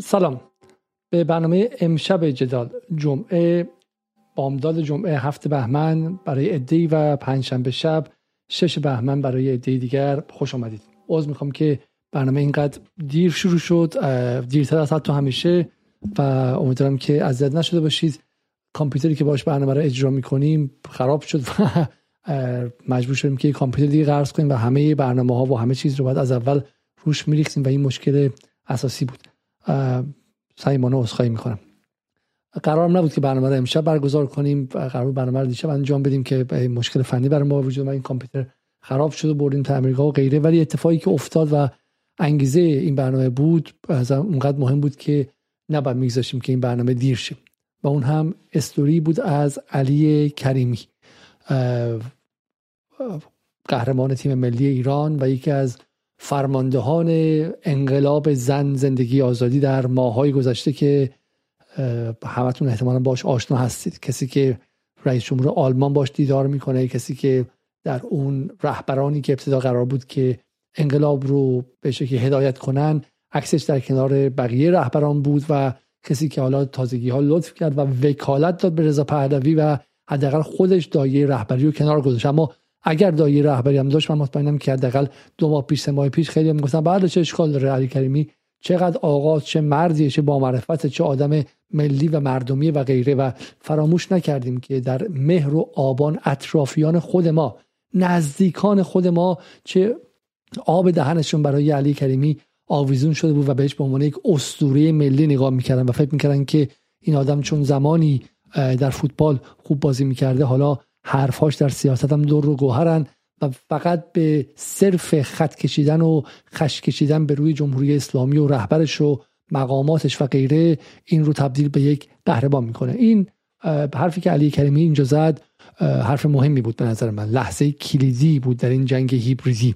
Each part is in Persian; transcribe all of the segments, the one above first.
سلام. به برنامه امشب جدال جمعه بامداد جمعه هفت بهمن برای عدهای و پنجشنبه شب شش بهمن برای عده دیگر. خوش آمدید. عذر می‌خوام که برنامه اینقدر دیر شروع شد دیرتر از حتی همیشه و امیدوارم که اذیت نشده باشید. کامپیوتری که باش برنامه رو اجرا می‌کنیم خراب شد و مجبور شدیم که کامپیوتر دیگه قرض کنیم و همه برنامه ها و همه چیز رو باید از اول روش میریختیم و این مشکل اساسی بود. سعیمانه عذرخواهی می‌کنم. قرار نبود که برنامه رو امشب برگزار کنیم. قرار برنامه رو دیشب انجام بدیم که مشکل فنی برای ما وجود این کامپیوتر خراب شد و بردیم تعمیرگاه و غیره. ولی اتفاقی که افتاد و انگیزه این برنامه بود از اونقدر مهم بود که نباید میگذاشیم که این برنامه دیر شه. و اون هم استوری بود از علی کریمی قهرمان تیم ملی ایران و یکی از فرماندهان انقلاب زن زندگی آزادی در ماهای گذشته که همتون احتمالا باش آشنا هستید. کسی که رئیس جمهور آلمان باش دیدار می‌کنه کسی که در اون رهبرانی که ابتدا قرار بود که انقلاب رو به شکلی هدایت کنن عکسش در کنار بقیه رهبران بود و کسی که حالا تازگی ها لطف کرد و وکالت داد به رضا پهلوی و حداقل خودش دایه رهبری رو کنار گذاشت. اما اگر دایه رهبری هم داشت من مطمئنم که حداقل دو ماه پیش سه ماه پیش خیلی هم گفتن بعد چه اشکال داره علی کریمی؟ چقدر آغاز چه مردیه چه با معرفت چه آدم ملی و مردمی و غیره و فراموش نکردیم که در مهر و آبان اطرافیان خود ما نزدیکان خود ما چه آب دهنشون برای علی کریمی آویزون شده بود و بهش به عنوان یک اسطوره ملی نگاه می‌کردن و فکر می‌کردن که این آدم چون زمانی در فوتبال خوب بازی می‌کرده حالا حرفاش در سیاست هم دور و گوهرن و فقط به صرف خط کشیدن و خش کشیدن به روی جمهوری اسلامی و رهبرش و مقاماتش و غیره این رو تبدیل به یک قهرمان می‌کنه. این حرفی که علی کریمی اینجا زد حرف مهمی بود به نظر من. لحظه کلیدی بود در این جنگ هیبریدی.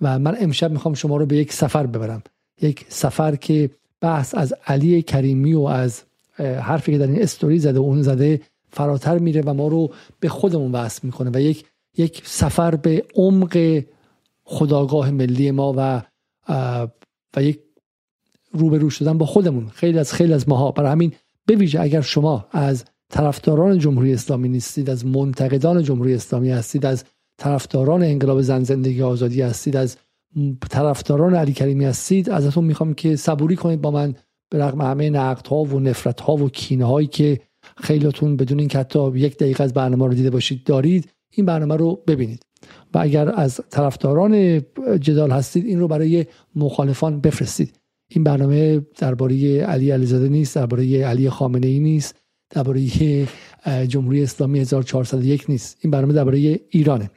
و من امشب می‌خوام شما رو به یک سفر ببرم. یک سفر که بحث از علی کریمی و از حرفی که در این استوری زده و اون زده فراتر میره و ما رو به خودمون وصل می‌کنه و یک یک سفر به عمق خداگاه ملی ما و و یک روبرو شدن با خودمون خیلی از خیلی از ماها. برای همین بویژه اگر شما از طرفداران جمهوری اسلامی نیستید از منتقدان جمهوری اسلامی هستید از طرفداران انقلاب زن زندگی آزادی هستید از طرفداران علی کریمی هستید ازتون می‌خوام که صبوری کنید با من به رغم همه نقد ها و نفرت ها و کینه هایی که خیلیتون بدون این حتی یک دقیقه از برنامه رو دیده باشید دارید این برنامه رو ببینید. و اگر از طرفداران جدال هستید این رو برای مخالفان بفرستید. این برنامه درباره علی علیزاده نیست درباره علی خامنه ای نیست درباره جمهوری اسلامی 1401 نیست. این برنامه درباره ایرانه.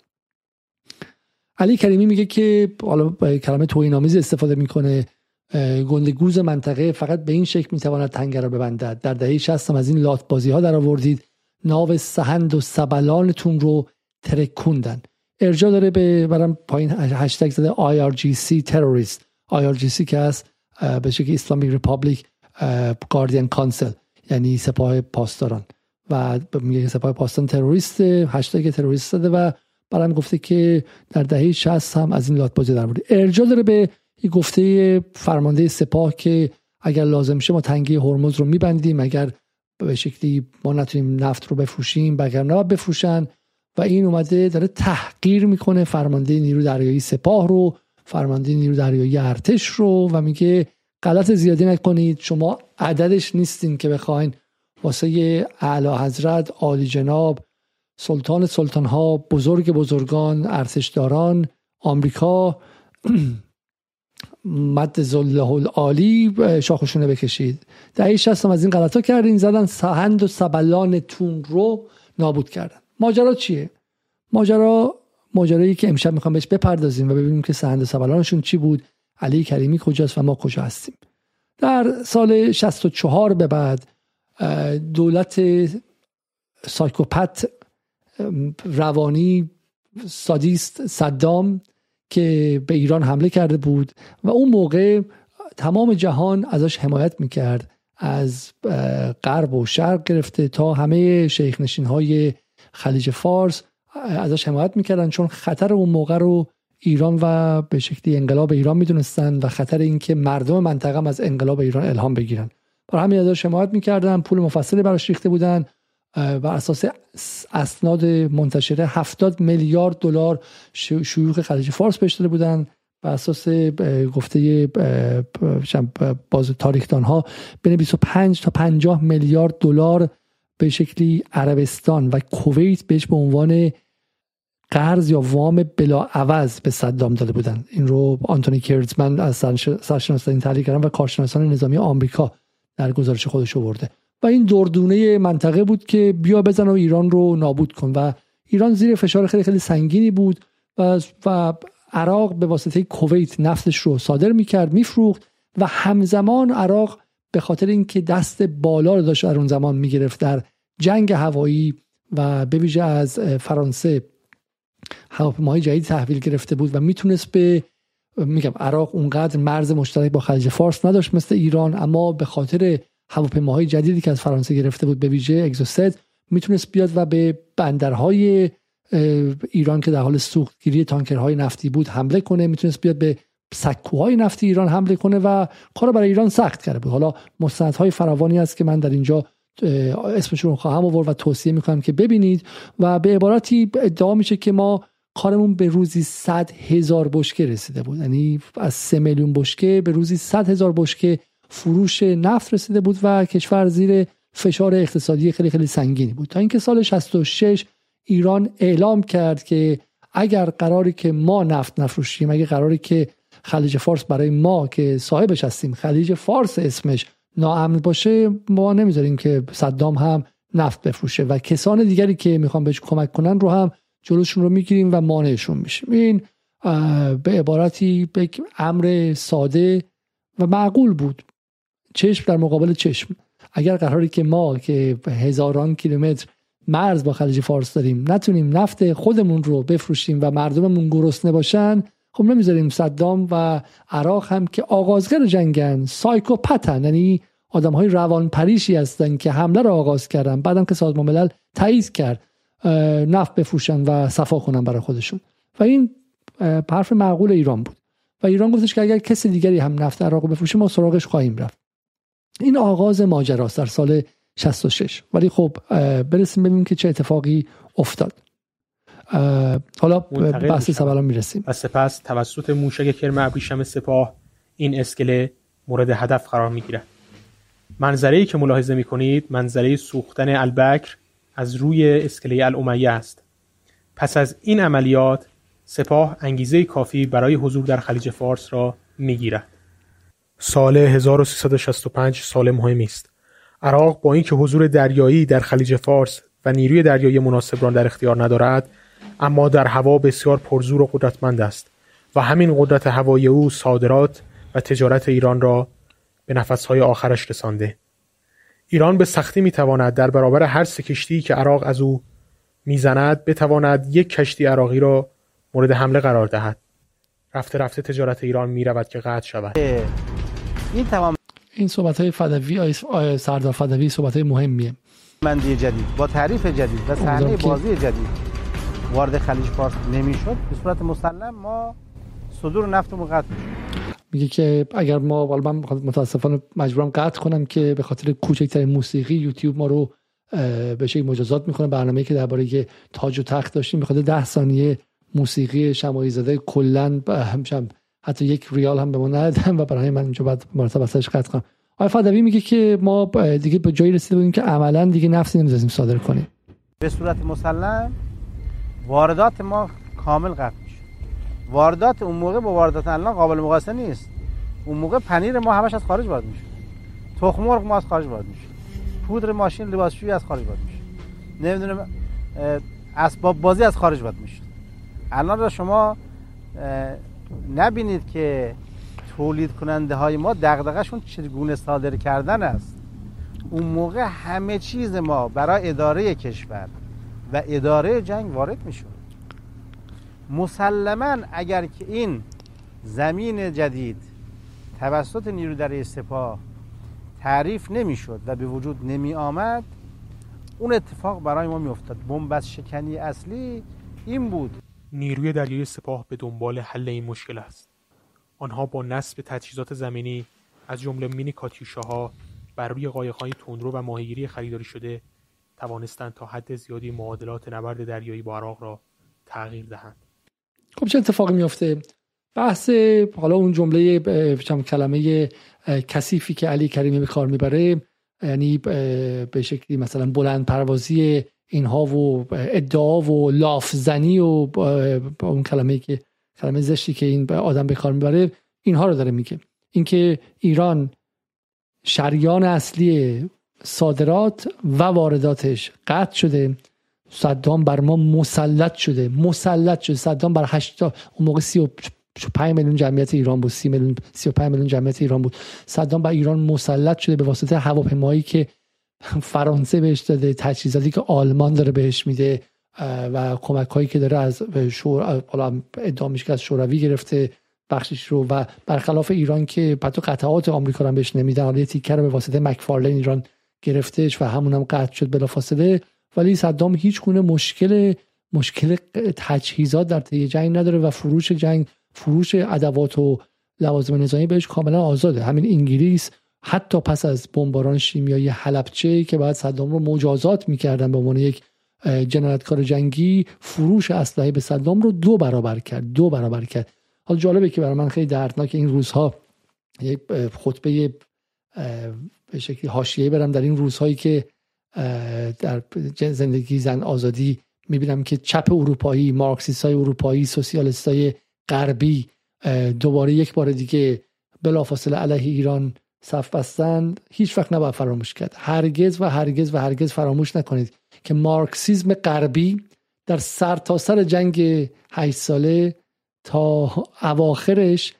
علی کریمی میگه که حالا کلمه توهین‌آمیز استفاده می‌کنه. گنده‌گوز منطقه فقط به این شکل می‌تواند تنگه را ببندد. در دهه 60 از این لات بازی ها در آوردید. ناو سهند و سبلانتون رو ترکوندن. ارجاع داده به برام پایین هشتگ زده IRGC تروریست. IRGC که از به شکل Islamic Republic Guardian Council یعنی سپاه پاسداران. و میگه سپاه پاسداران تروریست هشتگ تروریست زده و برام گفته که در دهه 60 هم از این لات بازی در آوردید. ارجا داره به این گفته فرمانده سپاه که اگر لازم شه ما تنگی هرمز رو میبندیم اگر به شکلی ما نتونیم نفت رو بفروشیم اگر نباید بفروشن. و این اومده داره تحقیر می‌کنه فرمانده نیرو دریایی سپاه رو فرمانده نیرو دریایی ارتش رو و میگه غلط زیادی نکنید شما عددش نیستین که بخواین واسه اعلی حضرت عالی جناب سلطان سلطان ها بزرگ بزرگان ارتشداران آمریکا مد زله العالی شاخشونه بکشید. دهه شستم از این غلطا کردین زدن سهند و سبلان تون رو نابود کردن. ماجرا چیه؟ ماجرا ماجرایی که امشب می‌خوام بهش بپردازیم و ببینیم که سهند و سبلانشون چی بود علی کریمی کجاست و ما کجا هستیم. در سال 64 به بعد دولت سایکوپت روانی سادیست صدام که به ایران حمله کرده بود و اون موقع تمام جهان ازش حمایت می‌کرد از غرب و شرق گرفته تا همه شیخ نشین های خلیج فارس ازش حمایت می‌کردن چون خطر اون موقع رو ایران و به شکلی انقلاب ایران می‌دونستن و خطر اینکه مردم منطقه از انقلاب ایران الهام بگیرن. برای همین ازش حمایت می‌کردن پول مفصلی براش ریخته بودن و اساس اسناد منتشره 70 میلیارد دلار شیوخ خلیج فارس بهش بودن بر اساس گفته باز تاریخدان ها بین 25 تا 50 میلیارد دلار به شکلی عربستان و کویت بهش به عنوان قرض یا وام بلا عوض به صدام داده بودن. این رو آنتونی کرزمن از سرشناسان تحلیل کردن و کارشناسان نظامی آمریکا در گزارش خودش آورده. و این دردونه منطقه بود که بیا بزن و ایران رو نابود کن. و ایران زیر فشار خیلی خیلی سنگینی بود و, و عراق به واسطه کویت نفتش رو صادر می‌کرد میفروخت و همزمان عراق به خاطر اینکه دست بالا رو داشت در اون زمان می‌گرفت در جنگ هوایی و به ویژه از فرانسه هواپیماهای جدید تحویل گرفته بود و می‌تونست به میگم عراق اونقدر مرز مشترک با خلیج فارس نداشت مثل ایران اما به خاطر هواپیماهای جدیدی که از فرانسه گرفته بود به ویژه اگزوست می‌تونست بیاد و به بندرهای ایران که در حال سوختگیری تانکرهای نفتی بود حمله کنه. می‌تونست بیاد به سکوهای نفتی ایران حمله کنه و کار برای ایران سخت کرده بود. حالا مستندهای فراوانی است که من در اینجا اسمشون خواهم آورد و توصیه می‌کنم که ببینید و به عبارتی ادعا میشه که ما کارمون به روزی 100 هزار بشکه رسیده بود. یعنی از 3 میلیون بشکه به روزی 100 هزار بشکه فروش نفت رسیده بود و کشور زیر فشار اقتصادی خیلی خیلی سنگینی بود. تا اینکه سال 66 ایران اعلام کرد که اگر قراری که ما نفت نفروشیم اگر قراری که خلیج فارس برای ما که صاحبش هستیم خلیج فارس اسمش ناامن باشه ما نمی‌ذاریم که صدام هم نفت بفروشه و کسان دیگری که می‌خوان بهش کمک کنن رو هم جلوشون رو می‌گیریم و مانعشون میشیم. این به عبارتی به امر ساده و معقول بود. چشم در مقابل چشم. اگر قراری که ما که هزاران کیلومتر مرز با خلیج فارس داریم نتونیم نفت خودمون رو بفروشیم و مردممون گرسنه باشن خب نمی‌ذاریم صدام و عراق هم که آغازگر جنگن سایکوپتن یعنی آدم های روان پریشی هستن که حمله رو آغاز کردن بعدم که سازمان ملل تایید کرد نفت بفروشن و صفا کنن برای خودشون. و این حرف معقول ایران بود. و ایران گفتش که اگر کسی دیگری هم نفت عراق بفروشه ما سراغش خواهیم رفت. این آغاز ماجراست در سال 66 ولی خب برسیم ببینیم که چه اتفاقی افتاد. حالا بحث سوال می‌رسیم. و سپس توسط موشک کرم ابریشم سپاه این اسکله مورد هدف قرار می‌گیرد منظره ای که ملاحظه می‌کنید منظره سوختن البکر از روی اسکله الامیه است. پس از این عملیات سپاه انگیزه کافی برای حضور در خلیج فارس را می‌گیرد. سال 1365 سال مهمی است. عراق با اینکه حضور دریایی در خلیج فارس و نیروی دریایی مناسب را در اختیار ندارد اما در هوا بسیار پرزور و قدرتمند است و همین قدرت هوایی او صادرات و تجارت ایران را به نفسهای آخرش رسانده. ایران به سختی می‌تواند در برابر هر سه کشتی که عراق از او می‌زند بتواند یک کشتی عراقی را مورد حمله قرار دهد. رفته رفته تجارت ایران می‌رود که قطع شود. این تمام این صحبت های فدوی سردار فدوی صحبت های مهمیه. مندی جدید با تعریف جدید و صحنه بازی جدید. وارد خلیج فارس نمی‌شد. به صورت مسلم ما صدور نفت قطع میگه که اگر ما والا من متاسفانه مجبورم قطع کنم که به خاطر کوچکترین موسیقی یوتیوب ما رو به شکل مجازات می‌کنه. برنامه که درباره تاج و تخت داشتیم به خاطر ده ثانیه موسیقی شمایی زده کلا حتی یک ریال هم به ما ندادن و برای من اینجا بعد مرتب ازش قطع کنم. آقای فدوی میگه که ما دیگه به جایی رسیده بودیم که عملا دیگه نفسی نمی‌ذاریم صادر کنیم. به صورت مسلم واردات ما کامل قطع میشه. واردات اون موقع با واردات الان قابل مقایسه نیست. اون موقع پنیر ما همش از خارج وارد میشه. تخم مرغ ما از خارج وارد میشه. پودر ماشین لباسشویی از خارج وارد میشه. نمی‌دونم اسباب بازی از خارج وارد میشه. الان را شما نبینید که تولید کننده های ما دغدغه‌شون چگونه صادر کردن است. اون موقع همه چیز ما برای اداره کشور و اداره جنگ وارد می‌شد. مسلما اگر که این زمین جدید توسط نیرو دریای سپاه تعریف نمی‌شد و به وجود نمی آمد اون اتفاق برای ما میافتاد. بنبست شکنی اصلی این بود. نیروی دریایی سپاه به دنبال حل این مشکل است. آنها با نصب تجهیزات زمینی از جمله مینی کاتیوشاها بر روی قایقهای تندرو و ماهیگیری خریداری شده توانستند تا حد زیادی معادلات نبرد دریایی با عراق را تغییر دهند. خب چه اتفاقی میفته بحث حالا اون جمله کلمه کثیفی که علی کریمی به کار می‌بره یعنی به شکلی مثلا بلند پروازی اینها و ادعا و لافزنی و اون کلمه که کلمه زشتی که این آدم به کار می‌بره اینها رو داره میگه. اینکه ایران شریان اصلی صادرات و وارداتش قطع شده صدام بر ما مسلط شده. مسلط شده. صدام بر 8 اون موقع 35 میلیون جمعیت ایران بود. 30 میلیون 35 میلیون جمعیت ایران بود. صدام بر ایران مسلط شده به واسطه هواپیمایی که فرانسه بهش داده تجهیزاتی که آلمان داره بهش میده و کمک هایی که داره از شور ادعا میشه که از شوروی گرفته بخشش رو و برخلاف ایران که حتی قطعات آمریکا رو بهش نمیدن حالا تیکر به واسطه مکفارلین ایران گرفتهش و همون هم قطع شد بلافاصله. ولی صدام هیچ گونه مشکل مشکل تجهیزات در طی جنگ نداره و فروش جنگ فروش ادوات و لوازم نظامی بهش کاملا آزاده. همین انگلیس حتی پس از بمباران شیمیایی حلبچه که بعد صدام رو مجازات می‌کردن به عنوان یک جنایتکار جنگی فروش اسلحه به صدام رو دو برابر کرد دو برابر کرد. حالا جالبه که برای من خیلی دردناک این روزها یک خطبه به شکلی حاشیه‌ای برم در این روزهایی که در زندگی زن آزادی می‌بینم که چپ اروپایی مارکسیست های اروپایی سوسیالیست های غربی دوباره یک بار دیگه بلافاصله علیه ایران صف بستن هیچ وقت نباید فراموش کرد. هرگز و هرگز و هرگز فراموش نکنید که مارکسیزم غربی در سرتاسر سر جنگ هشت ساله تا اواخرش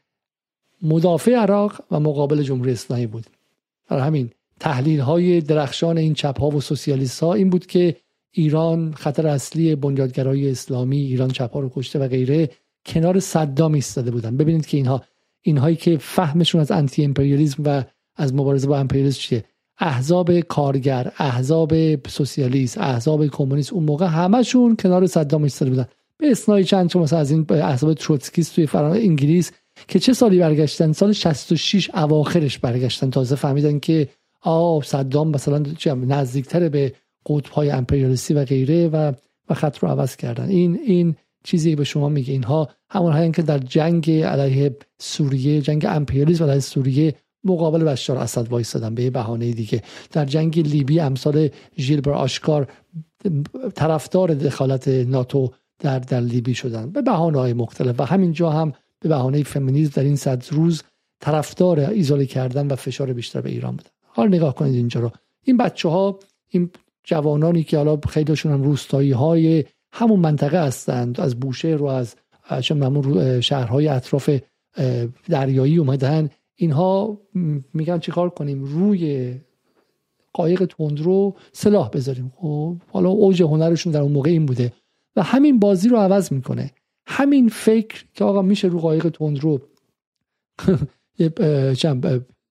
مدافع عراق و مقابل جمهوری اسلامی بود. برای همین تحلیل های درخشان این چپ ها و سوسیالیست ها این بود که ایران خطر اصلی بنیادگرای اسلامی ایران چپ ها رو کشته و غیره کنار صدام ایستاده بودن. ببینید که اینها اینهایی که فهمشون از انتی امپریالیسم و از مبارزه با امپریالیسم چیه؟ احزاب کارگر احزاب سوسیالیست احزاب کمونیست اون موقع همشون کنار صدام ایستاده بودن. به اسنای چند چون مثلا از این احزاب تروتسکیست توی فرانسه انگلیس که چه سالی برگشتن؟ سال 66 اواخرش برگشتن. تازه فهمیدن که آ صدام مثلا نزدیکتر به قطب های امپریالیستی و غیره و و خط رو عوض کردن. این این چیزی به شما میگه. اینها همون که در جنگ علیه سوریه جنگ امپریالیسم علیه سوریه مقابل بشار اسد وایستادن. به بهانه دیگه. در جنگ لیبی امثال ژیلبر آشکار طرفدار دخالت ناتو در در لیبی شدن. به بهانه های مختلف. و همینجا هم به بهانه فمینیسم در این صد روز طرفدار ایزوله کردن و فشار بیشتر به ایران بودن. حالا نگاه کنید اینجا رو. این بچه ها این جوانانی که حالا خیلیشون هم روستایی های همون منطقه هستند. از بوشه رو از همون شهرهای اطراف دریایی اومدن. اینها میگن چیکار کنیم؟ روی قایق تندرو سلاح بذاریم. خب حالا اوج هنرشون در اون موقع این بوده. و همین بازی رو عوض می‌کنه. همین فکر که آقا میشه رو قایق تندرو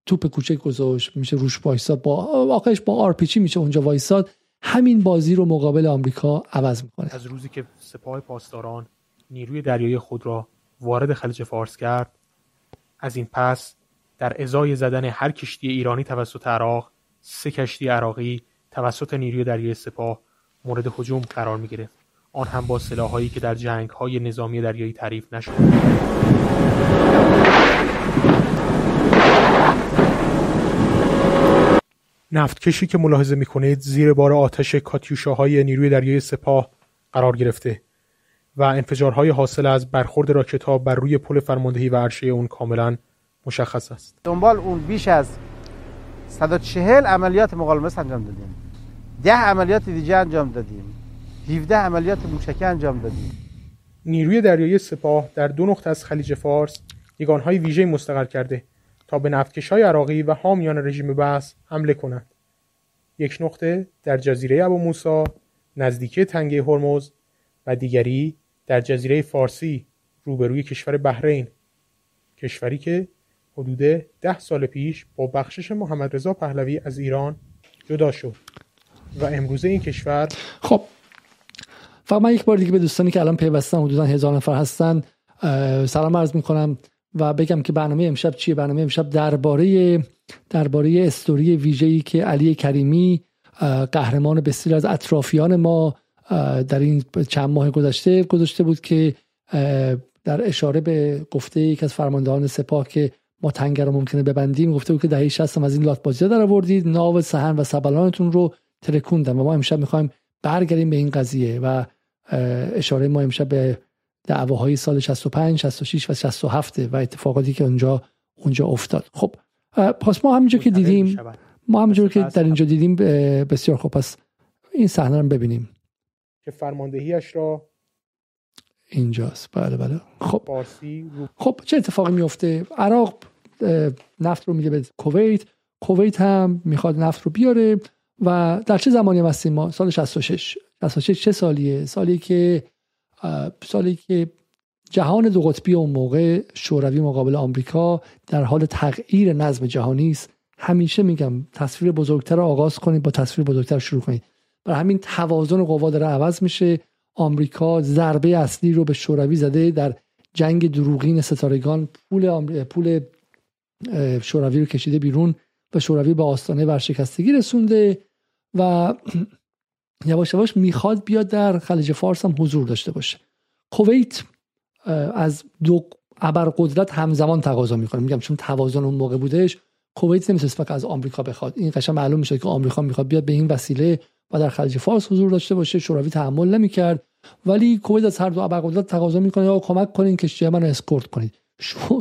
توپ کوچک گذاشت میشه روش وایساد با آخرش با آرپیچی میشه اونجا وایساد. همین بازی رو مقابل آمریکا عوض می‌کنه. از روزی که سپاه پاسداران نیروی دریایی خود را وارد خلیج فارس کرد از این پس در ازای زدن هر کشتی ایرانی توسط عراق سه کشتی عراقی توسط نیروی دریایی سپاه مورد هجوم قرار می گرفت آن هم با سلاحهایی که در جنگ های نظامی دریایی تعریف نشد. نفتکشی که ملاحظه می کنید زیر بار آتش کاتیوشاهای نیروی دریایی سپاه قرار گرفته و انفجارهای حاصل از برخورد راکت ها بر روی پل فرماندهی و عرشه اون کاملا مشخص است. دنبال اون بیش از 140 عملیات مقاومت انجام دادیم. ده عملیات دیگه انجام دادیم. 17 عملیات موشکی انجام دادیم. نیروی دریایی سپاه در دو نقطه از خلیج فارس یگانهای ویژه مستقر کرده. تا به نفتکش های عراقی و حامیان رژیم بحث حمله کنند. یک نقطه در جزیره ابو موسا نزدیکی تنگه هرمز و دیگری در جزیره فارسی روبروی کشور بحرین. کشوری که حدود ده سال پیش با بخشش محمد رضا پهلوی از ایران جدا شد و امروزه این کشور خب فقط من یک بار دیگه به دوستانی که الان پیوستن حدودا هزار نفر هستن سلام عرض می‌کنم. و بگم که برنامه امشب چیه؟ برنامه امشب درباره درباره استوری ویژه‌ای که علی کریمی قهرمان بسیار از اطرافیان ما در این چند ماه گذشته گذاشته بود که در اشاره به گفته یک از فرماندهان سپاه که ما تنگر رو ممکنه ببندیم گفته بود که دهه 60 از این لات بازی در آوردید ناو سهن و سبلانتون رو ترکوندن و ما امشب می‌خوایم برگردیم به این قضیه و اشاره ما امشب به دعواهای سال 65 66 و 67 و اتفاقاتی که اونجا اونجا افتاد. خب پس ما همینجور که دیدیم ما همینجور که در اینجا دیدیم بسیار خوب پس این صحنه رو ببینیم. که فرماندهیش را اینجاست. بله بله. خب. خب چه اتفاقی میفته عراق نفت رو میده به کویت. کویت هم می‌خواد نفت رو بیاره و در چه زمانی هستیم ما؟ سال 66 66 چه سالیه؟ سالی که سالی که جهان دو قطبی اون موقع شوروی مقابل آمریکا در حال تغییر نظم جهانی است. همیشه میگم تصویر بزرگتر رو آغاز کنید با تصویر بزرگتر شروع کنید. برای همین توازن قوا داره عوض میشه. آمریکا ضربه اصلی رو به شوروی زده در جنگ دروغین ستارگان. پول پول شوروی رو کشیده بیرون و شوروی به آستانه ورشکستگی رسونده و یواش یواش می‌خواد بیاد در خلیج فارس هم حضور داشته باشه. کویت از دو ابرقدرت همزمان تقاضا می‌کنه. میگم چون توازن اون موقع بودش کویت نمی‌تونست فقط از آمریکا بخواد. این قشنگ معلوم میشه که آمریکا می‌خواد بیاد به این وسیله و در خلیج فارس حضور داشته باشه شوروی تحمل نمی‌کرد. ولی کویت از هر دو ابرقدرت تقاضا می‌کنه یا کمک کنین کشتی من اسکورت کنید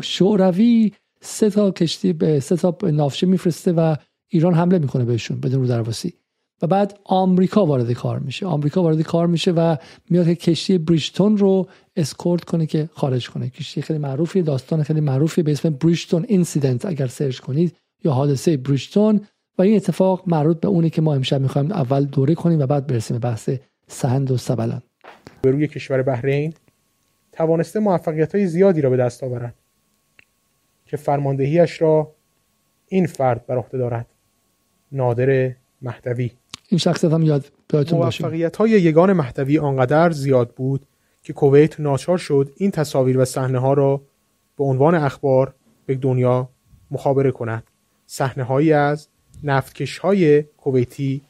شوروی سه تا کشتی به سه تا نافشه میفرسته و ایران حمله می‌کنه بهشون بدون رودرواسی و بعد آمریکا وارد کار میشه. آمریکا وارد کار میشه و میاد که کشتی Bridgeton رو اسکورت کنه که خارج کنه. کشتی خیلی معروفی داستان خیلی معروفی به اسم Bridgeton incident اگر سرچ کنید یا حادثه Bridgeton و این اتفاق مربوط به اونی که ما امشب می‌خوایم اول دوره کنیم و بعد برسیم به بحث سهند و سبلان. به روی کشور بحرین توانسته موفقیت های زیادی را به دست آورد که فرماندهیش را این فرد بر عهده دارد. نادر مهدوی. این شخصیت هم یاد موفقیت های یگان مهدوی آنقدر زیاد بود که کویت ناچار شد این تصاویر و صحنه ها را به عنوان اخبار به دنیا مخابره کند. صحنه هایی از نفتکش های کویتی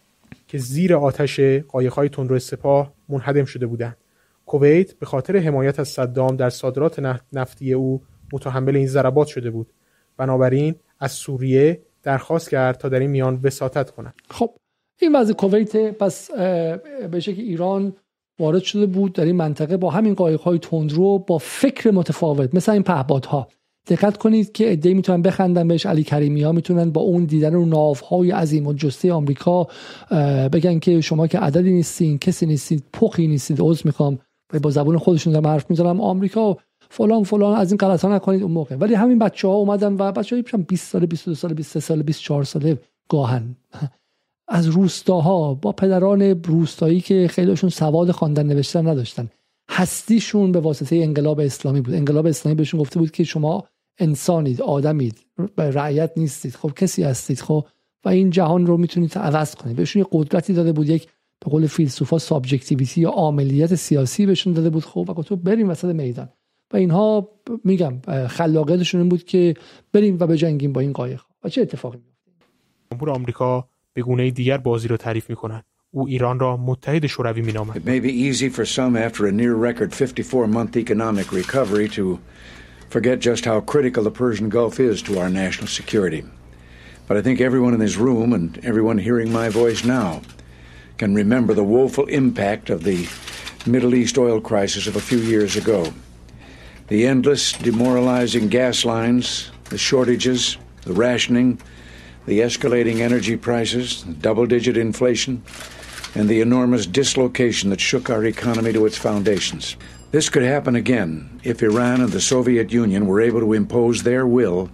که زیر آتش قایق های تندرو سپاه منهدم شده بودند. کویت به خاطر حمایت از صدام در صادرات نفتی او متحمل این ضربات شده بود. بنابراین از سوریه درخواست کرد تا در این میان وساطت کند. خب این وضع کویت پس به که ایران وارد شده بود در این منطقه با همین قایق های تندرو با فکر متفاوت مثل این پهپادها. دقت کنید که ایده می‌تونن بخندن بهش علی کریمی ها می‌تونن با اون دیدن و ناف های عظیم و جسته آمریکا بگن که شما که عددی نیستین کسی نیستید پخی نیستید عذر می‌خوام با زبون خودشون دارم حرف می‌زنم آمریکا فلان فلان از این غلط ها نکنید اون موقع. ولی همین بچه ها اومدن و بچه های 20 ساله 22 ساله 23 ساله 24 ساله گاهن. از روستاها با پدران روستایی که خیلیشون سواد خواندن نوشتن نداشتن. هستیشون به واسطه انقلاب اسلامی بود. انقلاب اسلامی بهشون گفته بود که شما انسانید آدمید. رعیت نیستید. خب کسی هستید خب؟ و این جهان رو می‌تونید عوض کنید. بهشون یه قدرتی داده بود یک به قول فیلسوفا سابجکتیویتی یا عملیت سیاسی بهشون داده بود. خب و تو بریم وسط میدان. و اینها میگم خلاقیتشون این بود که بریم و بجنگیم با این قایق. و چه اتفاقی میفته آمریکا به گونه دیگر بازی را تعریف میکنند او ایران را متحد شوروی مینامد It may be easy for some after a near record 54 month economic recovery to forget just how critical the Persian Gulf is to our national security. But I think everyone in this room and everyone hearing my voice now can remember the woeful impact of the Middle East oil crisis of a few years ago. The endless, demoralizing gas lines, the shortages, the rationing, the escalating energy prices, double digit inflation, and the enormous dislocation that shook our economy to its foundations. This could happen again if Iran and the Soviet Union were able to impose their will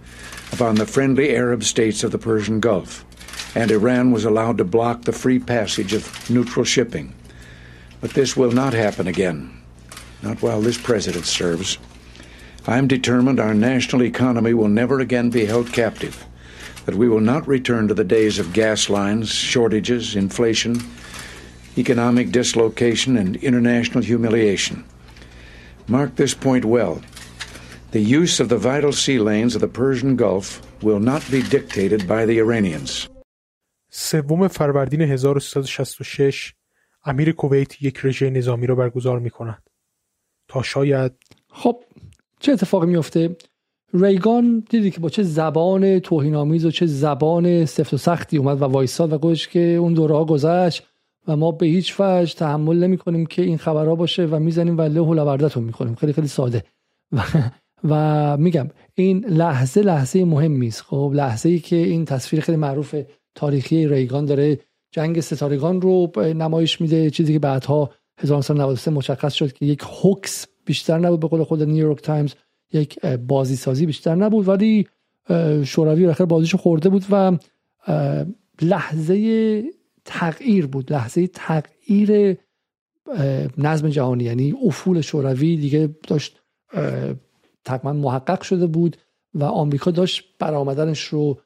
upon the friendly Arab states of the Persian Gulf, and Iran was allowed to block the free passage of neutral shipping. But this will not happen again, not while this president serves. I'm determined our national economy will never again be held captive, that we will not return to the days of gas lines, shortages, inflation, economic dislocation, and international humiliation. Mark this point well. The use of the vital sea lanes of the Persian Gulf will not be dictated by the Iranians. سوم فروردین 1366 امیر کویت یک رژه نظامی را برگزار می کند تا شاید خب چه اتفاقی میفته ریگان دیدی که با چه زبان توهینآمیز و چه زبان سفت و سختی اومد و وایساد و گوش که اون دوره ها گذشت و ما به هیچ وجه تحمل نمی کنیم که این خبرها باشه و می‌زنیم و له می‌کنیم خیلی خیلی ساده. و, و میگم این لحظه لحظه مهمی است. خب لحظه ای که این تصویر خیلی معروف تاریخی ریگان داره. جنگ ستارگان رو نمایش میده. چیزی که بعدها 1993 مشخص شد که یک hoax بیشتر نبود به قول خود نیویورک تایمز. یک بازی سازی بیشتر نبود ولی شوروی آخر بازیشو خورده بود و لحظه تغییر بود لحظه تغییر نظم جهانی. یعنی افول شوروی دیگه داشت تقریبا محقق شده بود و آمریکا داشت برآمدنش رو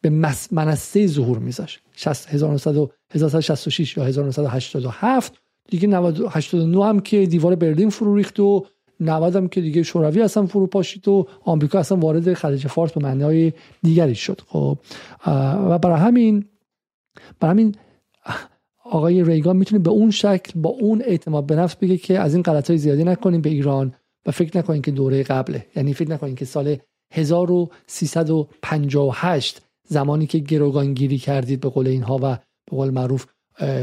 به منصه ظهور میذاشت. 1966 یا 1987 دیگه 89 هم که دیوار برلین فرو ریخت و 90 هم که دیگه شوروی اصلا فرو پاشید و آمریکا اصلا وارد خلیج فارس به معنای دیگری شد. خب و برای همین برای همین آقای ریگان می‌تونه به اون شکل با اون اعتماد به نفس بگه که از این غلط های زیادی نکنیم به ایران و فکر نکنیم که دوره قبله. یعنی فکر نکنیم که سال 1358 زمانی که گروگانگیری کردید به قول اینها و به قول معروف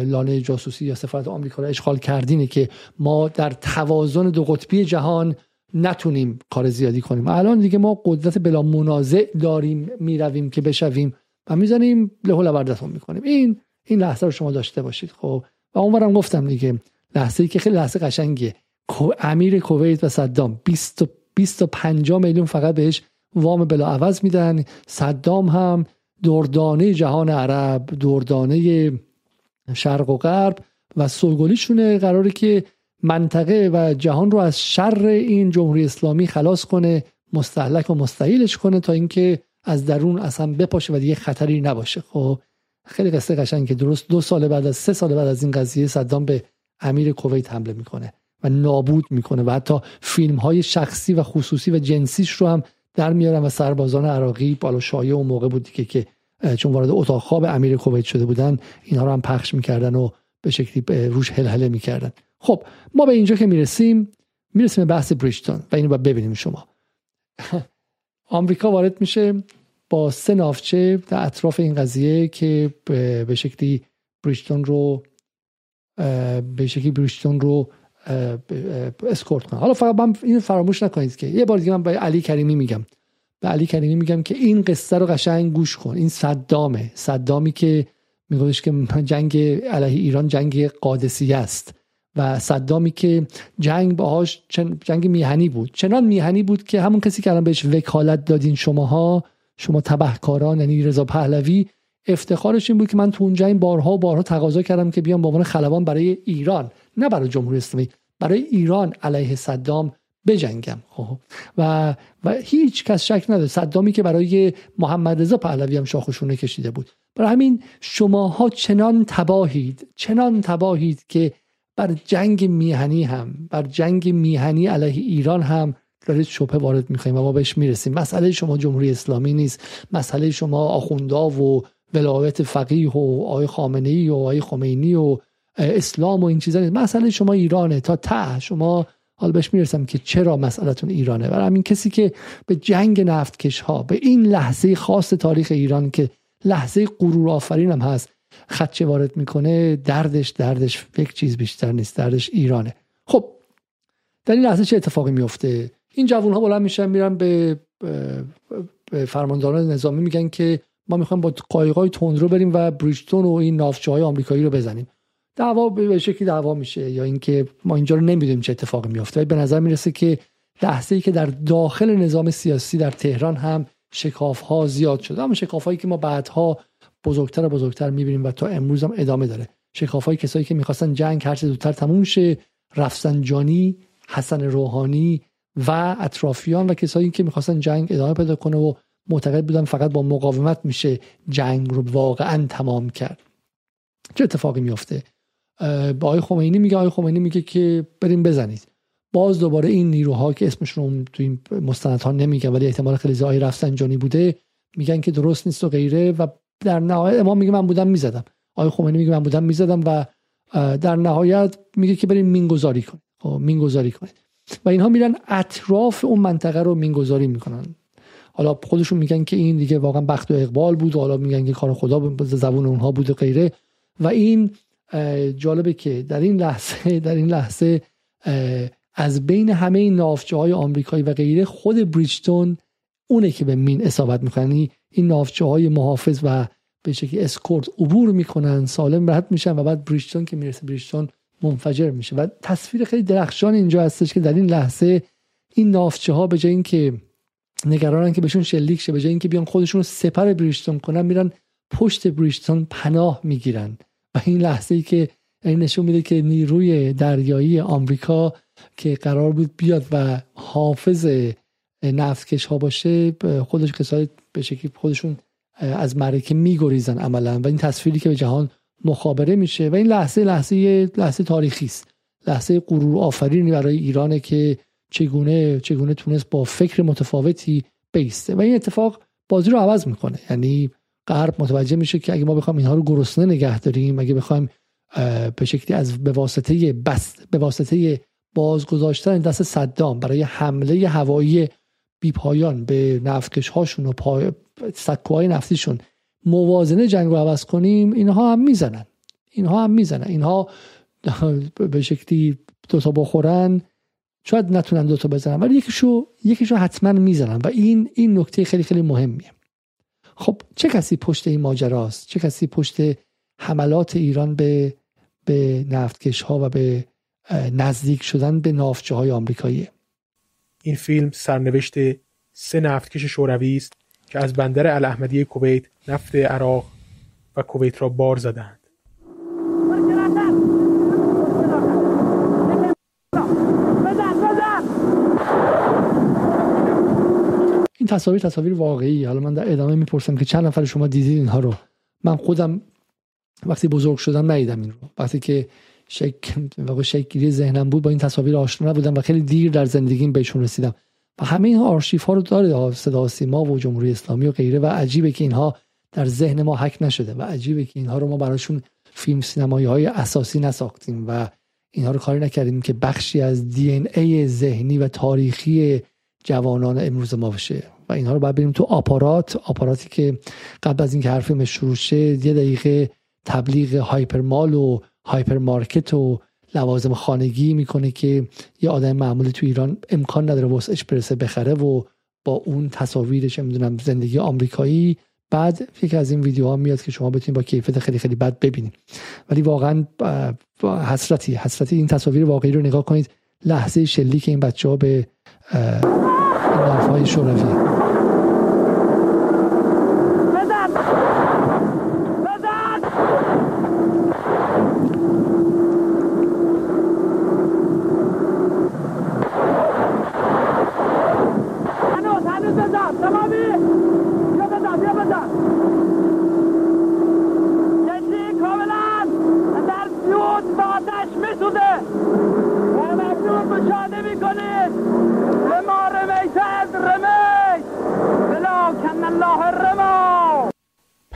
لانه جاسوسی یا سفارت آمریکا را اشغال کردینه که ما در توازن دو قطبی جهان نتونیم کار زیادی کنیم. الان دیگه ما قدرت بلا منازع داریم می‌رویم که بشویم و می‌زنیم له و می‌کنیم. این این لحظه رو شما داشته باشید. خب و اونورم گفتم دیگه لحظه ای که خیلی لحظه قشنگیه. امیر کویت و صدام 20 25 میلیون فقط بهش وام بلا عوض میدن. صدام هم دردانه جهان عرب دردانه شرق و غرب و سوگلیشونه قراره که منطقه و جهان رو از شر این جمهوری اسلامی خلاص کنه مستحلک و مستحیلش کنه تا اینکه از درون اصلا بپاشه و دیگه خطری نباشه. خب خیلی قصه قشنگ که درست دو سال بعد از سه سال بعد از این قضیه صدام به امیر کویت حمله می‌کنه و نابود می‌کنه و حتی فیلم های شخصی و خصوصی و جنسیش رو هم در میارن و سربازان عراقی بالا شایع اون موقع بود که چون وارد اتاق خواب امیر کویت شده بودن اینها رو هم پخش می‌کردن و به شکلی روش هلهله می‌کردن. خب ما به اینجا که می‌رسیم می‌رسیم به بحث بریشتون و اینو باید ببینیم شما. آمریکا وارد میشه با سه نافچه در اطراف این قضیه که به شکلی بریشتون رو به شکلی بریشتون رو اسکورت کنه حالا فقط این فراموش نکنید که یه بار دیگه من به علی کریمی میگم. علی کریمی میگم که این قصه رو قشنگ گوش کن. این صدامه. صدامی که میگوش که جنگ علیه ایران جنگ قادسیه است. و صدامی که جنگ باهاش جنگ میهنی بود. چنان میهنی بود که همون کسی که الان بهش وکالت دادین شماها شما تبهکاران یعنی رضا پهلوی افتخارش این بود که من تو اونجا این بارها بارها تقاضا کردم که بیام به عنوان خلبان برای ایران نه برای جمهوری اسلامی. برای ایران علیه صدام بجنگم. خب. و و هیچ کس شک نداره صدامی که برای محمد رضا پهلوی هم شاخشونه کشیده بود. برای همین شماها چنان تباهید چنان تباهید که بر جنگ میهنی هم بر جنگ میهنی علیه ایران هم دارید شبه وارد می‌خوایم و ما بهش می‌رسیم. مسئله شما جمهوری اسلامی نیست. مسئله شما آخوندا و ولایت فقیه و آقای خامنه ای و آقای خمینی و اسلام و این چیزا نیست. مسئله شما ایرانه. تا ته شما حالا بهش می‌رسم که چرا مسئلتون ایرانه. برای همین کسی که به جنگ نفتکش ها به این لحظه خاص تاریخ ایران که لحظه غرور آفرین هم هست خدچه وارد می‌کنه دردش دردش یک چیز بیشتر نیست دردش ایرانه. خب در این لحظه چه اتفاقی میفته این جوون ها بلند میشن میرن به, به فرمانداران نظامی میگن که ما می‌خوایم با قایقای تندرو بریم و بریجتون و این ناوچه های آمریکایی رو بزنیم. دعوا به شکلی دعوا میشه یا اینکه ما اینجا رو نمی‌دونیم چه اتفاقی میفته به نظر می‌رسه که لحظه که در داخل نظام سیاسی در تهران هم شکاف ها زیاد شده. اما شکاف هایی که ما بعدها بزرگتر و بزرگتر می‌بینیم و تا امروز هم ادامه داره. شکاف های کسایی که می‌خواستن جنگ هر چه زودتر تموم شه رفسنجانی حسن روحانی و اطرافیان و کسایی که می‌خواستن جنگ ادامه پیدا کنه و معتقد بودن فقط با مقاومت میشه جنگ رو واقعا تمام کرد. چه اتفاقی میفته با آقای خمینی میگه آقای خمینی میگه که بریم بزنید. باز دوباره این نیروها که اسمشون تو این مستندها نمیگن ولی احتمال خیلی زایی رفسنجانی بوده میگن که درست نیست و غیره و در نهایت امام میگه من بودم می‌زدم. آقای خمینی میگه من بودم می‌زدم و در نهایت میگه که بریم مینگذاری کنید خب مینگذاری کنید و اینها میرن اطراف اون منطقه رو مینگذاری می‌کنن. حالا خودشون میگن که این دیگه واقعا بخت و اقبال بود و حالا میگن که کار خدا زبون اونها بود و غیره. و این جالبه که در این لحظه در این لحظه از بین همه این نافچه های آمریکایی و غیره خود بریجتون اونه که به مین اصابت می‌کنن. یعنی این نافچه های محافظ و به شکلی اسکورت عبور می‌کنن سالم رد میشن و بعد بریجتون که می‌رسه بریجتون منفجر میشه. و تصویر خیلی درخشان اینجا هستش که در این لحظه این نافچه ها به جای اینکه نگرانن که بهشون شلیک شه به جای اینکه بیان خودشون رو سپر بریجتون کنن میرن پشت بریجتون پناه می‌گیرن. و این لحظه ای که این نشون میده که نیروی دریایی آمریکا که قرار بود بیاد و حافظ نفتکش ها باشه خودش کسایی به شکلی خودشون از معرکه میگریزن عملا و این تصویری که به جهان مخابره میشه و این لحظه لحظه لحظه تاریخی است. لحظه غرور آفرینی برای ایرانه که چگونه چگونه تونست با فکر متفاوتی بیسته. و این اتفاق بازی رو عوض می‌کنه. یعنی غرب متوجه میشه که اگه ما بخوایم اینها رو گرسنه نگه داریم اگه بخوایم به شکلی از به واسطه بس به واسطه بازگذاشتن دست صدام برای حمله هوایی بیپایان به نفتکش هاشون و پای سکوهای نفتیشون موازنه جنگ رو عوض کنیم اینها هم می‌زنن. اینها هم می‌زنن. اینها به شکلی دوتا بخورن شاید نتونن دوتا بزنن ولی یکیشو یکیشو حتما می‌زنن. و این این نکته خیلی خیلی مهمیه. خب چه کسی پشت این ماجراست؟ چه کسی پشت حملات ایران به به نفتکش ها و به نزدیک شدن به نافتچه های آمریکایی؟ این فیلم سرنوشت سه نفتکش شوروی است که از بندر الاحمدی کویت نفت عراق و کویت را بار زدند. این تصاویر تصاویر واقعی. حالا من در ادامه می‌پرسم که چند نفر شما دیدید اینها رو. من خودم وقتی بزرگ شدم ندیدم این رو. وقتی که شک شکلی ذهنم بود با این تصاویر آشنا نبودم و خیلی دیر در زندگیم بهشون رسیدم. و همه این آرشیف ها رو داره صدا سیما و جمهوری اسلامی و غیره و عجیبه که اینها در ذهن ما حک نشده و عجیبه که اینها رو ما براشون فیلم سینمایی های اساسی نساختیم و اینها رو کاری نکردیم که بخشی از دی ای ذهنی و تاریخی جوانان امروز ما باشه. و اینها رو باید بریم تو آپارات. آپاراتی که قبل از اینکه حرف شروع شه یه دقیقه تبلیغ هایپرمال و هایپر مارکت و لوازم خانگی می‌کنه که یه آدم معمولی تو ایران امکان نداره واسش برسه بخره و با اون تصاویرش می‌دونم زندگی آمریکایی. بعد یکی از این ویدیوها میاد که شما بتونید با کیفیت خیلی خیلی بد ببینید. ولی واقعا حسرتی حسرتی. این تصاویر واقعی رو نگاه کنید. لحظه شلیک این بچه ها به نافهای شوروی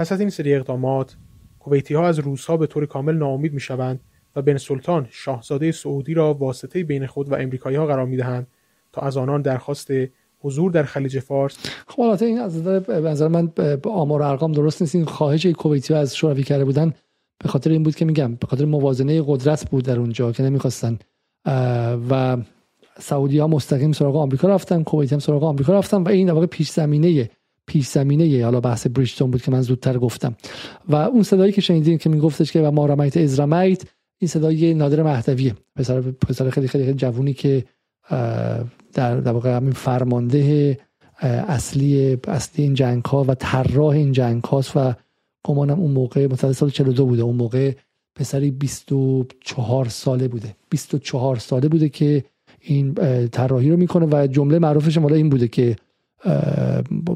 پس از این سری اقدامات کویتی ها از روس ها به طور کامل ناامید می شوند و بن سلطان شاهزاده سعودی را واسطه بین خود و امریکایی ها قرار می دهند تا از آنان درخواست حضور در خلیج فارس. خب البته این از نظر من به آمار ارقام درست نیست. این خواهش کویتی ها از شوروی کرده بودن به خاطر این بود که میگم به خاطر موازنه قدرت بود در اونجا که نمی‌خواستن و سعودی ها مستقیم سراغ آمریکا رفتن کویت هم سراغ آمریکا رفتن و این در واقع پیش زمینه پیش زمینه حالا بحث بریجتون بود که من زودتر گفتم. و اون صدایی که شنیدیم که میگفتش که و ما رمیت ازرمیت این صدای نادر مهدویه. پسر پسر خیلی خیلی, خیلی جوونی که در در واقع همین فرمانده اصلی اصلی این جنگ ها و طراح این جنگ هاست و گمانم اون موقع متولد سال 42 بوده. اون موقع پسری 24 ساله بوده. 24 ساله بوده که این طراحی رو می‌کنه و جمله معروفش مالا این بوده که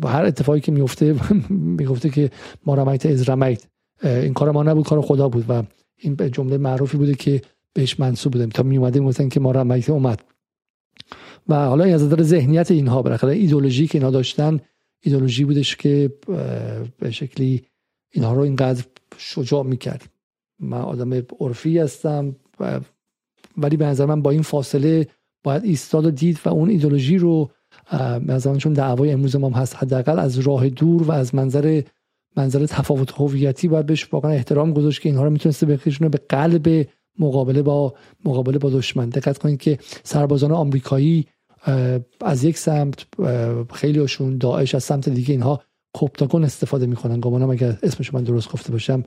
هر اتفاقی که میفته می‌گفته که ما رمیت از رمیت این کار ما نبود کار خدا بود و این جمله معروفی بوده که بهش منصوب بودیم تا می اومدیم گفتن که ما را اومد. و حالا از نظر ذهنیت اینها بالاخره ایدولوژی که اینها داشتن ایدولوژی بودش که به شکلی اینها رو اینقدر شجاع می‌کرد. من آدم عرفی هستم ولی به نظر من با این فاصله باید ایستاد و دید و اون ایدولوژی رو به چون دعوای امروز ما هست حداقل از راه دور و از منظر منظر تفاوت هویتی باید بهش واقعا احترام گذاشت که اینها رو می‌تونسته بکشونه به قلب مقابله با مقابله با دشمن. دقت کنید که سربازان آمریکایی از یک سمت خیلیشون داعش از سمت دیگه اینها کپتاگون استفاده می‌کنن. گمانم اگر اسمش من درست گفته باشم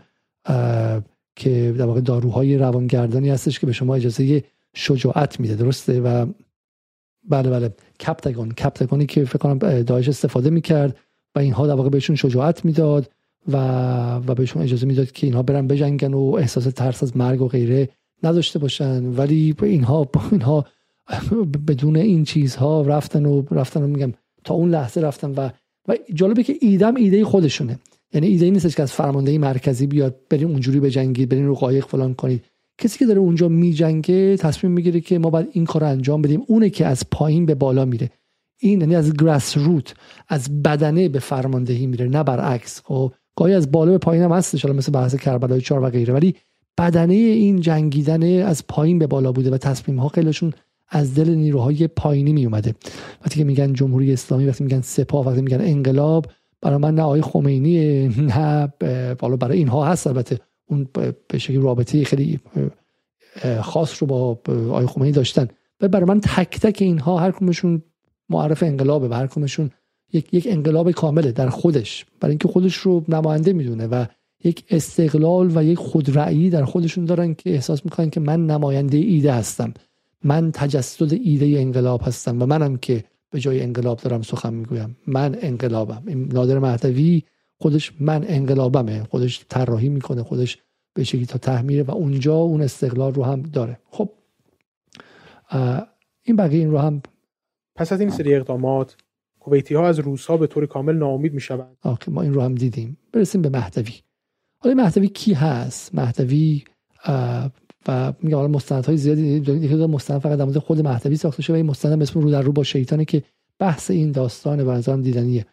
که در واقع داروهای روانگردانی هستش که به شما اجازه شجاعت میده. درسته؟ و بله بله. کپتاگون کپتاگونی که فکر کنم داعش استفاده می‌کرد و اینها در واقع بهشون شجاعت می‌داد و و بهشون اجازه می‌داد که اینها برن بجنگن و احساس ترس از مرگ و غیره نداشته باشن. ولی اینها اینها بدون این چیزها رفتن و رفتن و میگم تا اون لحظه رفتن و و جالبه که ایدم ایده خودشونه. یعنی ایده نیستش که از فرمانده مرکزی بیاد بریم اونجوری بجنگید بریم رو قایق فلان کنید. کسی که داره اونجا میجنگه تصمیم می‌گیره که ما باید این کار رو انجام بدیم. اونه که از پایین به بالا میره. این یعنی از گراس روت از بدنه به فرماندهی میره نه برعکس. خب گاهی از بالا به پایین هم هستش مثل بحث کربلای 4 و غیره. ولی بدنه این جنگیدن از پایین به بالا بوده و تصمیم ها خیلیشون از دل نیروهای پایینی می اومده وقتی که میگن جمهوری اسلامی وقتی میگن سپاه وقتی میگن انقلاب برای من نه آقای خمینی نه بالا برای اینها هست البته. اون به شکلی رابطه خیلی خاص رو با آقای خمینی داشتن. و برای من تک تک اینها هر کمشون معرف انقلابه و هر یک یک انقلاب کامله در خودش. برای اینکه خودش رو نماینده می‌دونه و یک استقلال و یک خودرأیی در خودشون دارن که احساس می‌کنن که من نماینده ایده هستم. من تجسد ایده انقلاب هستم و منم که به جای انقلاب دارم سخن می‌گویم. من انقلابم. نادر مهدوی خودش من انقلابمه. خودش طراحی می‌کنه. خودش به شکلی تا تحمیره و اونجا اون استقلال رو هم داره. خب این بقیه این رو هم پس از این سری اقدامات کویتی ها از روس ها به طور کامل ناامید می‌شوند. ما این رو هم دیدیم. برسیم به مهدوی. حالا مهدوی کی هست؟ مهدوی و میگم حالا مستندهای زیادی یکی دو مستند فقط در مورد خود مهدوی ساخته شده و این مستند اسم رو در رو با شیطانه که بحث این داستان و دیدنیه.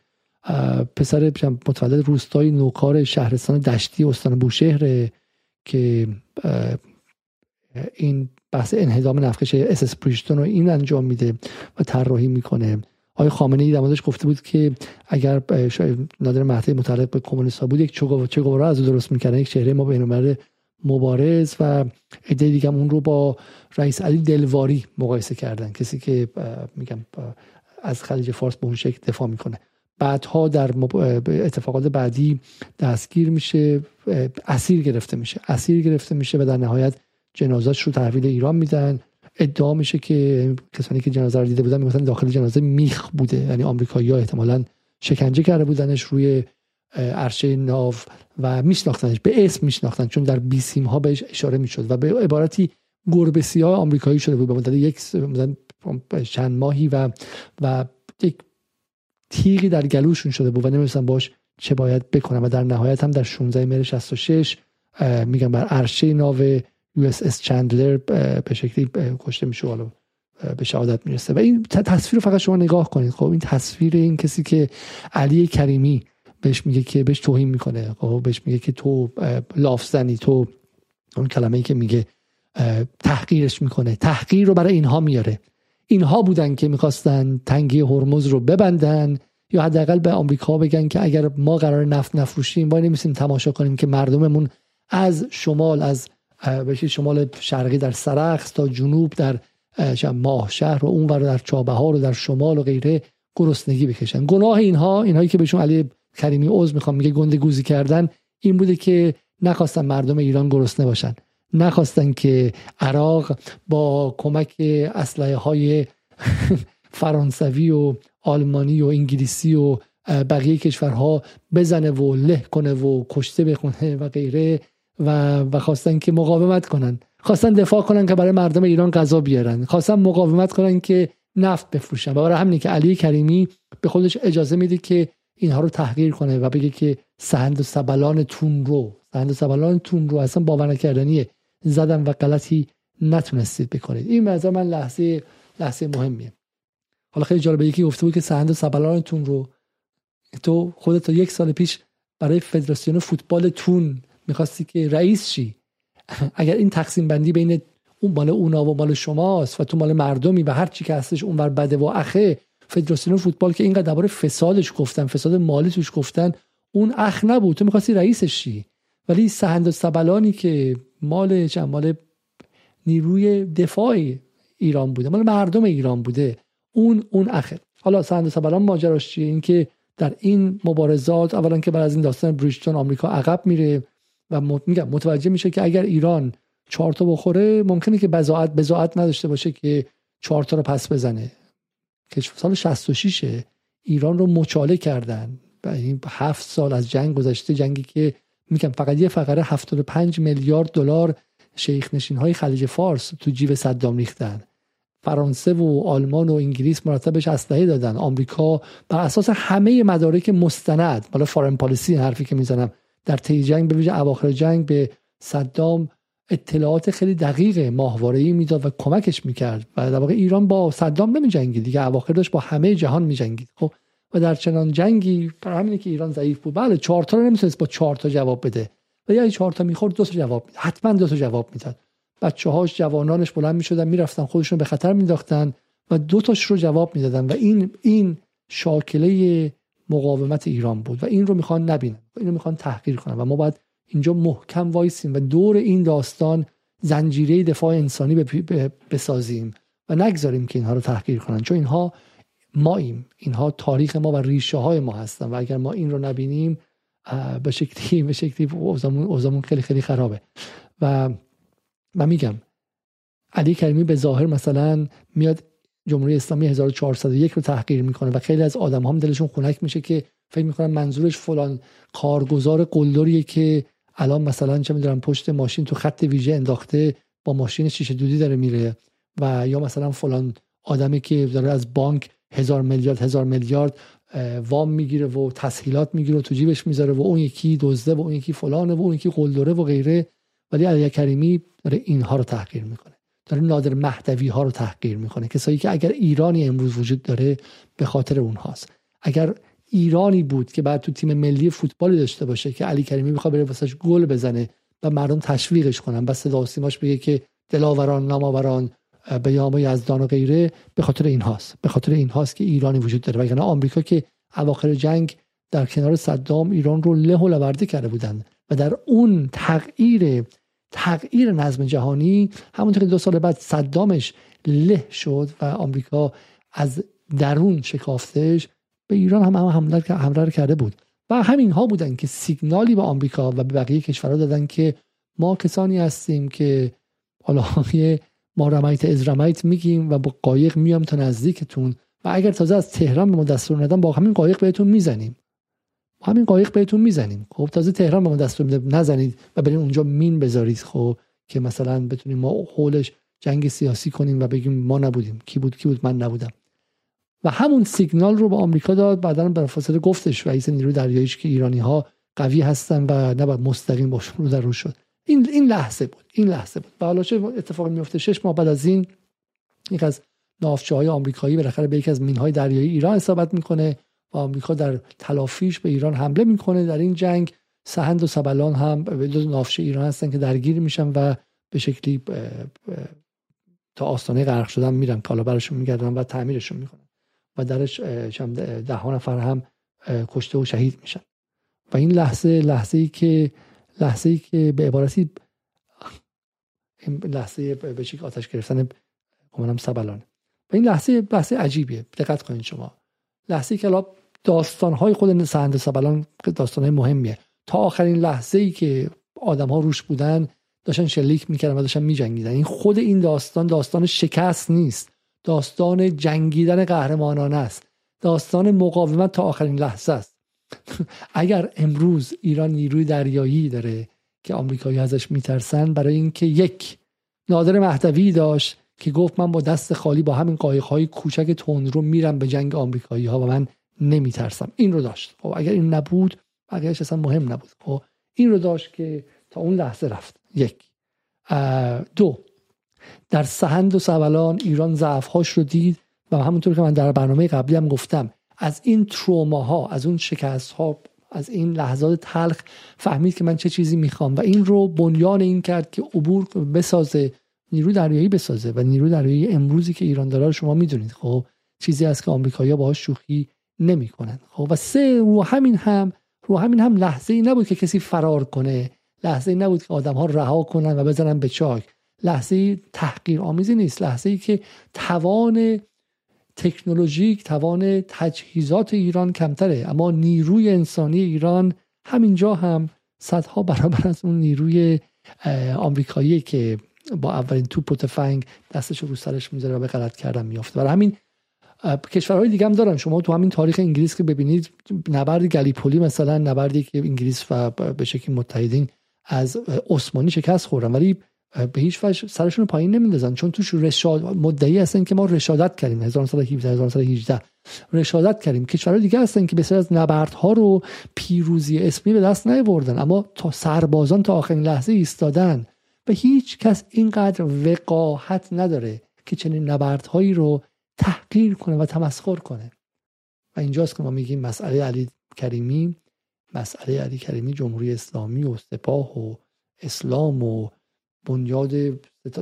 پسر متولد روستای نوکار شهرستان دشتی استان بوشهر که این بحث انهدام نفقش اس پریشتون رو این انجام میده و طراحی می‌کنه. آقای خامنه ای در گفته بود که اگر نادر مهدی متعلق به کمونیست بود یک چگوارا از درست می‌کردن یک چهره ما بین مبارز و ایده دیگه اون رو با رئیس علی دلواری مقایسه کردن. کسی که میگم از خلیج فارس به اون شکل دفاع می‌کنه. بعدها در اتفاقات بعدی دستگیر میشه اسیر گرفته میشه. اسیر گرفته میشه و در نهایت جنازش رو تحویل ایران میدن. ادعا میشه که کسانی که جنازه رو دیده بودن می‌گفتن داخل جنازه میخ بوده. یعنی آمریکایی‌ها احتمالاً شکنجه کرده بودنش روی عرشه ناو و میشناختنش. به اسم میشناختن چون در بیسیم ها بهش اشاره می‌شد و به عبارتی گربه سیاه آمریکایی شده بود. به مدت یک چند ماهی و و یک تیغی در گلوشون شده بود و نمی‌دونستن باش چه باید بکنم و در نهایت هم در 16 مهر 66 میگم بر عرشه ناو یو اس اس چندلر به شکلی کشته میشه حالا به شهادت می‌رسه. و این تصویر رو فقط شما نگاه کنید. خب این تصویر این کسی که علی کریمی بهش میگه که بهش توهین می‌کنه. خب بهش میگه که تو لافزنی تو اون کلمه ای که میگه تحقیرش می‌کنه. تحقیر رو برای اینها میاره. اینها بودن که می‌خواستن تنگی هرمز رو ببندن یا حداقل به آمریکا بگن که اگر ما قرار نفت نفروشیم وای نمیسیم تماشا کنیم که مردممون از شمال از بشه شمال شرقی در سرخس تا جنوب در ماه شهر و اون در چابهار و در شمال و غیره گرسنگی بکشن. گناه اینها اینهایی که بهشون علی کریمی عوض می‌خوام میگه گنده گوزی کردن این بوده که نخواستن مردم ایران گرسنه باشن. نخواستن که عراق با کمک اسلحه های فرانسوی و آلمانی و انگلیسی و بقیه کشورها بزنه و له کنه و کشته بخونه و غیره و و خواستن که مقاومت کنن. خواستن دفاع کنن که برای مردم ایران غذا بیارن. خواستن مقاومت کنن که نفت بفروشن. و برای همینه که علی کریمی به خودش اجازه میده که اینها رو تحقیر کنه و بگه که سهند و سبلان تون رو سهند سبلانتون رو اصلا باور نکردنیه. زدن و غلطی نتونستید بکنید. این مثلا من لحظه لحظه مهمیه. حالا خیلی جالبه یکی گفته بود که سهند سبلانتون رو تو خودت تا یک سال پیش برای فدراسیون فوتبال تون می‌خواستی که رئیس شی. اگر این تقسیم بندی بین اون مال اونا و مال شماست و تو مال مردمی و هر چی که هستش اونور بده و اخه فدراسیون فوتبال که اینقدر درباره فسادش گفتن فساد مالی توش گفتن اون اخ نبود. تو می‌خواستی رئیسش شی. ولی سهند و سبلانی که مال مال نیروی دفاع ایران بوده مال مردم ایران بوده. اون اون اخه حالا سهند و سبلان ماجراش چیه؟ این در این مبارزات اولا که بعد از این داستان بریجتون آمریکا عقب میره و میگم متوجه میشه که اگر ایران چهار تا بخوره ممکنه که بزاعت بزاعت نداشته باشه که چهار تا رو پس بزنه. که سال 66 ایران رو مچاله کردن. و این هفت سال از جنگ گذشته جنگی که میگم فقط یه فقره 75 میلیارد دلار شیخ نشین های خلیج فارس تو جیب صدام ریختن. فرانسه و آلمان و انگلیس مرتبش اسلحه دادن. آمریکا بر اساس همه مدارک مستند. بالا فارن پالیسی حرفی که می‌زنم. در طی جنگ به ویژه اواخر جنگ به صدام اطلاعات خیلی دقیق ماهواره‌ای می‌داد و کمکش می‌کرد. و در واقع ایران با صدام نمیجنگید. دیگه اواخر داشت با همه جهان میجنگید. خب و در چنان جنگی برای همینه که ایران ضعیف بود. بله چهار تا رو نمی‌تونست با چهار تا جواب بده. و یا چهار تا می‌خورد دو تا جواب می‌داد. حتما دو تا جواب می‌داد. بچه هاش جوانانش بلند می‌شدن می‌رفتن خودشون به خطر مینداختن و دو تاش رو جواب می‌دادن. و این این شاکله مقاومت ایران بود و این رو می‌خوان نبینن و این رو می‌خوان تحقیر کنن. و ما باید اینجا محکم وایسیم و دور این داستان زنجیره دفاع انسانی بسازیم و نگذاریم که اینها رو تحقیر کنن. چون اینها ماییم. اینها تاریخ ما و ریشه های ما هستن و اگر ما این رو نبینیم به شکلی به شکلی اوزامون خیلی خیلی خرابه. و و میگم علی کریمی به ظاهر مثلا میاد جمهوری اسلامی 1401 رو تحقیر می‌کنه و خیلی از آدم هم دلشون خنک میشه که فکر می‌کنن منظورش فلان کارگزار قلدریه که الان مثلا چه می‌دونم پشت ماشین تو خط ویژه انداخته با ماشین شیشه دودی داره میره و یا مثلا فلان آدمی که داره از بانک هزار میلیارد هزار میلیارد وام می‌گیره و تسهیلات می‌گیره و تو جیبش می‌ذاره و اون یکی دزده و اون یکی فلانه و اون یکی قلدره و غیره. ولی علی کریمی داره اینها رو تحقیر می‌کنه. داره نادر مهدوی ها رو تحقیر می‌کنه. کسایی که اگر ایرانی امروز وجود داره به خاطر اونهاست. اگر ایرانی بود که بعد تو تیم ملی فوتبالی داشته باشه که علی کریمی می‌خواد بره واسش گل بزنه و مردم تشویقش کنن بس صدا بگه که دلاوران ناماوران به یزدان و غیره به خاطر این هاست. به خاطر این هاست که ایرانی وجود داره. وگرنه آمریکا که اواخر جنگ در کنار صدام ایران رو له و کرده بودند و در اون تغییر تغییر نظم جهانی همونطور که دو سال بعد صدامش له شد و آمریکا از درون شکافتش به ایران هم, هم حمله حمله کرده بود. و همین ها بودن که سیگنالی به آمریکا و به بقیه کشورها دادن که ما کسانی هستیم که حالا ما رمیت از رمیت میگیم و با قایق میام تا نزدیکتون. و اگر تازه از تهران به ما دستور ندن با همین قایق بهتون می‌زنیم. با همین قایق بهتون می‌زنیم. خب تازه تهران به ما دستور میده نزنید و برین اونجا مین بذارید خب که مثلا بتونیم ما حولش جنگ سیاسی کنیم و بگیم ما نبودیم. کی بود کی بود من نبودم. و همون سیگنال رو به آمریکا داد بعدا به فاصله گفتش رئیس نیروی دریاییش که ایرانی ها قوی هستن و نباید مستقیم باشون رو در رو شد. این این لحظه بود این لحظه بود. و حالا چه اتفاقی میفته شش ماه بعد از این یک از نافچه های آمریکایی بالاخره به یک از مین های دریایی ایران اصابت می‌کنه و آمریکا در تلافیش به ایران حمله می‌کنه در این جنگ. سهند و سبلان هم دو نافچه ایران هستن که درگیر میشن و به شکلی تا آستانه غرق شدن میرن. کالا براشون میگردن و تعمیرشون می‌کنن. و درش ده ها نفر هم کشته و شهید میشن. و این لحظه لحظه ای که لحظه ای که به عبارتی لحظه به شکل آتش گرفتن گمانم سبلانه و این لحظه لحظه عجیبیه. دقت کنید شما. لحظه ای که داستان های خود سهند سبلان داستان های مهمیه. تا آخرین لحظه ای که آدم ها روش بودن داشتن شلیک می‌کردن و داشتن میجنگیدن. این خود این داستان داستان شکست نیست. داستان جنگیدن قهرمانانه است. داستان مقاومت تا آخرین لحظه است. اگر امروز ایران نیروی دریایی داره که آمریکایی ازش میترسن برای اینکه یک نادر مهدوی داشت که گفت من با دست خالی با همین قایق های کوچک تون رو میرم به جنگ آمریکایی ها و من نمیترسم. این رو داشت. خب اگر این نبود بقیهش اصلا مهم نبود. خب این رو داشت که تا اون لحظه رفت. یک. دو. در سهند و سولان ایران ضعفهاش رو دید و همونطور که من در برنامه قبلی هم گفتم از این تروماها از اون شکست ها از این لحظات تلخ فهمید که من چه چیزی می‌خوام و این رو بنیان این کرد که عبور بسازه نیرو دریایی بسازه و نیرو دریایی امروزی که ایران داره شما می‌دونید. خب چیزی است که آمریکایی‌ها باهاش شوخی نمی‌کنن. خب و سه رو همین هم رو همین هم لحظه ای نبود که کسی فرار کنه. لحظه ای نبود که آدم ها رها کنن و بزنن به چاک. لحظه تحقیر آمیزی نیست. لحظه ای که توان تکنولوژیک توان تجهیزات ایران کمتره اما نیروی انسانی ایران همینجا هم صدها برابر از اون نیروی آمریکایی که با اولین توپ و تفنگ دستش رو سرش می‌ذاره و به غلط کردن میافته. برای همین کشورهای دیگه هم دارن. شما تو همین تاریخ انگلیس که ببینید نبرد گلیپولی مثلا نبردی که انگلیس و به شکل متحدین از عثمانی شکست خوردن. ولی به هیچ وجه سرشون پایین نمیندازن. چون توش رشاد مدعی هستن که ما رشادت کردیم. 1917 1918 رشادت کردیم. کشورهای دیگه هستن که بسیار از نبردها رو پیروزی اسمی به دست نیاوردن. اما تا سربازان تا آخرین لحظه ایستادن. و هیچ کس اینقدر وقاحت نداره که چنین نبردهایی رو تحقیر کنه و تمسخر کنه. و اینجاست که ما میگیم مسئله علی کریمی مسئله علی کریمی جمهوری اسلامی و سپاه و اسلام و بنیاد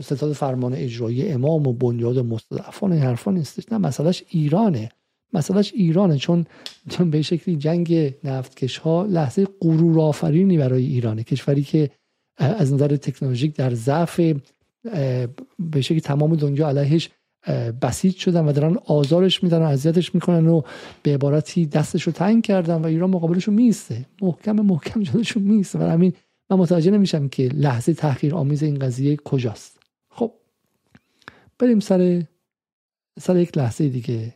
ستاد فرمان اجرایی امام و بنیاد مستضعفان این حرفا نیستش. نه مسئلهش ایرانه. مسئلهش ایرانه چون به شکلی جنگ نفتکش ها لحظه غرور آفرینی برای ایرانه. کشوری که از نظر تکنولوژیک در ضعف به شکلی تمام دنیا علیهش بسیج شدن و دارن آزارش میدن و اذیتش می‌کنن و به عبارتی دستش رو تنگ کردن و ایران مقابلش میسته محکم محکم جلوش میسته و همین من متوجه نمیشم که لحظه تحقیر آمیز این قضیه کجاست. خب بریم سر سر یک لحظه دیگه.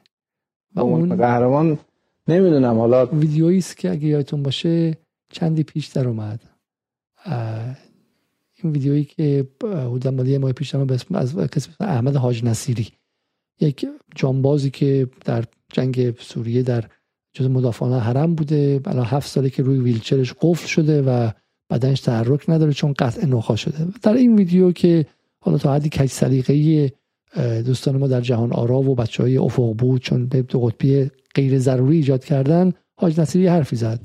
و اون قهرمان نمی‌دونم. حالا ویدیویی است که اگه یادتون باشه چندی پیش در اومد. این ویدیویی که حدودا مالی ماه پیش به اسم از کسی احمد حاج نصیری. یک جانبازی که در جنگ سوریه در جز مدافعان حرم بوده. الان هفت ساله که روی ویلچرش قفل شده و بدنش تحرک نداره چون قطع نخا شده. در این ویدیو که حالا تا حدی کج سلیقه دوستان ما در جهان آرا و بچه های افق بود چون به دو قطبی غیر ضروری ایجاد کردن حاج نصیری حرفی زد.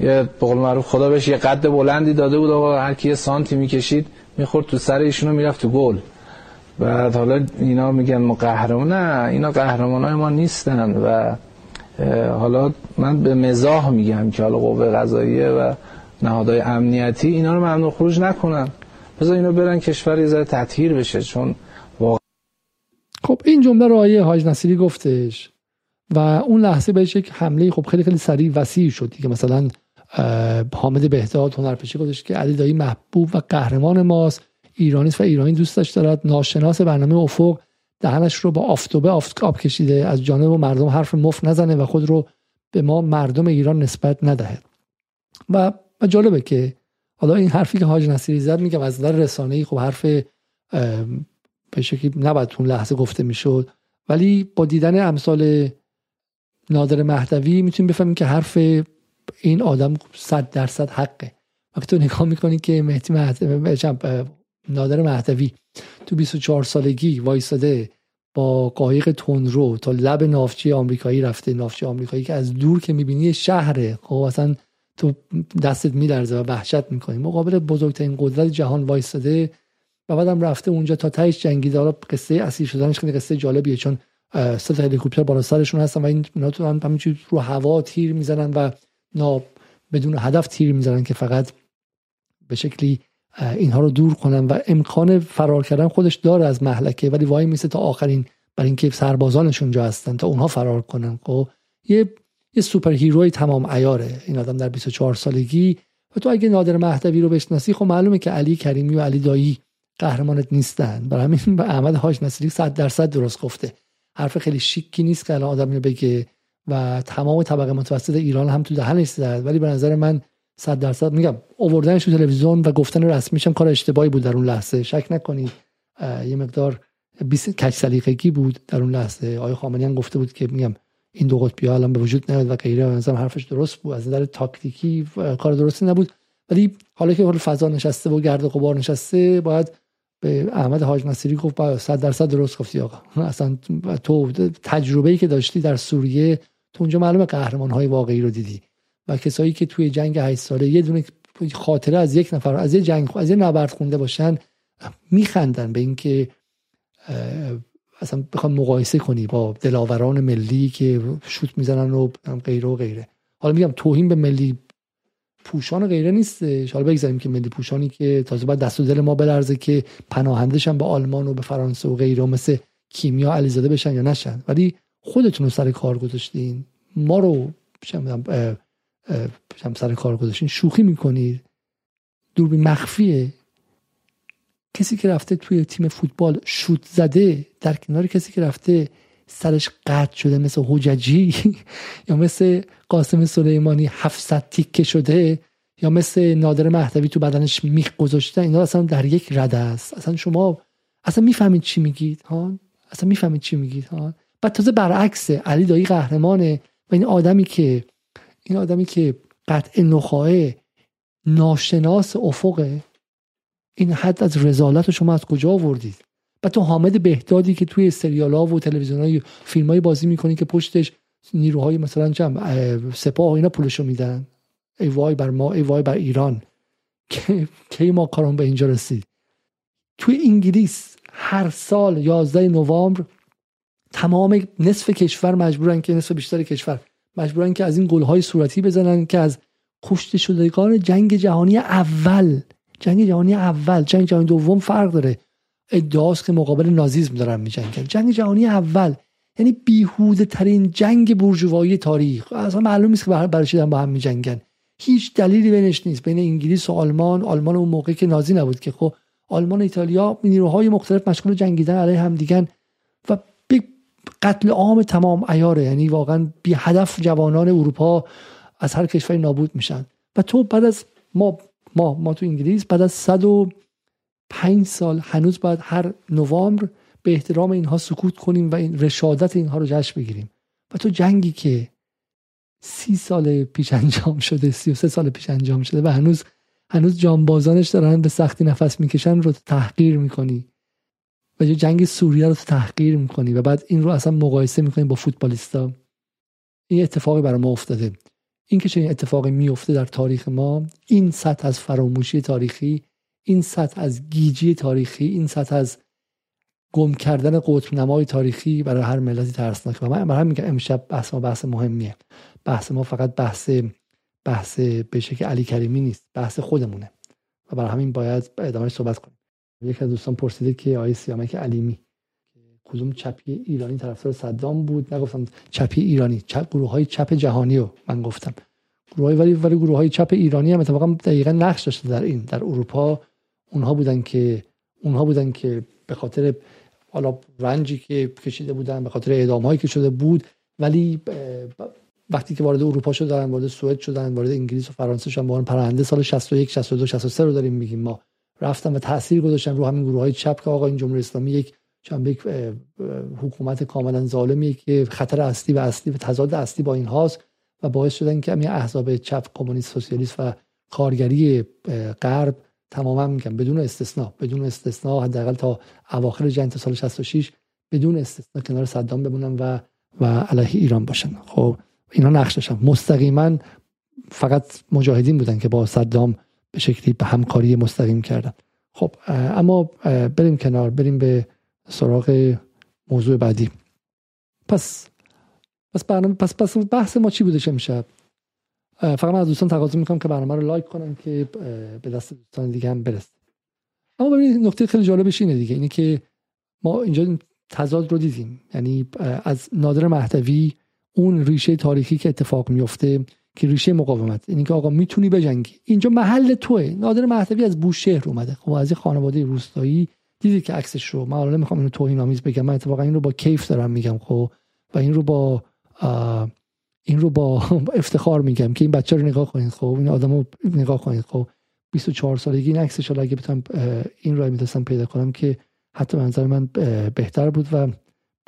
یه بقول معروف خدا بهش یه قد بلندی داده بود آقا هر کی سانتی می‌کشید می‌خورد تو سر ایشونو می‌رفت تو گل. بعد حالا اینا میگن ما قهرمان نه اینا قهرمان های ما نیستن و حالا من به مزاح میگم که حالا قوه قضاییه و نهادهای امنیتی اینا رو ممنوع خروج نکنن. بذار اینا برن کشور یه ذره تطهیر بشه چون واقع... خب این جمله رو آیه حاج نصیری گفتش و اون لحظه بهش یک حمله خب خیلی خیلی سریع وسیع شد که مثلا حامد بهداد هنرپیشه گفتش که علی دایی محبوب و قهرمان ماست. ایرانی و ایرانی دوستش دارد. ناشناس برنامه افق دهنش رو با آفتوبه آب کشیده. از جانب و مردم حرف مف نزنه و خود رو به ما مردم ایران نسبت ندهد. و و جالبه که حالا این حرفی که حاج نصیری زد میگم از نظر رسانه‌ای خب حرف به شکلی نباید اون لحظه گفته می‌شد. ولی با دیدن امثال نادر مهدوی می‌تونیم بفهمیم که حرف این آدم صد درصد حقه. وقتی تو نگاه می‌کنی که مهدی مهدوی نادر مهدوی تو 24 سالگی وایساده با قایق تندرو تا لب نافچه آمریکایی رفته. نافچه آمریکایی که از دور که می‌بینی شهره. خب اصلا تو دستت میلرزه و وحشت می‌کنی. مقابل بزرگترین قدرت جهان وایستاده و بعدم رفته اونجا تا تهش جنگیده. حالا قصه اسیر شدنش خیلی قصه جالبیه چون سه هلیکوپتر بالا سرشون هستن و این اینا تو همینجوری رو هوا تیر می‌زنن و نا بدون هدف تیر می‌زنن که فقط به شکلی اینها رو دور کنن و امکان فرار کردن خودش داره از محلکه. ولی وای میسه تا آخرین برای اینکه سربازانش اونجا هستن تا اونها فرار کنن. خب یه یه سوپر هیروی تمام عیاره. این آدم در 24 سالگی. و تو اگه نادر مهدوی رو بشناسی خب معلومه که علی کریمی و علی دایی قهرمانت نیستن. برای همین به احمد حاج نصیری 100 درصد درست گفته. حرف خیلی شیکی نیست که الان آدم اینو بگه و تمام طبقه متوسط ایران هم تو دهنش زد. ولی به نظر من 100 درصد میگم اووردنش تو تلویزیون و گفتن رسمیش هم کار اشتباهی بود در اون لحظه. شک نکنید یه مقدار 20 کج سلیقگی بود در اون لحظه. آقای خامنه‌ای هم گفته بود که میگم این دو قطبی الان به وجود نیاد و غیره نظرم حرفش درست بود. از نظر تاکتیکی کار درستی نبود. ولی حالا که فضا نشسته و گرد و غبار نشسته باید به احمد حاج نصیری گفت با 100 درصد درست گفتی آقا. اصلا تو تجربه ای که داشتی در سوریه تو اونجا معلومه قهرمان های واقعی رو دیدی. و کسایی که توی جنگ 8 ساله یه دونه خاطره از یک نفر از یه جنگ از یه نبرد خونده باشن میخندن به اینکه اصلا بخوام مقایسه کنی با دلاوران ملی که شوت می‌زنن و غیره و غیره. حالا میگم توهین به ملی پوشان و غیره نیستش. حالا بگذاریم که ملی پوشانی که تازه باید دست و دل ما بلرزه که پناهندشن به آلمان و به فرانسه و غیره مثل کیمیا علیزاده بشن یا نشن. ولی خودتون رو سر کار گذاشتین. ما رو سر کار گذاشتین. شوخی می‌کنید. دوربین مخفیه. کسی که رفته توی تیم فوتبال شوت زده در کنار کسی که رفته سرش قطع شده مثل حججی یا مثل قاسم سلیمانی 700 تیکه شده یا مثل نادر مهدوی تو بدنش میخ گذاشته اینا اصلا در یک رده است. اصلا شما اصلا می‌فهمید چی میگید ها؟ اصلا می‌فهمید چی میگید ها؟ بعد تازه برعکس علی دایی قهرمانه و این آدمی که این آدمی که قطع نخواه ناشناس افقه این حد از رزالت رو شما از کجا آوردید؟ و تو حامد بهدادی که توی سریال ها و تلویزیون های فیلم های بازی می‌کنی که پشتش نیروهای مثلا جمع سپاه و اینا پولشو میدن. ای وای بر ما ای وای بر ایران. کی ما کارون به اینجا رسید؟ توی انگلیس هر سال 11 نوامبر تمام نصف کشور مجبورن که نصف بیشتر کشور مجبورن که از این گلهای صورتی بزنن که از کشته شدگان جنگ جهانی اول جنگ جهانی اول جنگ جهانی دوم فرق داره. ادعاست که مقابل نازیسم دارن میجنگن. جنگ جهانی اول یعنی بیهوده ترین جنگ بورژوایی تاریخ. اصلا معلوم نیست که برای چی با هم میجنگن. هیچ دلیلی بینش نیست. بین انگلیس و آلمان. آلمان اون موقع که نازی نبود که. خب آلمان و ایتالیا نیروهای مختلف مشغول جنگیدن علیه هم دیگن و قتل عام تمام ایاره. یعنی واقعا بی هدف جوانان اروپا از هر کشوری نابود میشن. و تو بعد از ما ما ما تو انگلیس بعد از 105 سال هنوز باید هر نوامبر به احترام اینها سکوت کنیم و این رشادت اینها رو جشن بگیریم. و تو جنگی که سی سال پیش انجام شده سی و سه سال پیش انجام شده و هنوز هنوز جانبازانش دارن به سختی نفس می‌کشن رو تحقیر می‌کنی. و جنگ سوریه رو تحقیر می‌کنی و بعد این رو اصلا مقایسه می‌کنی با فوتبالیستا. این اتفاقی برای ما افتاده. این که چنین اتفاقی میفته در تاریخ ما این سطح از فراموشی تاریخی این سطح از گیجی تاریخی این سطح از گم کردن قطب نمای تاریخی برای هر ملتی ترسناک. و من همین میگم امشب بحث ما بحث مهمیه. بحث ما فقط بحث بحث به شکل علی کریمی نیست بحث خودمونه. و برای همین باید ادامه صحبت کنیم. یکی از دوستان پرسیده که آیه سیامک علیمی کدوم چپی ایرانی طرفدار صدام بود؟ نگفتم چپی ایرانی چپ گروه های چپ جهانی رو من گفتم. گروه های ولی ولی گروه های چپ ایرانی هم اتفاقا دقیقا نقش داشته در این در اروپا. اونها بودن که اونها بودن که به خاطر حالا رنجی که کشیده بودن به خاطر اعدام هایی که شده بود ولی وقتی که وارد اروپا شدن وارد سوئد شدن وارد انگلیس و فرانسه شدن با پرنده سال 61 62 63 رو داریم میگیم ما. رفتن و تاثیر گذاشتن رو همین گروه های چپ که آقا این جمهوری اسلامی یک یک حکومت کاملا ظالمیه که خطر اصلی و اصلی و تضاد اصلی با این هاست و باعث شدن که همین احزاب چپ کمونیست سوسیالیست و کارگری غرب تماما میگم بدون استثنا بدون استثنا حداقل تا اواخر جنگ سال 66 بدون استثنا کنار صدام بمونن و و علیه ایران باشن. خب اینا نقش داشتن. مستقیما فقط مجاهدین بودن که با صدام به شکلی به همکاری مستقیم کردن. خب اما بریم کنار بریم به سراغ موضوع بعدی. پس پس برنامه پس پس بحث ما چی بوده امشب فقط من از دوستان تقاضا می‌کنم که برنامه رو لایک کنن که به دست دوستان دیگه هم برسه. اما ببینید نکته خیلی جالبش اینه دیگه اینه که ما اینجا تضاد رو دیدیم. یعنی از نادر مهدوی اون ریشه تاریخی که اتفاق میفته که ریشه مقاومت. اینی که آقا می‌تونی بجنگی. اینجا محل توه. نادر مهدوی از بوشهر اومده. خب از خانواده روستایی دیدی که عکسش رو؟ من حالا نمی‌خوام اینو توهین آمیز بگم. من اتفاقا این رو با کیف دارم میگم خب؟ و این رو با این رو با افتخار میگم که این بچه رو نگاه کنید خب؟ این آدمو نگاه کنید خب؟ 24 سالگی این عکسش حالا اگه بتونم این رو می‌تونستم پیدا کنم که حتی منظر من بهتر بود و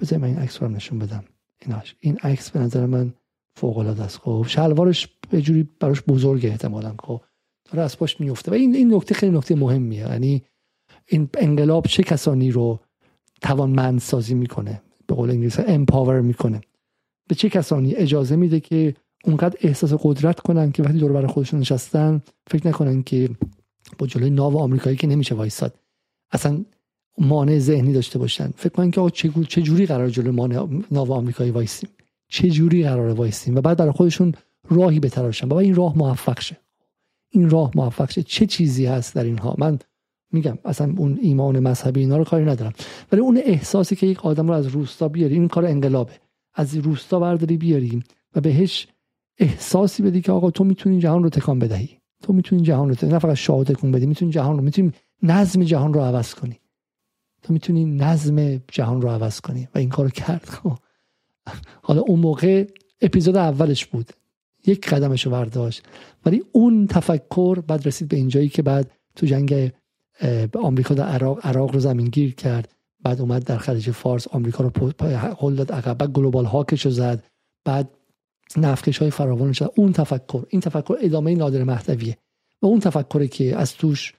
بذار من این عکس رو نشون بدم. ایناش. این عکس به نظر من فوق العاده است خب؟ شلوارش به جوری براش بزرگه احتمالاً خب؟ داره از پاش میفته و این این نکته خیلی نکته مهمیه. یعنی این انقلاب چه کسانی رو توانمند سازی می‌کنه؟ به قول انگلیسی امپاور می‌کنه. به چه کسانی اجازه میده که اونقدر احساس قدرت کنن که وقتی دور بر خودشون نشستن فکر نکنن که با جلوی ناو آمریکایی که نمیشه وایساد اصلا مانع ذهنی داشته باشن. فکر کنن که چه جوری قرار جلوی مانع ناو آمریکایی وایسیم؟ چه جوری قرار وایسیم؟ و بعد برای خودشون راهی بتراشن. بابا این راه موفق شه. این راه موفق شه. چه چیزی هست در اینها؟ من میگم اصلا اون ایمان مذهبی اینا رو کاری ندارم. ولی اون احساسی که یک آدم رو از روستا بیاری این کار انقلابه. از روستا برداری بیاری و بهش احساسی بدی که آقا تو می‌تونی جهان رو تکان بدهی. تو می‌تونی جهان رو تکان نه فقط شاه تکون بدی می‌تونی جهان رو می‌تونی نظم جهان رو عوض کنی. تو می‌تونی نظم جهان رو عوض کنی. و این کارو کرد. خب. حالا اون موقع اپیزود اولش بود. یک قدمش رو برداشت. ولی اون تفکر بعد رسید به اینجایی که بعد تو جنگ آمریکا در عراق عراق رو زمین گیر کرد. بعد اومد در خلیج فارس آمریکا رو هل داد عقب بعد گلوبال هاکش رو زد. بعد نفکش های فراوان شد اون تفکر این تفکر ادامه نادر مهدویه. و اون تفکری که از توش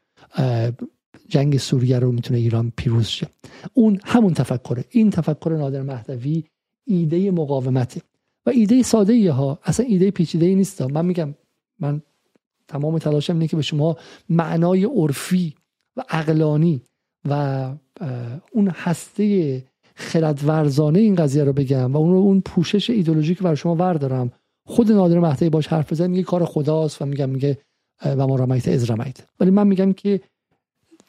جنگ سوریه رو می‌تونه ایران پیروز شه. اون همون تفکره. این تفکر نادر مهدوی ایده مقاومته. و ایده ساده ای ها. اصلا ایده پیچیده ای نیست من میگم من تمام تلاشم اینه که به شما معنای عرفی و عقلانی و اون هسته خردورزانه این قضیه رو بگم و اون رو اون پوشش ایدولوژیک برای شما وردارم خود نادر مهدی باش حرف بزنم میگه کار خداست و میگم میگه و ما رمیت از رمیت ولی من میگم که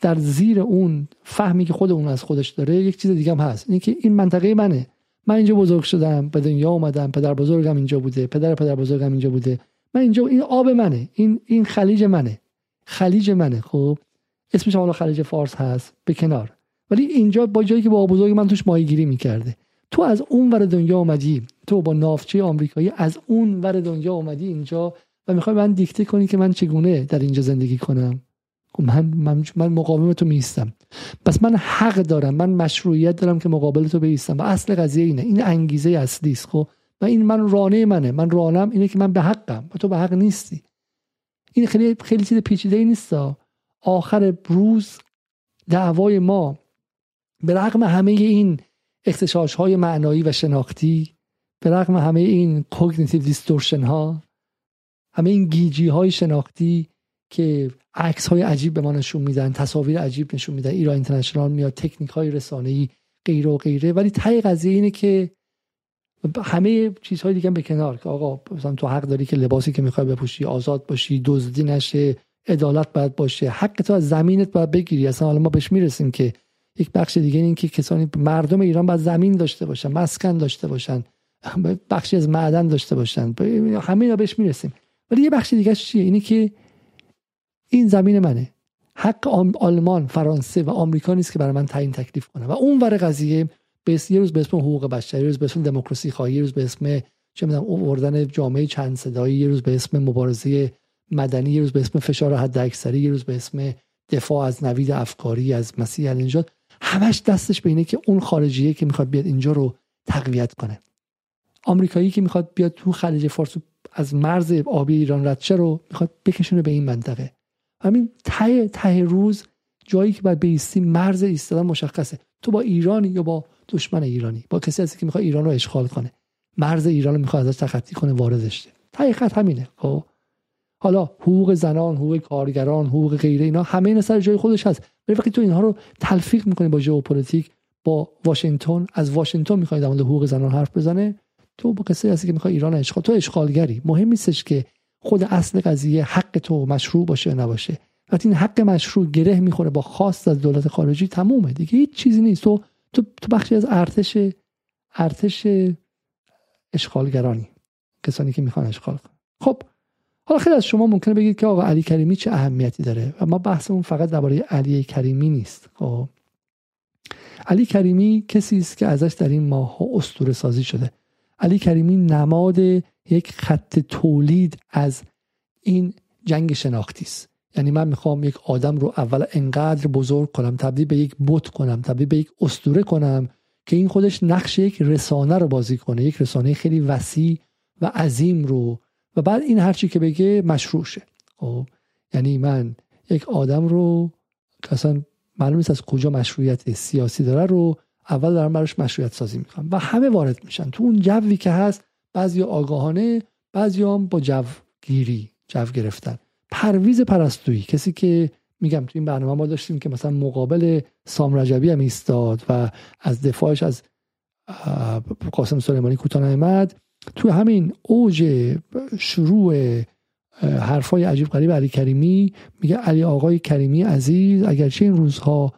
در زیر اون فهمی که خود اون از خودش داره یک چیز دیگه هم هست. اینه که این منطقه منه. من اینجا بزرگ شدم به دنیا اومدم پدر بزرگم اینجا بوده پدر پدر بزرگم اینجا بوده. من اینجا این آب منه. این این خلیج منه. خلیج منه. خب؟ اسمش حالا خلیج فارس هست به کنار. ولی اینجا با جایی که با بزرگ من توش ماهیگیری می‌کرده. تو از اون ور دنیا اومدی تو با نافچه آمریکایی از اون ور دنیا اومدی اینجا و می‌خوای من دیکته کنی که من چگونه در اینجا زندگی کنم؟ خب من من, من مقاوم تو میستم پس من حق دارم من مشروعیت دارم که مقابل تو بیستم و اصل قضیه اینه. این انگیزه اصلی است خب؟ و این من رانه منه. من رانم اینه که من به حقم و تو به حق نیستی. این خیلی خیلی چیز پیچیده ای نیست آخر روز دعوای ما به رغم همه این اغتشاش های معنایی و شناختی به رغم همه این cognitive distortion ها همه این گیجی های شناختی که عکس های عجیب به ما نشون میدن تصاویر عجیب نشون میدن ایران اینترنشنال میاد تکنیک های رسانه ای غیره و غیره. ولی ته قضیه اینه که همه چیزهای دیگه به کنار که آقا مثلا تو حق داری که لباسی که می‌خوای بپوشی آزاد باشی دزدی نشه عدالت باید باشه. حق تو از زمینت باید بگیری. اصلا حالا ما بهش می‌رسیم که یک بخش دیگه این که کسانی مردم ایران باید زمین داشته باشن مسکن داشته باشن بخشی از معدن داشته باشن. همه اینا بهش می‌رسیم. ولی یه بخش دیگه چیه؟ اینه که این زمین منه. حق آلمان فرانسه و آمریکا نیست که برای من تعیین تکلیف کنه. و اون ور قضیه به یه روز به اسم حقوق بشری یه روز به اسم دموکراسی خواهی روز به اسم چه می‌دونم آوردن جامعه چند صدایی یه روز به اسم مبارزه مدنی یه روز به اسم فشار حد اکثری یه روز به اسم دفاع از نوید افکاری از مسیح النجات همش دستش به اینه که اون خارجیه که می‌خواد بیاد اینجا رو تقویت کنه. آمریکایی که می‌خواد بیاد تو خلیج فارس از مرز آبی ایران رد رو می‌خواد بکشونه به این منطقه. همین ته ته روز جایی که باید بیستی مرز ایستادن مشخصه. تو با ایرانی یا با دشمن ایرانی؟ با کسی هستی که می‌خواد ایران رو اشغال کنه. مرز ایران رو می‌خواد ازش تخطی کنه واردش ته خط همینه خب؟ حالا حقوق زنان حقوق کارگران حقوق غیره اینا همه اینا سر جای خودش هست. ولی وقتی تو اینها رو تلفیق می‌کنی با ژئوپلیتیک با واشنگتن از واشنگتن می‌خوای در مورد حقوق زنان حرف بزنه تو با کسی هستی که می‌خوای ایران اشغال تو اشغالگری. مهم نیستش که خود اصل قضیه حق تو مشروع باشه یا نباشه. وقتی این حق مشروع گره می‌خوره با خواست از دولت خارجی تمومه دیگه. هیچ چیزی نیست. تو تو, تو بخشی از ارتش ارتش اشغالگرانی کسانی که می‌خوان اشغال خب حالا خیلی از شما ممکنه بگید که آقا علی کریمی چه اهمیتی داره؟ و ما بحثمون فقط درباره علی کریمی نیست. خب. علی کریمی کسی است که ازش در این ماه اسطوره سازی شده. علی کریمی نماد یک خط تولید از این جنگ شناختی است. یعنی من می‌خوام یک آدم رو اول انقدر بزرگ کنم تبدیل به یک بت کنم تبدیل به یک اسطوره کنم که این خودش نقش یک رسانه رو بازی کنه یک رسانه خیلی وسیع و عظیم رو و بعد این هرچی که بگه مشروع شه. خب یعنی من یک آدم رو اصلا معلوم نیست از کجا مشروعیت سیاسی داره رو اول دارم براش مشروعیت سازی می‌کنم و همه وارد میشن. تو اون جوی که هست بعضی آگاهانه بعضی هم با جو گیری جو گرفتن. پرویز پرستویی کسی که میگم تو این برنامه ما داشتیم که مثلا مقابل سام رجبی هم ایستاد و از دفاعش از قاسم سلیمانی کوتاه نیامد. تو همین اوج شروع حرفای عجیب غریب علی کریمی میگه علی آقای کریمی عزیز اگرچه این روزها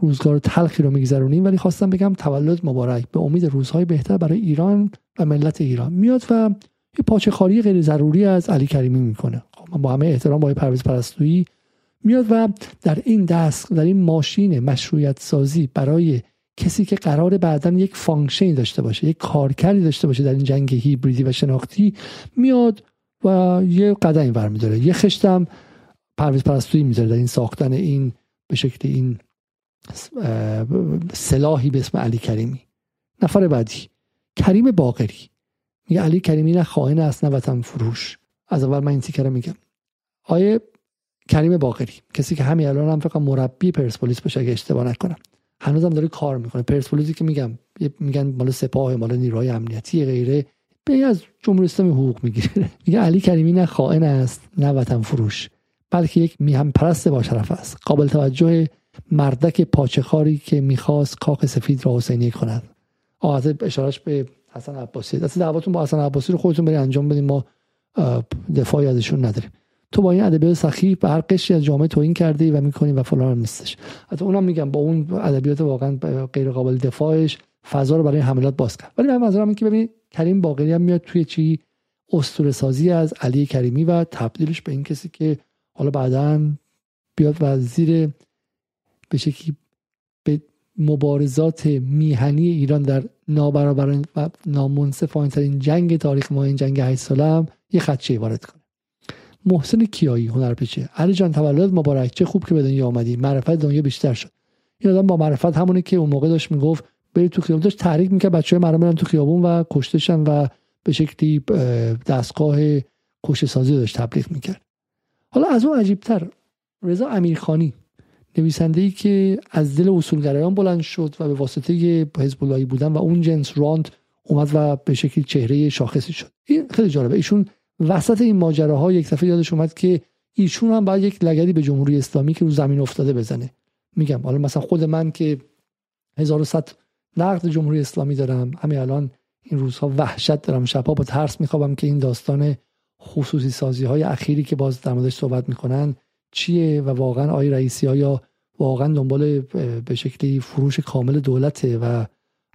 روزگار تلخی رو میگذرونیم ولی خواستم بگم تولد مبارک. به امید روزهای بهتر برای ایران و ملت ایران. میاد و یه پاچه خاری غیر ضروری از علی کریمی می‌کنه. خب من با همه احترام با پرویز پرستویی. میاد و در این دست در این ماشین مشروعیت سازی برای کسی که قرار بعدا یک function ی داشته باشه یک کارکردی داشته باشه در این جنگ هیبریدی و شناختی میاد و یه قدمی برمیداره یه خشتم پرویز پرستویی می‌ذاره در این ساختن این به شکل این سلاحی به اسم علی کریمی. نفر بعدی کریم باقری. میگه علی کریمی نه خائن است نه وطن فروش. از اول من این تیکره میگم. آیه کریم باقری کسی که همین الان هم فقط مربی پرسپولیس بشه اگه اشتباه نکنم. هنوزم داره کار می‌کنه. پرسپولیسی که میگم میگن مال سپاه مال نیروهای امنیتی غیره. به از جمهوری اسلامی حقوق می‌گیره. میگه علی کریمی نه خائن است نه وطن فروش بلکه یک میهم پرست با شرف است. قابل توجه مردک پاچخاری که می‌خواست کاخ سفید را حسینی کند. آه اشارش به حسن عباسی. دست دعواتون با حسن عباسی رو خودتون برید انجام بدین. ما دفاعی ازشون نداریم. تو با این ادبیات سخیف به هر قشری از جامعه توهین کردی و می‌کنی و فلان هم نیستش. حتی اونم میگم با اون ادبیات واقعا غیر قابل دفاعش فضا رو برای حملات باز کرد. ولی من منظورم که ببین کریم باقری هم میاد توی چی؟ اسطوره سازی از علی کریمی و تبدیلش به این کسی که حالا بعدا بیاد و زیر به شکلی به مبارزات میهنی ایران در نابرابر و نامنصفانه ترین جنگ تاریخ ما این جنگ 8 ساله یه خدشه وارد کنه. محسن کیایی هنرپیشه علی جان تولد مبارک. چه خوب که به دنیا آمدی معرفت دنیا بیشتر شد. این آدم با معرفت همونی که اون موقع داشت می‌گفت برید تو خیابون. داشت تحریک می‌کرد. بچه های مردم تو خیابون و کشتشن و به شکلی دستگاه کشته سازی داشت تبلیغ می‌کرد. حالا از اون عجیبتر رضا امیرخانی نویسنده ای که از دل اصولگرایان بلند شد و به واسطه حزب بودن و اون جنس راند اومد و به شکلی چهره شاخصی شد. این خیلی جالبه. ایشون وسط این ماجراها یک دفعه یادش اومد که ایشون هم باید یک لگدی به جمهوری اسلامی که رو زمین افتاده بزنه. میگم حالا مثلا خود من که 1100 نقد جمهوری اسلامی دارم همین الان این روزها وحشت دارم. شبها با ترس میخوابم که این داستان خصوصی سازی های اخیری که باز در موردش صحبت می‌کنن چیه و واقعا آی رئیسی ها یا واقعا دنبال به شکلی فروش کامل دولته و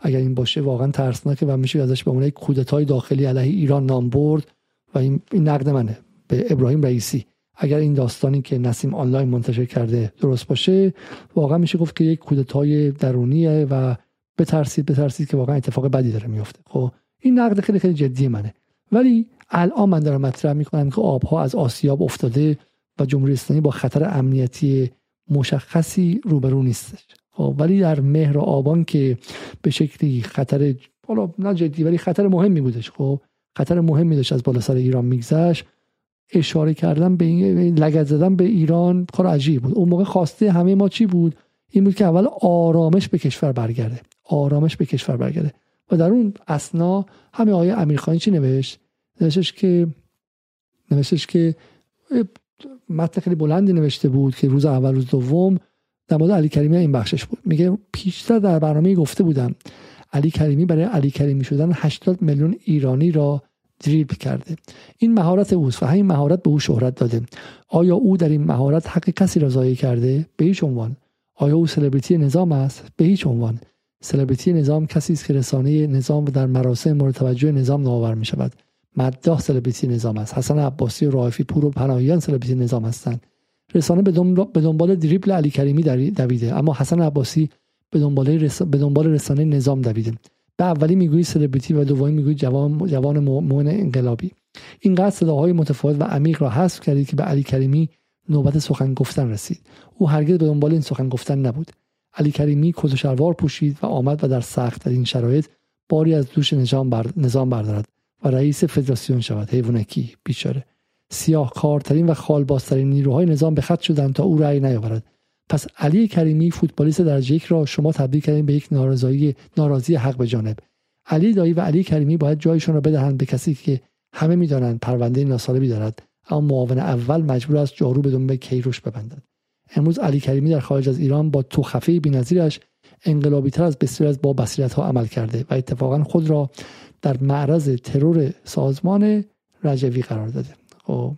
اگر این باشه واقعا ترسناکه و میشه ازش به عنوان کودتای داخلی علیه ایران نام برد. و این, نقد منه به ابراهیم رئیسی. اگر این داستانی که نسیم آنلاین منتشر کرده درست باشه واقعا میشه گفت که یک کودتای درونیه و بترسید بترسید که واقعا اتفاق بدی داره میفته. خب این نقد خیلی خیلی جدی منه. ولی الان من دارم مطرح می‌کنم که آبها از آسیاب افتاده و جمهوری اسلامی با خطر امنیتی مشخصی روبرو نیستش. خب ولی در مهر آبان که به شکلی خطر حالا نه جدی ولی خطر مهمی بودش. خب خطر مهمی داشت از بالا سر ایران میگذشت. اشاره کردن به این لگت زدن به ایران کار عجیب بود. اون موقع خواسته همه ما چی بود؟ این بود که اول آرامش به کشور برگرده. آرامش به کشور برگرده. و در اون اسنا همه آیه امیرخانی چی نوشت؟ نوشتش که نوشتش که متن خیلی بلندی نوشته بود که روز اول روز دوم در مورد علی کریمی این بخشش بود. میگه پیشتر در برنامه گفته بودم علی کریمی برای علی کریمی شدن 80 میلیون ایرانی را دریبل کرده. این مهارت اوست و همین مهارت به او شهرت داده. آیا او در این مهارت حق کسی را ضایع کرده؟ به هیچ عنوان. آیا او سلبریتی نظام است؟ به هیچ عنوان. سلبریتی نظام کسی است که رسانه نظام در مراسم مورد توجه نظام نوآور می شود. مداح سلبریتی نظام است. حسن عباسی و رائفی پور و پناهیان سلبریتی نظام هستند. رسانه به دنبال دریبل علی کریمی دویده. اما حسن عباسی به دنبال به دنبال رسانه نظام دویده به اولی می‌گویی سلبریتی و دومی می‌گویی جوان جوان مؤمن انقلابی. اینقدر صداهای متفاوت و عمیق را حذف کردید که به علی کریمی نوبت سخن گفتن رسید. او هرگز به دنبال این سخن گفتن نبود. علی کریمی کت و شلوار پوشید و آمد و در سخت این شرایط باری از دوش نظام, نظام بردارد و رئیس فدراسیون شود. حیوانکی بیچاره. سیاه کارترین و خالبازترین نیروهای نظام به خط شدند تا او رأی نیاورد. پس علی کریمی فوتبالیست درجه یک را شما تبدیل کردین به یک ناراضی ناراضی حق به جانب. علی دایی و علی کریمی باید جایشان را بدهند به کسی که همه می‌دانند پرونده ناسالبی دارد اما معاون اول مجبور است جارو به دنبه کیروش ببندد. امروز علی کریمی در خارج از ایران با تو خفه بینظیرش انقلابی از بسیاری از با بصیرت ها عمل کرده و اتفاقا خود را در معرض ترور سازمان رجوی قرار داده. خب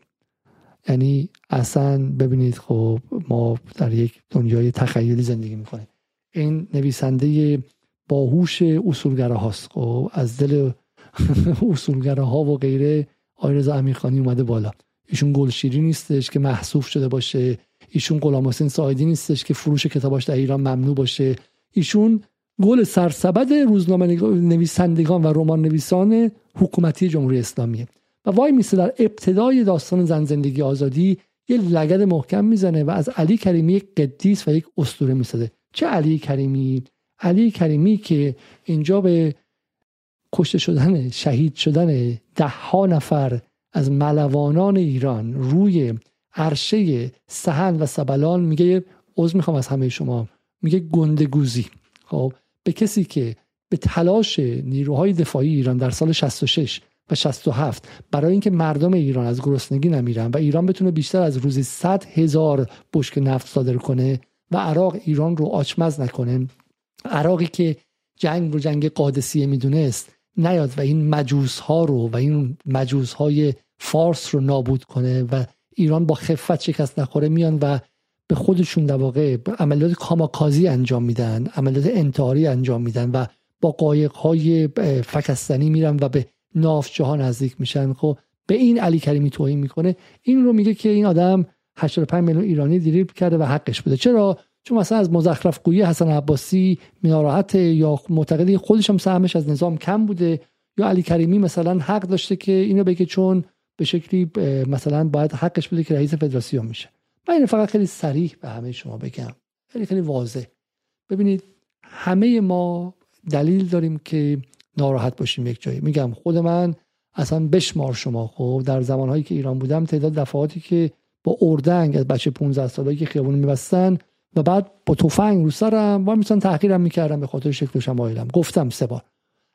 یعنی اصلا ببینید خب ما در یک دنیای تخیلی زندگی می‌کنیم. این نویسنده باهوش اصولگره هاست. خب از دل اصولگره ها و غیره آیرزا امیرخانی اومده بالا. ایشون گلشیری نیستش که محصوف شده باشه. ایشون غلام حسین نیستش که فروش کتاباش در ایران ممنوع باشه. ایشون گل سرسبد روزنامه نویسندگان و رمان نویسان حکومتی جمهوری اسلامیه. و وای میسه در ابتدای داستان زن زندگی آزادی یه لگد محکم می‌زنه و از علی کریمی یک قدیس و یک اسطوره می‌سازه. چه علی کریمی؟ علی کریمی که اینجا به کشته شدن شهید شدن ده ها نفر از ملوانان ایران روی عرشه سهن و سبلان میگه عضو می‌خوام از همه شما. میگه گندگوزی. خب به کسی که به تلاش نیروهای دفاعی ایران در سال 66 و 67 برای اینکه مردم ایران از گرسنگی نمیرن و ایران بتونه بیشتر از روزی 100 هزار بشک نفت صادر کنه و عراق ایران رو آچمز نکنه. عراقی که جنگ رو جنگ قادسیه می‌دونست نیاد و این مجوس ها رو و این مجوس های فارس رو نابود کنه و ایران با خفت شکست نخوره میان و به خودشون در واقع عملیات کاماکازی انجام میدن عملیات انتحاری انجام میدن و با قایق های فکستنی میرن و به نافچه ها نزدیک میشن. خب به این علی کریمی توهین می‌کنه. این رو میگه که این آدم 85 میلیون ایرانی دریب کرده و حقش بوده. چرا؟ چون مثلا از مزخرف گویی حسن عباسی ناراحت یا معتقدی خودش هم سهمش از نظام کم بوده. یا علی کریمی مثلا حق داشته که اینو بگه چون به شکلی مثلا باید حقش بده که رئیس فدراسیون میشه. من اینو فقط خیلی سریح به همه شما بگم. خیلی خیلی واضح. ببینید همه ما دلیل داریم که ناراحت باشیم یک جایی. میگم خود من اصلا بشمار شما. خب در زمانهایی که ایران بودم تعداد دفعاتی که با اردنگ از بچه 15 سالایی که خیابون میبستن و بعد با تفنگ رو سرم و می‌تونن تحقیرم می‌کردم به خاطر شکل و شمایلم. گفتم سه بار.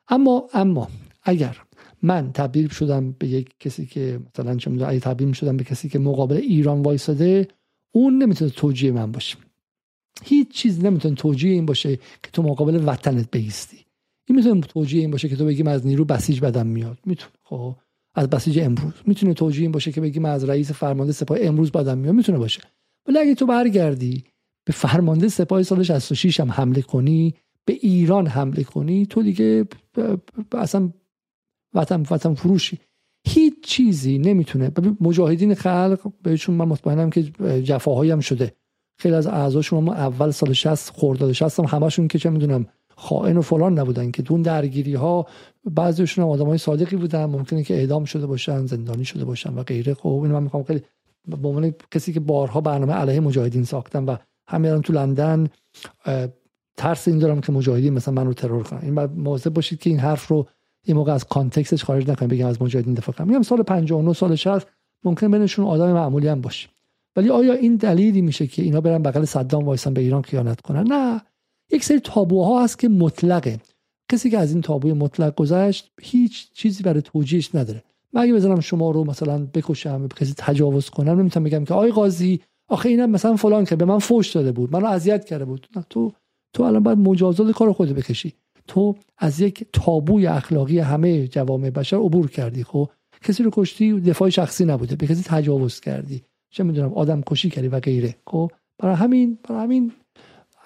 اما اما اگر من تبدیل شدم به یک کسی که مثلا چه می‌دونم اگه تبدیل شدم به کسی که مقابل ایران وایساده اون نمی‌تونه توجیه من باشه. هیچ چیز نمی‌تونه توجیه این باشه که تو مقابل وطنت بیستی این می‌تونه توجیه این باشه که تو بگی از نیرو بسیج بدم میاد. می‌تونه. خب از بسیج امروز. می‌تونه توجیه این باشه که بگی از رئیس فرمانده سپاه امروز بدم میاد. می‌تونه باشه. ولی اگه تو برگردی به فرمانده سپاه سال 66 هم حمله کنی به ایران حمله کنی تو دیگه اصلا وطن وطن فروشی. هیچ چیزی نمی‌تونه. مجاهدین خلق بهشون من مطمئنم که جفاهایی هم شده. خیلی از اعضاشون ما اول سال 60 خرداد 60 هم همشون که چه می‌دونم خائن و فلان نبودن که دون درگیری ها بعضیشون هم آدمای صادقی بودن ممکنه که اعدام شده باشن زندانی شده باشن و غیره. خب اینو من می‌خوام خیلی به عنوان کسی که بارها برنامه علیه مجاهدین ساختم و همین تو لندن ترس این دارم که مجاهدین مثلا من رو ترور کنن. این مواظب باشید که این حرف رو این موقع از کانتکستش خارج نکنیم بگم از مجاهدین دفاع کنم میگم سال 59 سال 60 ممکن بینشون آدم معمولی هم باشه. ولی آیا این دلیلی میشه که اینا برن بغل صدام وایسن به ایران خیانت کنن؟ نه. یک سری تابوها هست که مطلقه. کسی که از این تابوی مطلق گذشت هیچ چیزی برای توجیهش نداره. من اگه بزنم شما رو مثلا بکشم به کسی تجاوز کنم نمی‌تونم بگم که آقای قاضی آخه اینم مثلا فلان که به من فوش داده بود منو اذیت کرده بود. نه تو تو الان باید مجازات کار خود بکشی. تو از یک تابوی اخلاقی همه جوامع بشر عبور کردی خب؟ کسی رو کشتی دفاع شخصی نبوده به کسی تجاوز کردی. چه می‌دونم آدم کشی کردی و غیره خب؟ برای همین برای همین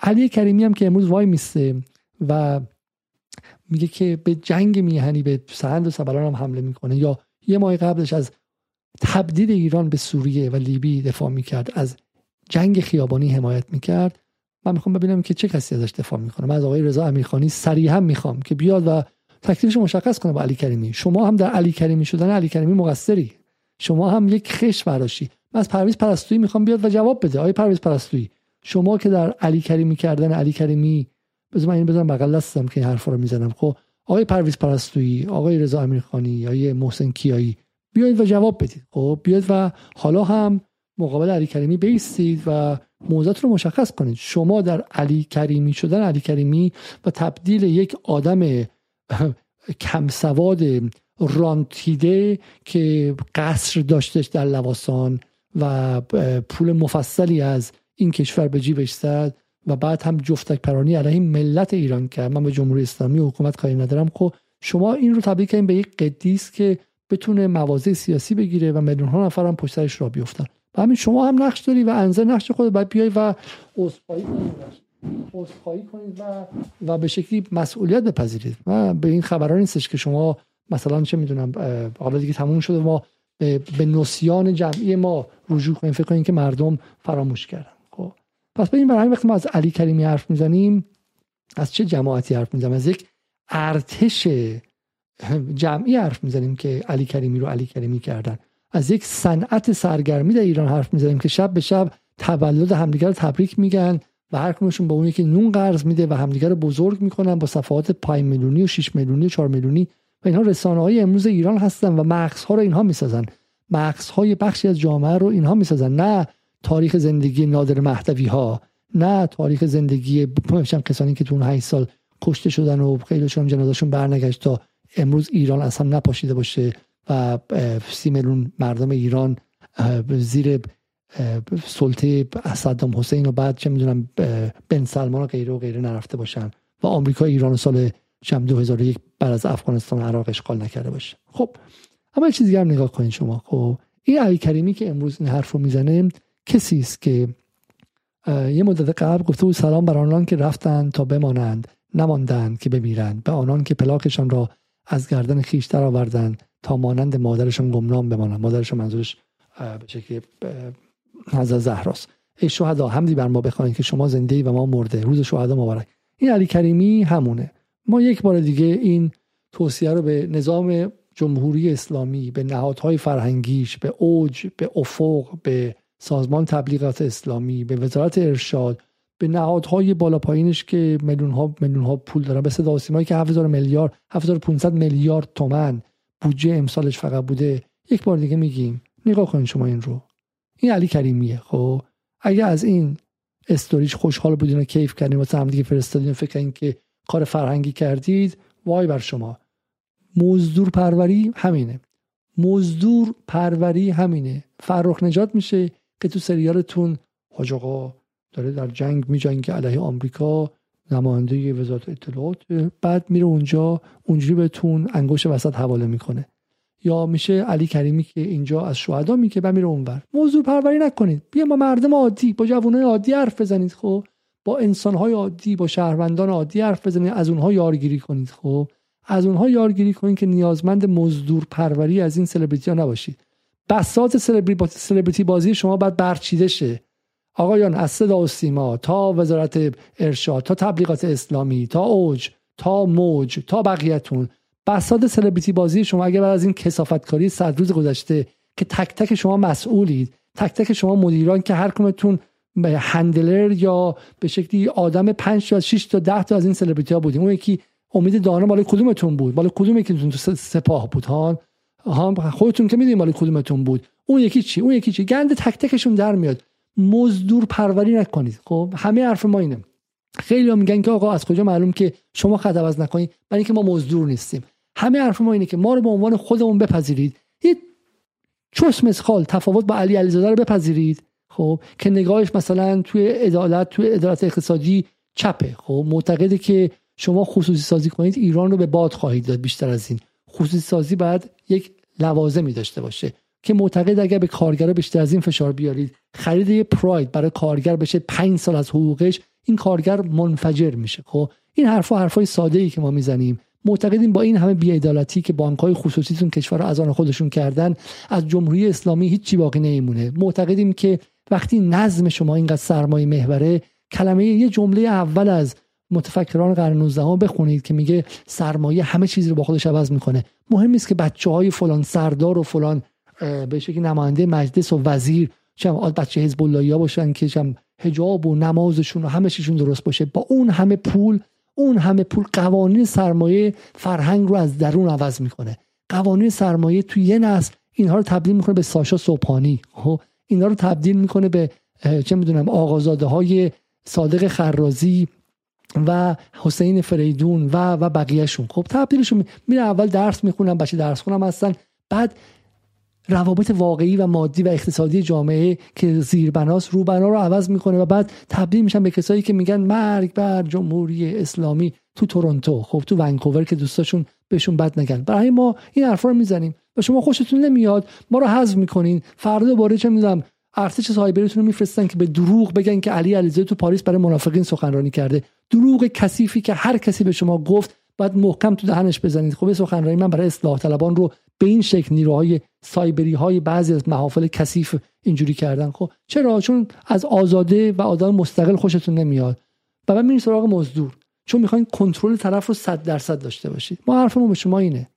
علی کریمی هم که امروز وای میسته و میگه که به جنگ میهنی به سهند و سبلان هم حمله می‌کنه. یا یه ماه قبلش از تبدیل ایران به سوریه و لیبی دفاع می‌کرد از جنگ خیابانی حمایت می‌کرد. من می‌خوام ببینم که چه کسی ازش دفاع می‌کنه. من از آقای رضا امیرخانی صریحا می‌خوام که بیاد و تکلیفش مشخص کنه با علی کریمی. شما هم در علی کریمی شدن علی کریمی مقصری. شما هم یک خش براشی من از پرویز پرستویی می‌خوام بیاد و جواب بده. آقای پرویز پرستویی شما که در علی کریمی کردن علی کریمی بذار من این بزنم بغل دستم که این حرفا رو می‌زنم. خب آقای پرویز پرستویی آقای رضا امیرخانی آقای محسن کیایی بیاید و جواب بدید. خب بیاید و حالا هم مقابل علی کریمی بیستید و موضوعات رو مشخص کنید. شما در علی کریمی شدن علی کریمی و تبدیل یک آدم کم سواد رانتیده که قصر داشتش در لواسان و پول مفصلی از این کشور به جیبش زد و بعد هم جفتک پرانی علیه ملت ایران کرد. من به جمهوری اسلامی و حکومت کاری ندارم. خب شما این رو تبدیل کردین به یک قدیس که بتونه مواضع سیاسی بگیره و میلیون ها نفر هم پشت سرش را بیفتن. و همین شما هم نقش داری و انزه نقش خود باید بیای و عذرخواهی کنید کنید و و به شکلی مسئولیت بپذیرید. و به این خبران نیستش که شما مثلا چه می‌دونم حالا دیگه تموم شده ما به نسیان جمعی ما رجوع کنیم. فکر کنیم که مردم فراموش کردن. پس ببین برای وقتی ما از علی کریمی حرف می‌زنیم از چه جماعتی حرف می‌زنیم؟ از یک ارتش جمعی حرف می‌زنیم که علی کریمی رو علی کریمی کردن. از یک صنعت سرگرمی در ایران حرف می‌زنیم که شب به شب تولد همدیگر رو تبریک میگن و هر کمشون با اونی که نون قرض میده و همدیگر رو بزرگ می‌کنن با صفحات 5 میلیونی و 6 میلیونی و 4 میلیونی و اینها رسانه های امروز ایران هستن و مغز ها رو اینها می‌سازن. مغز های بخشی از جامعه رو اینها می‌سازن. نه تاریخ زندگی نادر مهدوی ها نه تاریخ زندگی کسانی که تو اون 8 سال کشته شدن و خیلیشون جنازشون برنگشت تا امروز ایران اصلا نپاشیده باشه و سی میلیون مردم ایران زیر سلطه صدام حسین و بعد چه می‌دونم بن سلمان و غیره و غیره نرفته باشن و آمریکا ایران سال چم 2001 بعد از افغانستان و عراق اشغال نکرده باشه. خب اما چیزی هم نگاه کنید شما. خب این علی کریمی که امروز این حرف رو می‌زنه کسی است که یه مدت قبل گفته بود سلام بر آنان که رفتند تا بمانند نماندند که بمیرند به آنان که پلاکشان را از گردن خیش در آوردند تا مانند مادرشان گمنام بمانند. مادرشان منظورش به شکل حضرت زهراست ای شهدا حمدی بر ما بخواین که شما زنده و ما مرده. روز شهدا مبارک. این علی کریمی همونه. ما یک بار دیگه این توصیه رو به نظام جمهوری اسلامی به نهادهای فرهنگیش به اوج به افق به سازمان تبلیغات اسلامی به وزارت ارشاد به نهادهای بالا پایینش که میلیون ها میلیون ها پول دارن به صدا که 7000 میلیارد 7500 میلیارد تومن بودجه امسالش فقط بوده. یک بار دیگه میگیم. نگاه کنید شما این رو. این علی کریمیه خب؟ اگه از این استوریش خوشحال بودین و کیف کردین واسه هم دیگه فرستادین فکر که کار فرهنگی کردید وای بر شما. مزدور پروری همینه. مزدور پروری همینه. فرخ نجات میشه. که تو سریالتون حاج آقا داره در جنگ میجنگه علیه آمریکا نماینده وزارت اطلاعات بعد میره اونجا اونجوری بهتون انگوش وسط حواله می‌کنه. یا میشه علی کریمی که اینجا از شهدا میگه و میره اونور. موضوع پروری نکنید. بیا ما مردم عادی با جوانای عادی حرف بزنید خب؟ با انسانهای عادی با شهروندان عادی حرف بزنید از اونها یارگیری کنید خب؟ از اونها یارگیری کنید که نیازمند مزدور پروری از این سلبریتی ها نباشید. بساط سلبریتی بازی شما باید برچیده شه. آقایان از صدا و سیما تا وزارت ارشاد تا تبلیغات اسلامی تا اوج تا موج تا بقیهتون. بساط سلبریتی بازی شما اگر بعد از این کسافتکاری صد روز گذشته که تک تک شما مسئولید تک تک شما مدیران که هر کمتون هندلر یا به شکلی آدم 5 تا 6 تا 10 تا از این سلبریتی ها بودیم. اون یکی امید دانا مال کدومتون بود؟ مال کدوم یکیتون تو سپاه بود ها خودتون که می‌دونید مال کدومتون بود. اون یکی چی؟ اون یکی چی؟ گند تک تکشون در میاد. مزدور پروری نکنید. خب همه حرف ما اینه. خیلی ها میگن که آقا از کجا معلوم که شما خط عوض نکنید؟ برای اینکه ما مزدور نیستیم. همه حرف ما اینه که ما رو به عنوان خودمون بپذیرید. یه چوس مسخال تفاوت با علی علیزاده رو بپذیرید. خب که نگاهش مثلا توی عدالت توی عدالت اقتصادی چپه. خب معتقده که شما خصوصی سازی کنید ایران رو به باد خواهید داد بیشتر از این. خصوصی سازی باید یک لوازمی داشته باشه که معتقد اگر به کارگر بیشتر از این فشار بیارید خرید یه پراید برای کارگر بشه پنج سال از حقوقش این کارگر منفجر میشه. خب این حرفا حرفای ساده ای که ما می‌زنیم. معتقدیم با این همه بیعدالتی که بانک های خصوصیتون کشور از آن خودشون کردن از جمهوری اسلامی هیچی باقی نمیمونه. معتقدیم که وقتی نظم شما اینقدر سرمایه محوره کلمه یه جمله اول از متفکران قرن 19 بخونید که میگه سرمایه همه چیز رو با خودش عوض می‌کنه. مهم نیست که بچه های فلان سردار و فلان به شکلی نماینده مجلس و وزیر چم بچه حزب الله باشن که چم حجاب و نمازشون و همه چیشون درست باشه. با اون همه پول اون همه پول قوانین سرمایه فرهنگ رو از درون عوض می‌کنه. قوانین سرمایه تو یه نسل اینها رو تبدیل می‌کنه به ساشا صبحانی. خب اینها رو تبدیل می‌کنه به چه می‌دونم آقازاده های صادق خرازی و حسین فریدون و و بقیهشون. خب تبدیلشون میره اول درس می‌خونن بچه درس خونم هستن. بعد روابط واقعی و مادی و اقتصادی جامعه که زیربناس روبنا رو عوض می‌کنه و بعد تبدیل میشن به کسایی که میگن مرگ بر جمهوری اسلامی تو تورنتو. خب تو ونکوور که دوستاشون بهشون بد نگن. برای ما این حرفا رو می‌زنیم و شما خوشتون نمیاد ما رو حذف می‌کنین. فردا دوباره چه می‌دونم ارتش سایبریتون رو میفرستن که به دروغ بگن که علی علیزاده تو پاریس برای منافقین سخنرانی کرده. دروغ کثیفی که هر کسی به شما گفت باید محکم تو دهنش بزنید. خب سخنرانی من برای اصلاح طلبان رو به این شکل نیروهای سایبری های بعضی از محافل کثیف اینجوری کردن. خب چرا؟ چون از آزاده و آدم مستقل خوشتون نمیاد. و بعد میرین سراغ مزدور. چون می‌خواین کنترل طرف رو 100 درصد داشته باشید. ما حرفمون به شما اینه.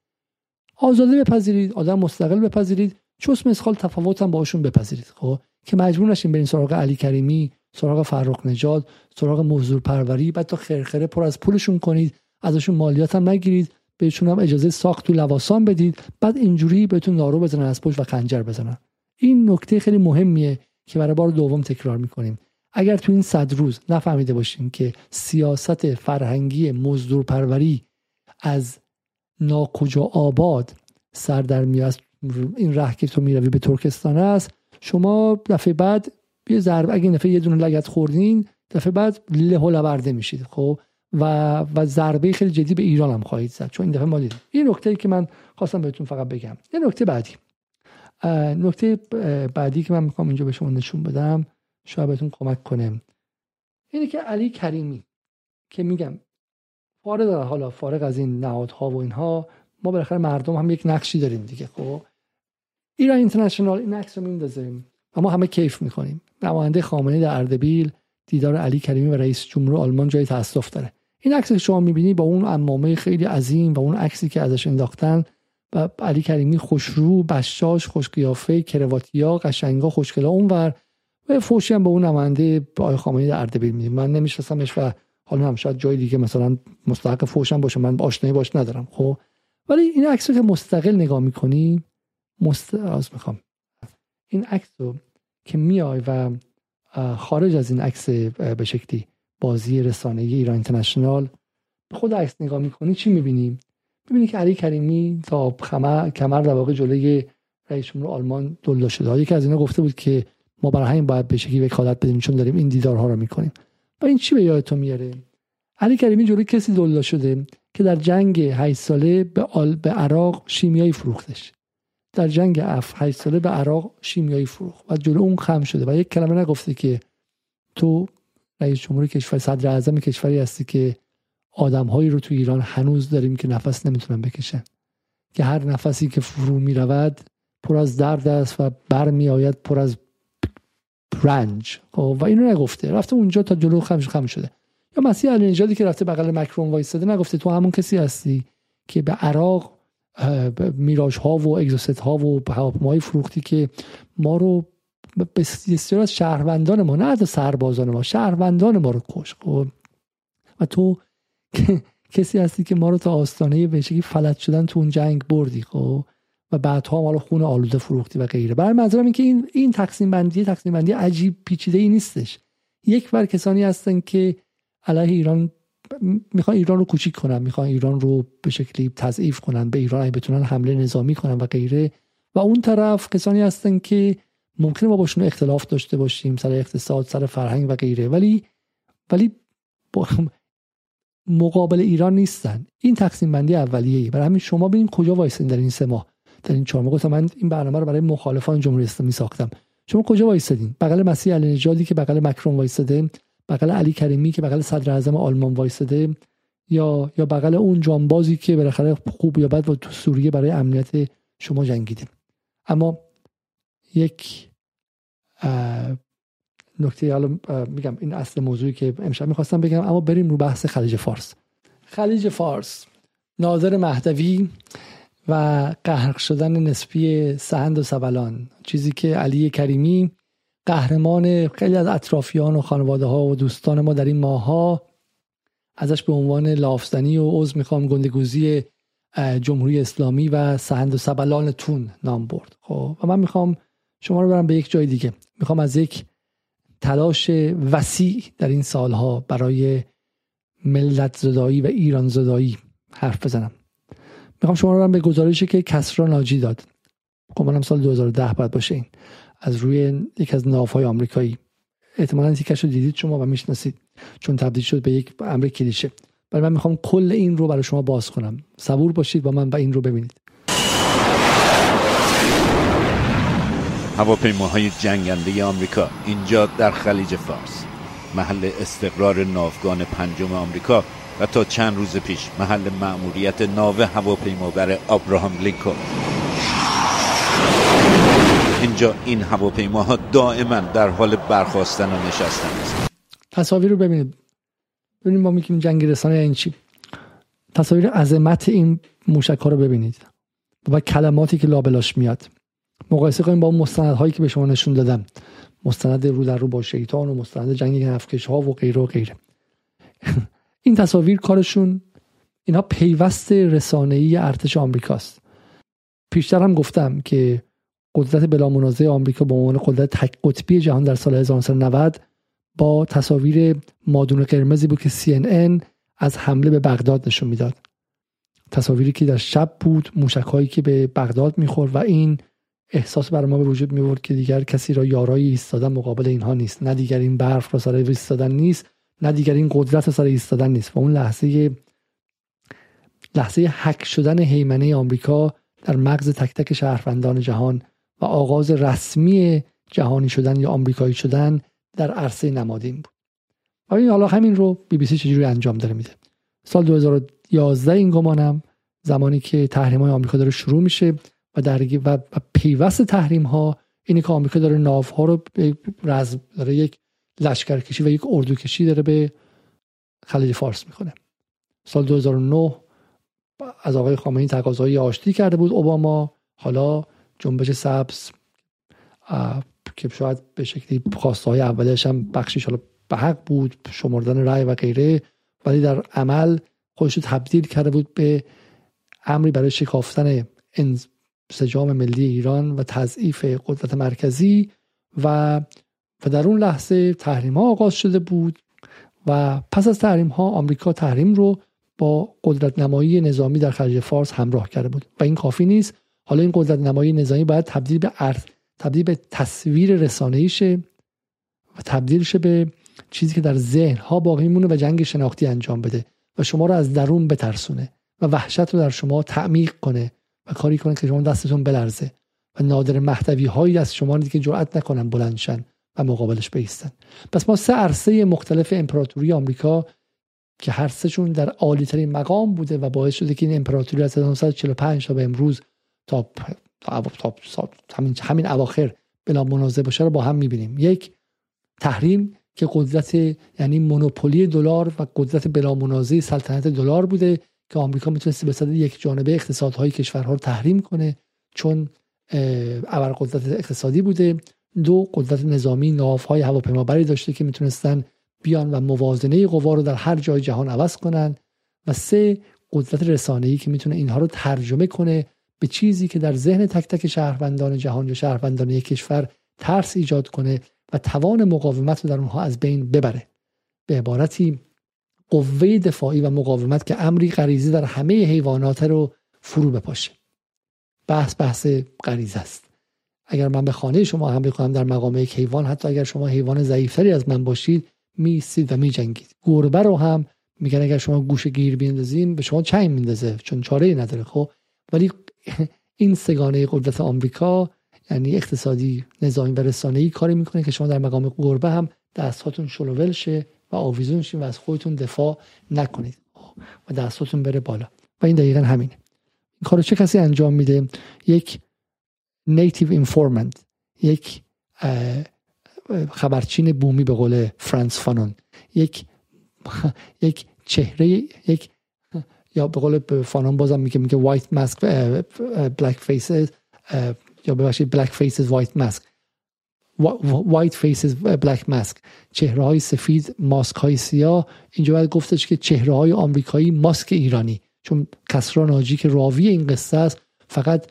آزاده بپذیرید آدم مستقل بپذیرید. چوس مسخال تفاوت هم باشون بپذیرید خب؟ که مجبور نشین برین سراغ علی کریمی سراغ فرخ نجات سراغ موضوع پروری بعد تا خرخره پر از پولشون کنید ازشون مالیات هم نگیرید بهشون هم اجازه ساخت تو لواسان بدید بعد اینجوری بهتون نارو بزنن از پشت و خنجر بزنن. این نکته خیلی مهمیه که برای بار دوم تکرار می‌کنیم. اگر تو این صد روز نفهمیده باشیم که سیاست فرهنگی مزدور پروری از ناکجا آباد سر در میاد این ره که تو می‌روی به ترکستان است. شما دفعه بعد یه ضربه اگه دفعه یه دونه لگت خوردین دفعه بعد له و میشید خب؟ و و ضربه خیلی جدی به ایران هم خواهید زد چون این دفعه ما این نکته ای که من خواستم بهتون فقط بگم. یه نکته بعدی. نکته بعدی که من می‌خوام اینجا به شما نشون بدم شاید بهتون کمک کنه. اینه که علی کریمی که میگم فارغ حالا فارغ از این نهادها و اینها ما بالاخره مردم هم یک نقشی داریم دیگه خب؟ ایران اینترنشنال این عکس رو میندازیم و ما همه کیف می‌کنیم نماینده خامنه در اردبیل دیدار علی کریمی و رئیس جمهور آلمان جای تاسف داره. این عکس شما می‌بینی با اون امامه خیلی عظیم و اون عکسی که ازش انداختن و علی کریمی خوشرو بشاش خوشقیافه کرواتیا قشنگا خوشگلا اونور و فوشی هم به اون نماینده آقای خامنه‌ای در اردبیل میدیم. من نمیشناسمش و حالا هم شاید جای دیگه مثلا مستحق فوشم باشه من آشنایی باش ندارم خب؟ ولی این عکس که مستقل نگاه می‌کنی مست... می‌خوام. این عکس رو که میای و خارج از این عکس به شکلی بازی رسانه ایران اینترنشنال به خود عکس نگاه می‌کنی چی می‌بینیم می‌بینی که علی کریمی تا کمر در واقع جلوی رئیس جمهور آلمان دلدا شده. یکی از اینا گفته بود که ما برای همین باید به شکلی وکالت بدیم چون داریم این دیدارها رو می‌کنیم. و این چی به یادتون میاره؟ علی کریمی جلوی کسی دلدا شده که در جنگ 8 ساله به, آل... به عراق شیمیایی فروختش. در جنگ اف 8 ساله به عراق شیمیایی فروخت و جلو اون خم شده و یک کلمه نگفته که تو رئیس جمهور کشور صدر اعظم کشوری هستی که آدمهایی رو تو ایران هنوز داریم که نفس نمی‌تونن بکشن. که هر نفسی که فرو می‌رود پر از درد است و بر می آید پر از رنج. خب، و اینو نگفته. رفته اونجا تا جلو خمش خم شده. یا مسیح علی نژادی که رفته بغل مکرون وایستاده نگفته تو همون کسی هستی که به عراق میراج ها و اگزوست ها و هواپیماهای فروختی که ما رو بسیار از شهروندان ما نه از سربازان ما شهروندان ما رو کش خب؟ و تو کسی هستی که ما رو تا آستانه بهشگی فلج شدن تو اون جنگ بردی خب؟ و بعدها ما رو خون آلوده فروختی و غیره. برای منظورم این که این این تقسیم بندی تقسیم بندی عجیب پیچیده ای نیستش. یک بر کسانی هستن که علیه ایران می‌خوان ایران رو کوچیک کنن می‌خوان ایران رو به شکلی تضعیف کنن به ایران بتونن حمله نظامی کنن و غیره. و اون طرف کسانی هستن که ممکنه ما باشون اختلاف داشته باشیم سر اقتصاد سر فرهنگ و غیره. ولی ولی مقابل ایران نیستن. این تقسیم بندی اولیه برای همین شما ببین کجا وایسین در این سه ماه. در این چهار ماه. من این برنامه رو برای مخالفان جمهوری اسلامی ساختم. شما کجا وایسادین بغل مسیح علی نژادی که بغل مکرون وایساده بغل علی کریمی که بغل صدر اعظم آلمان وایساده یا یا بغل اون جانبازی که بالاخره خوب یا بد تو سوریه برای امنیت شما جنگیده. اما یک نکته حالا میگم این اصل موضوعی که امشب می‌خواستم بگم اما بریم رو بحث خلیج فارس. خلیج فارس ناظر مهدوی و قهر شدن نسبی سهند و سبلان چیزی که علی کریمی قهرمان خیلی از اطرافیان و خانواده ها و دوستان ما در این ماه ها ازش به عنوان لافزنی و عضو می‌خوام گندگوزی جمهوری اسلامی و سهند و سبلان تون نام برد. خب و من می‌خوام شما رو برم به یک جای دیگه. می‌خوام از یک تلاش وسیع در این سالها برای ملت زدایی و ایران زدایی حرف بزنم. می‌خوام شما رو برم به گزارشی که کسرا ناجی داد. گمانم سال 2010 باید باشه این. از روی یکی از ناوهای آمریکایی. احتمالا تیکش رو دیدید شما و می‌شناسید چون تبدیل شد به یک امر کلیشه. ولی من می‌خوام کل این رو برای شما باز کنم. صبور باشید با من و این رو ببینید. هواپیماهای جنگنده آمریکا اینجا در خلیج فارس. محل استقرار ناوگان پنجم آمریکا و تا چند روز پیش محل مأموریت ناو هواپیمابر ابراهام لینکلن. اینجا این هواپیماها دائما در حال برخواستن و نشستن است. تصاویر رو ببینید. ببینید ما میگیم جنگ رسانه این چی. تصاویر عظمت این موشک ها رو ببینید و کلماتی که لابلاش میاد. مقایسه کنیم با مستندهایی که به شما نشون دادم. مستند رو در رو با شیطان و مستند جنگ نفکش ها و غیره و غیره. این تصاویر کارشون اینها پیوست رسانه‌ای ارتش آمریکاست. پیشتر هم گفتم که قدرت بلا منازع آمریکا به عنوان قدرت تک قطبی جهان در سال 1990 با تصاویر مادون قرمزی بود که CNN از حمله به بغداد نشون می‌داد. تصاویری که در شب بود موشکهایی که به بغداد می‌خورد و این احساس بر ما به وجود میورد که دیگر کسی را یارایی ایستادن مقابل اینها نیست. نه دیگر این برف را سر ایستادن نیست نه دیگر این قدرت سر ایستادن نیست. و اون لحظه لحظه حک شدن حیمنه آمریکا در مغز تک تک شهروندان جهان و آغاز رسمی جهانی شدن یا آمریکایی شدن در عرصه نمادین بود. و این حالا همین رو بی بی سی چجوری انجام داره میده. سال 2011 این گمانم زمانی که تحریم های آمریکا داره شروع میشه و در و پیوست تحریم ها اینه که آمریکا داره ناف ها رو رزم داره یک لشکرکشی و یک اردوکشی داره به خلیج فارس می‌کنه. سال 2009 از آقای خامنه‌ای تقاضای آشتی کرده بود اوباما. حالا جنبش سبز که شاید به شکلی خواسته های اولش هم بخشیش حالا به حق بود شمردن رأی و غیره ولی در عمل خودش تبدیل کرده بود به امری برای شکافتن سجام ملی ایران و تضعیف قدرت مرکزی و و در اون لحظه تحریم ها آغاز شده بود و پس از تحریم ها آمریکا تحریم رو با قدرت نمایی نظامی در خلیج فارس همراه کرده بود. و این کافی نیست حالا این قدرت نمایی نظامی باید تبدیل به ارز تبدیل به تصویر رسانه‌ای شه و تبدیل شه به چیزی که در ذهن ها باقی مونه و جنگ شناختی انجام بده و شما رو از درون بترسونه و وحشت رو در شما تعمیق کنه و کاری کنه که شما دستتون بلرزه و نادر محتوی هایی از شما که جرأت نکنن بلندشن و مقابلش بیستن. پس ما سه عرصه مختلف امپراتوری آمریکا که هر سهشون در عالی ترین مقام بوده و باعث شده که این امپراتوری از 1945 تا به امروز تا تا همین همین اواخر بلا منازعه باشه رو با هم می‌بینیم. یک تحریم که قدرت یعنی مونوپولی دلار و قدرت بلا منازعه سلطنت دلار بوده که آمریکا می‌تونست به صورت یک جانبه اقتصادهای کشورها رو تحریم کنه چون قدرت اقتصادی بوده دو قدرت نظامی ناوهای هواپیمابری داشته که می‌تونستن بیان و موازنه قوا رو در هر جای جهان عوض کنن و سه قدرت رسانه‌ای که می‌تونه اینها رو ترجمه کنه به چیزی که در ذهن تک تک شهروندان جهان یا شهروندان یک کشور ترس ایجاد کنه و توان مقاومت رو در اونها از بین ببره. به عبارتی قوه دفاعی و مقاومت که امری غریزی در همه حیوانات رو فرو بپاشه. بحث بحث غریزه است. اگر من به خانه شما حمله کنم در مقام یک حیوان حتی اگر شما حیوان ضعیفتری از من باشید میستید و میجنگید. گربه رو هم میگن اگر شما گوش گیر بیندازیم به شما چنگ میندازه چون چاره نداره خب؟ ولی این سگانه قدرت آمریکا یعنی اقتصادی نظامی و رسانه‌ای کاری می‌کنه که شما در مقام گربه هم دستاتون شل و ول شه و آویزون شین و از خودتون دفاع نکنید. و دستاتون بره بالا. و این دقیقا همینه. این کارو چه کسی انجام میده؟ یک native informant یک خبرچین بومی به قول فرانس فانون یک یک چهره یک یا به قول فانون بازم میگه میگه white mask black faces یا ببخشید black faces white mask white faces black mask چهره های سفید ماسک های سیاه. اینجا باید گفتش که چهره های آمریکایی ماسک ایرانی. چون کسرا ناجی که راوی این قصه است فقط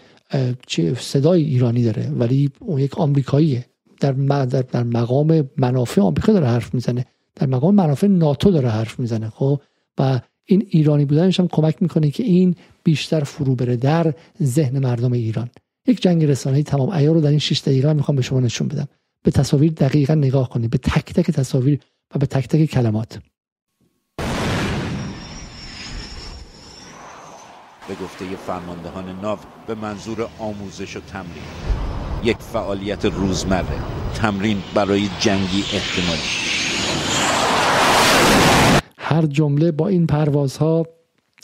صدای ایرانی داره ولی اون یک آمریکاییه. در, در مقام منافع آمریکا داره حرف می‌زنه. در مقام منافع ناتو داره حرف می‌زنه خب؟ و این ایرانی بودنش هم کمک می‌کنه که این بیشتر فرو بره در ذهن مردم ایران. یک جنگ رسانه‌ای تمام عیار رو در این 6 دقیقه می‌خوام به شما نشون بدم. به تصاویر دقیقا نگاه کنید. به تک تک تصاویر و به تک تک کلمات. به گفته فرماندهان ناو به منظور آموزش و تمرین. یک فعالیت روزمره. تمرین برای جنگی احتمالی. هر جمله با این پروازها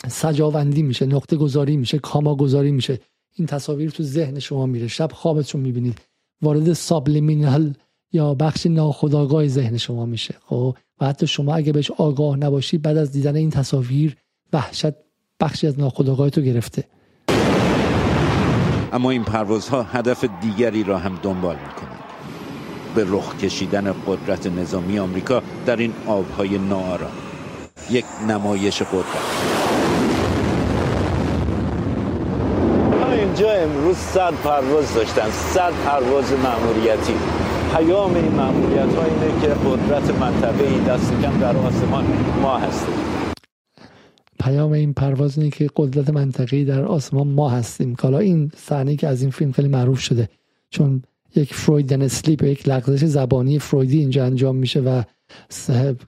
سجاوندی میشه نقطه گذاری میشه کاما گذاری میشه. این تصاویر تو ذهن شما میره. شب خوابتون می‌بینید. وارد سابلیمینال یا بخش ناخودآگاه ذهن شما میشه. خب؟ و حتی شما اگه بهش آگاه نباشید بعد از دیدن این تصاویر وحشت بخشی از ناخودآگاه تو گرفته. اما این پروازها هدف دیگری را هم دنبال می‌کنند. به رخ کشیدن قدرت نظامی آمریکا در این آبهای ناآرام یک نمایش قدرت. اینجا امروز صد پرواز داشتن صد پرواز مأموریتی. پیام این مأموریت ها اینه که قدرت منطقه این دست کم در آسمان ما هستیم. پیام این پرواز اینه که قدرت منطقی در آسمان ما هستیم. حالا این صحنه که از این فیلم خیلی معروف شده. چون یک فرویدن اسلیپ یک لغزش زبانی فرویدی اینجا انجام میشه و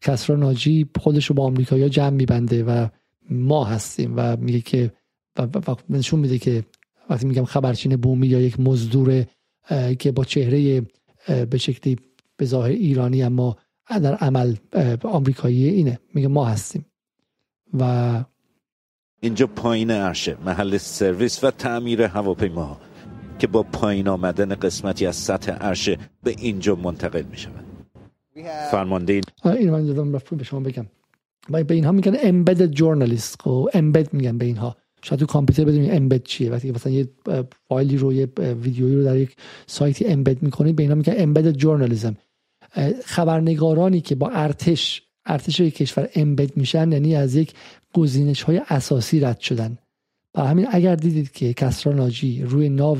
کسرا ناجی خودش رو با آمریکایی‌ها جمع میبنده و ما هستیم و میگه که و نشون میده که وقتی میگم خبرچین بومی یا یک مزدور که با چهره به شکلی به ظاهر ایرانی اما در عمل آمریکایی اینه. میگه ما هستیم. و اینجا پایین عرشه محل سرویس و تعمیر هواپیماها که با پایین آمدن قسمتی از سطح عرشه به اینجا منتقل می شود فرمانده این این من دادم به شما بگم. به اینها میگن embedded journalist و embed میگن به اینها. شاید تو کامپیوتر بدونید امبد چیه. وقتی مثلا یه فایلی رو یه ویدیویی رو در یک سایتی امبد می‌کنید به اینا میگن امبد جورنالیسم خبرنگارانی که با ارتش ارتش یک کشور امبد میشن یعنی از یک گزینش های اساسی رد شدن. و همین اگر دیدید که کسرا ناجی روی ناو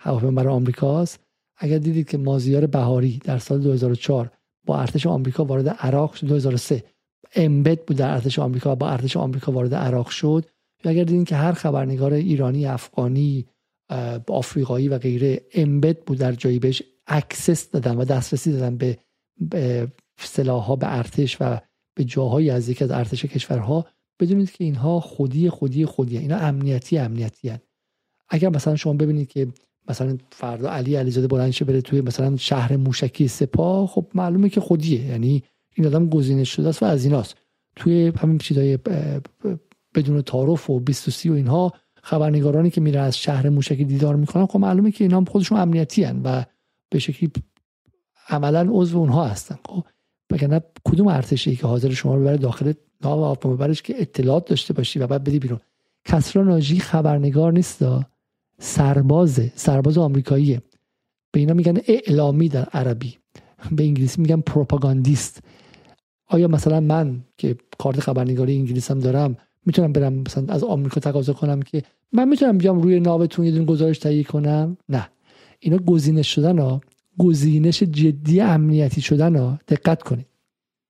هواپیمابر آمریکاست اگر دیدید که مازیار بهاری در سال 2004 با ارتش آمریکا وارد عراق شد. 2003 embed بود در ارتش آمریکا با ارتش آمریکا وارد عراق شد. یا اگر دیدین که هر خبرنگار ایرانی افغانی آفریقایی و غیره embed بود در جایی بهش access دادن و دسترسی دادن به, به ها به ارتش و به جاهایی از یکی از ارتش کشورها. بدونید که اینها خودی خودی خودی اینا امنیتی امنیتی هن. اگر مثلا شما ببینید که مثلا فردا علی علیزاده بلند بره توی مثلا شهر موشکی سپاه خب معلومه که خودیه. یعنی این آدم گزینش شده است و از ایناست. توی همین چیزای بدون تعارف و 23 و اینها خبرنگارانی که میره از شهر موشکی دیدار می‌کنن خب معلومه که اینا هم خودشون امنیتی هن و به شکلی عملا عضو اونها هستن. خب وگرنه کدوم ارتشی که حاضر شما رو ببره داخل ناو آب ببرش که اطلاعات داشته باشی و بعد بدی بیرون. کسرا ناجی خبرنگار نیست سربازه سرباز آمریکاییه. به اینا میگن اعلامی در عربی. به انگلیسی میگن پروپاگاندیست. آیا مثلا من که کارت خبرنگاری انگلیس هم دارم می‌تونم برم مثلا از آمریکا تقاضا کنم که من می‌تونم بیام روی ناوتون یه گزارش تهیه کنم؟ نه. اینا گزینش شدن ها گزینش جدی امنیتی شدن ها. دقت کنید.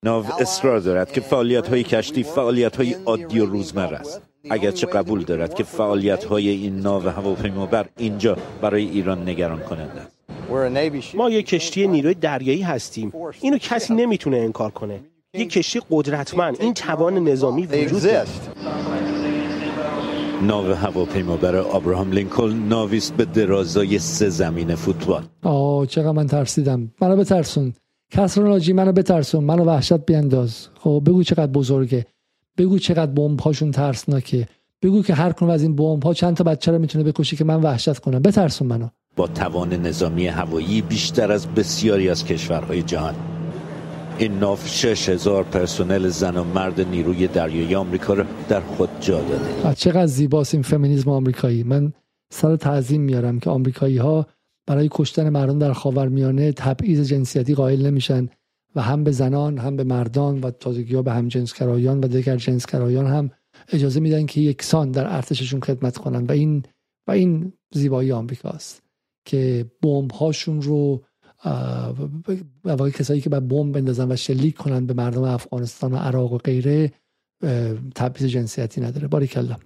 ناو اصرار دارد که فعالیت های کشتی فعالیت های عادی و روزمره است. اگرچه قبول دارد که فعالیت های این ناو هواپیمابر اینجا برای ایران نگران کننده است. ما یک کشتی نیروی دریایی هستیم. اینو کسی نمی‌تونه انکار کنه. یک کشتی قدرتمند این توان نظامی وجود دارد ناو هواپیما برای آبراهام لینکلن ناویست به درازای سه زمین فوتبال. آه چقدر من ترسیدم. منو بترسون. کسر ناجی منو بترسون. منو وحشت بینداز خب بگو چقدر بزرگه. بگو چقدر بمب هاشون ترسناکه. بگو که هر کنون از این بمب ها چند تا بچه رو می‌تونه بکشه که من وحشت کنم. بترسون منو. با توان نظامی هوایی بیشتر از بسیاری از کشورهای جهان. این ناو 6000 پرسنل زن و مرد نیروی دریایی آمریکا را در خود جا داده. چقدر زیباست این فمینیسم آمریکایی. من سر تعظیم میارم که آمریکایی ها برای کشتن مردان در خاورمیانه تبعیض جنسیتی قائل نمیشن. و هم به زنان هم به مردان و تازگی ها به هم جنسگرایان و دیگر جنسگرایان هم اجازه میدن که یکسان در ارتششون خدمت کنن. و این و این زیبایی آمریکاست که بمب هاشون رو و کسایی که به بمب بندازن و شلیک کنن به مردم افغانستان و عراق و غیره تبعیض جنسیتی نداره. باریکلا.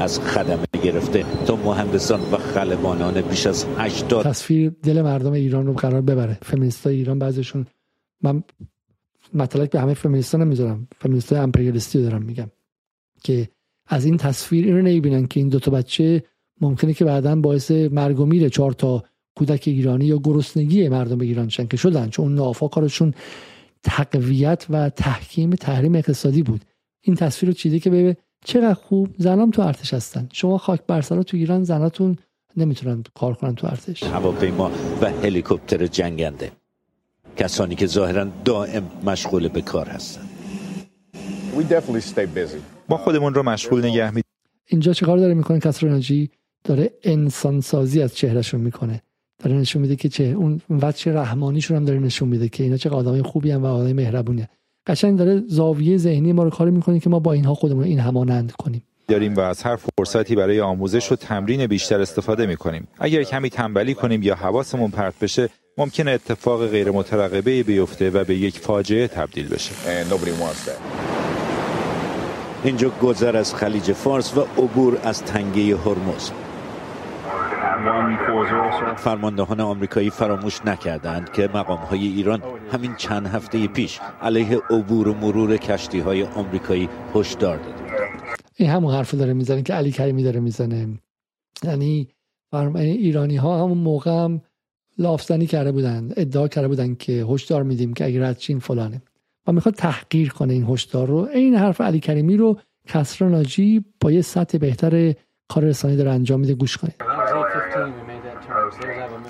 از خدمه گرفته تا مهندسان و خلبانان بیش از 80 تصویر دل مردم ایران رو قرار ببره. فمینیستای ایران بعضیشون من مطلق به همه فمینیستا نمی‌ذارم فمینیستای امپریالیستی دارم میگم که از این تصویر این رو نمی‌بینن که این دو تا بچه ممکنه که بعدا باعث مرگ و میر چهار تا کودک ایرانی یا گرسنگی مردم ایران شن که شدن چون نافا کارشون تقویت و تحکیم تحریم اقتصادی بود. این تصویر رو چیده که ببین چقدر خوب زنام تو ارتش هستن. شما خاک برسرا تو ایران زناتون نمی‌تونن کار کنن تو ارتش. هواپیما و هلیکوپتر جنگنده. کسانی که ظاهرا دائم مشغول به کار هستند. ما خودمون رو مشغول نگه می اینجا چه کار داره می‌کنه؟ کسرانجی داره انسان سازی از چهرهشون می‌کنه. داره نشون میده که چه اون وجه رحمانیشون هم داره نشون میده که اینا چه آدمای خوبی هم و آدمای مهربونی قشنگ داره زاویه ذهنی ما رو کاری می‌کنه که ما با اینها خودمون این همانند کنیم. داریم و از هر فرصتی برای آموزش و تمرین بیشتر استفاده می‌کنیم. اگر کمی تنبلی کنیم یا حواسمون پرت بشه ممکنه اتفاق غیر مترقبه بیفته و به یک فاجعه تبدیل بشه. اینجا گذر از خلیج فارس و عبور از تنگه هرمز. فرماندهان آمریکایی فراموش نکردند که مقام های ایران همین چند هفته پیش علیه عبور و مرور کشتی های آمریکایی هشدار داده این همون حرف داره می‌زنه که علی کریمی داره می‌زنه. یعنی ایرانی ها همون موقع هم لافزنی کرده بودن ادعا کرده بودن که هشدار میدیم که اگر از چین فلانه. و می‌خواد تحقیر کنه این هشدار رو. این حرف علی کریمی رو کسرا ناجی با یه سطح بهتر کار رسانی داره انجام میده گوش کنید.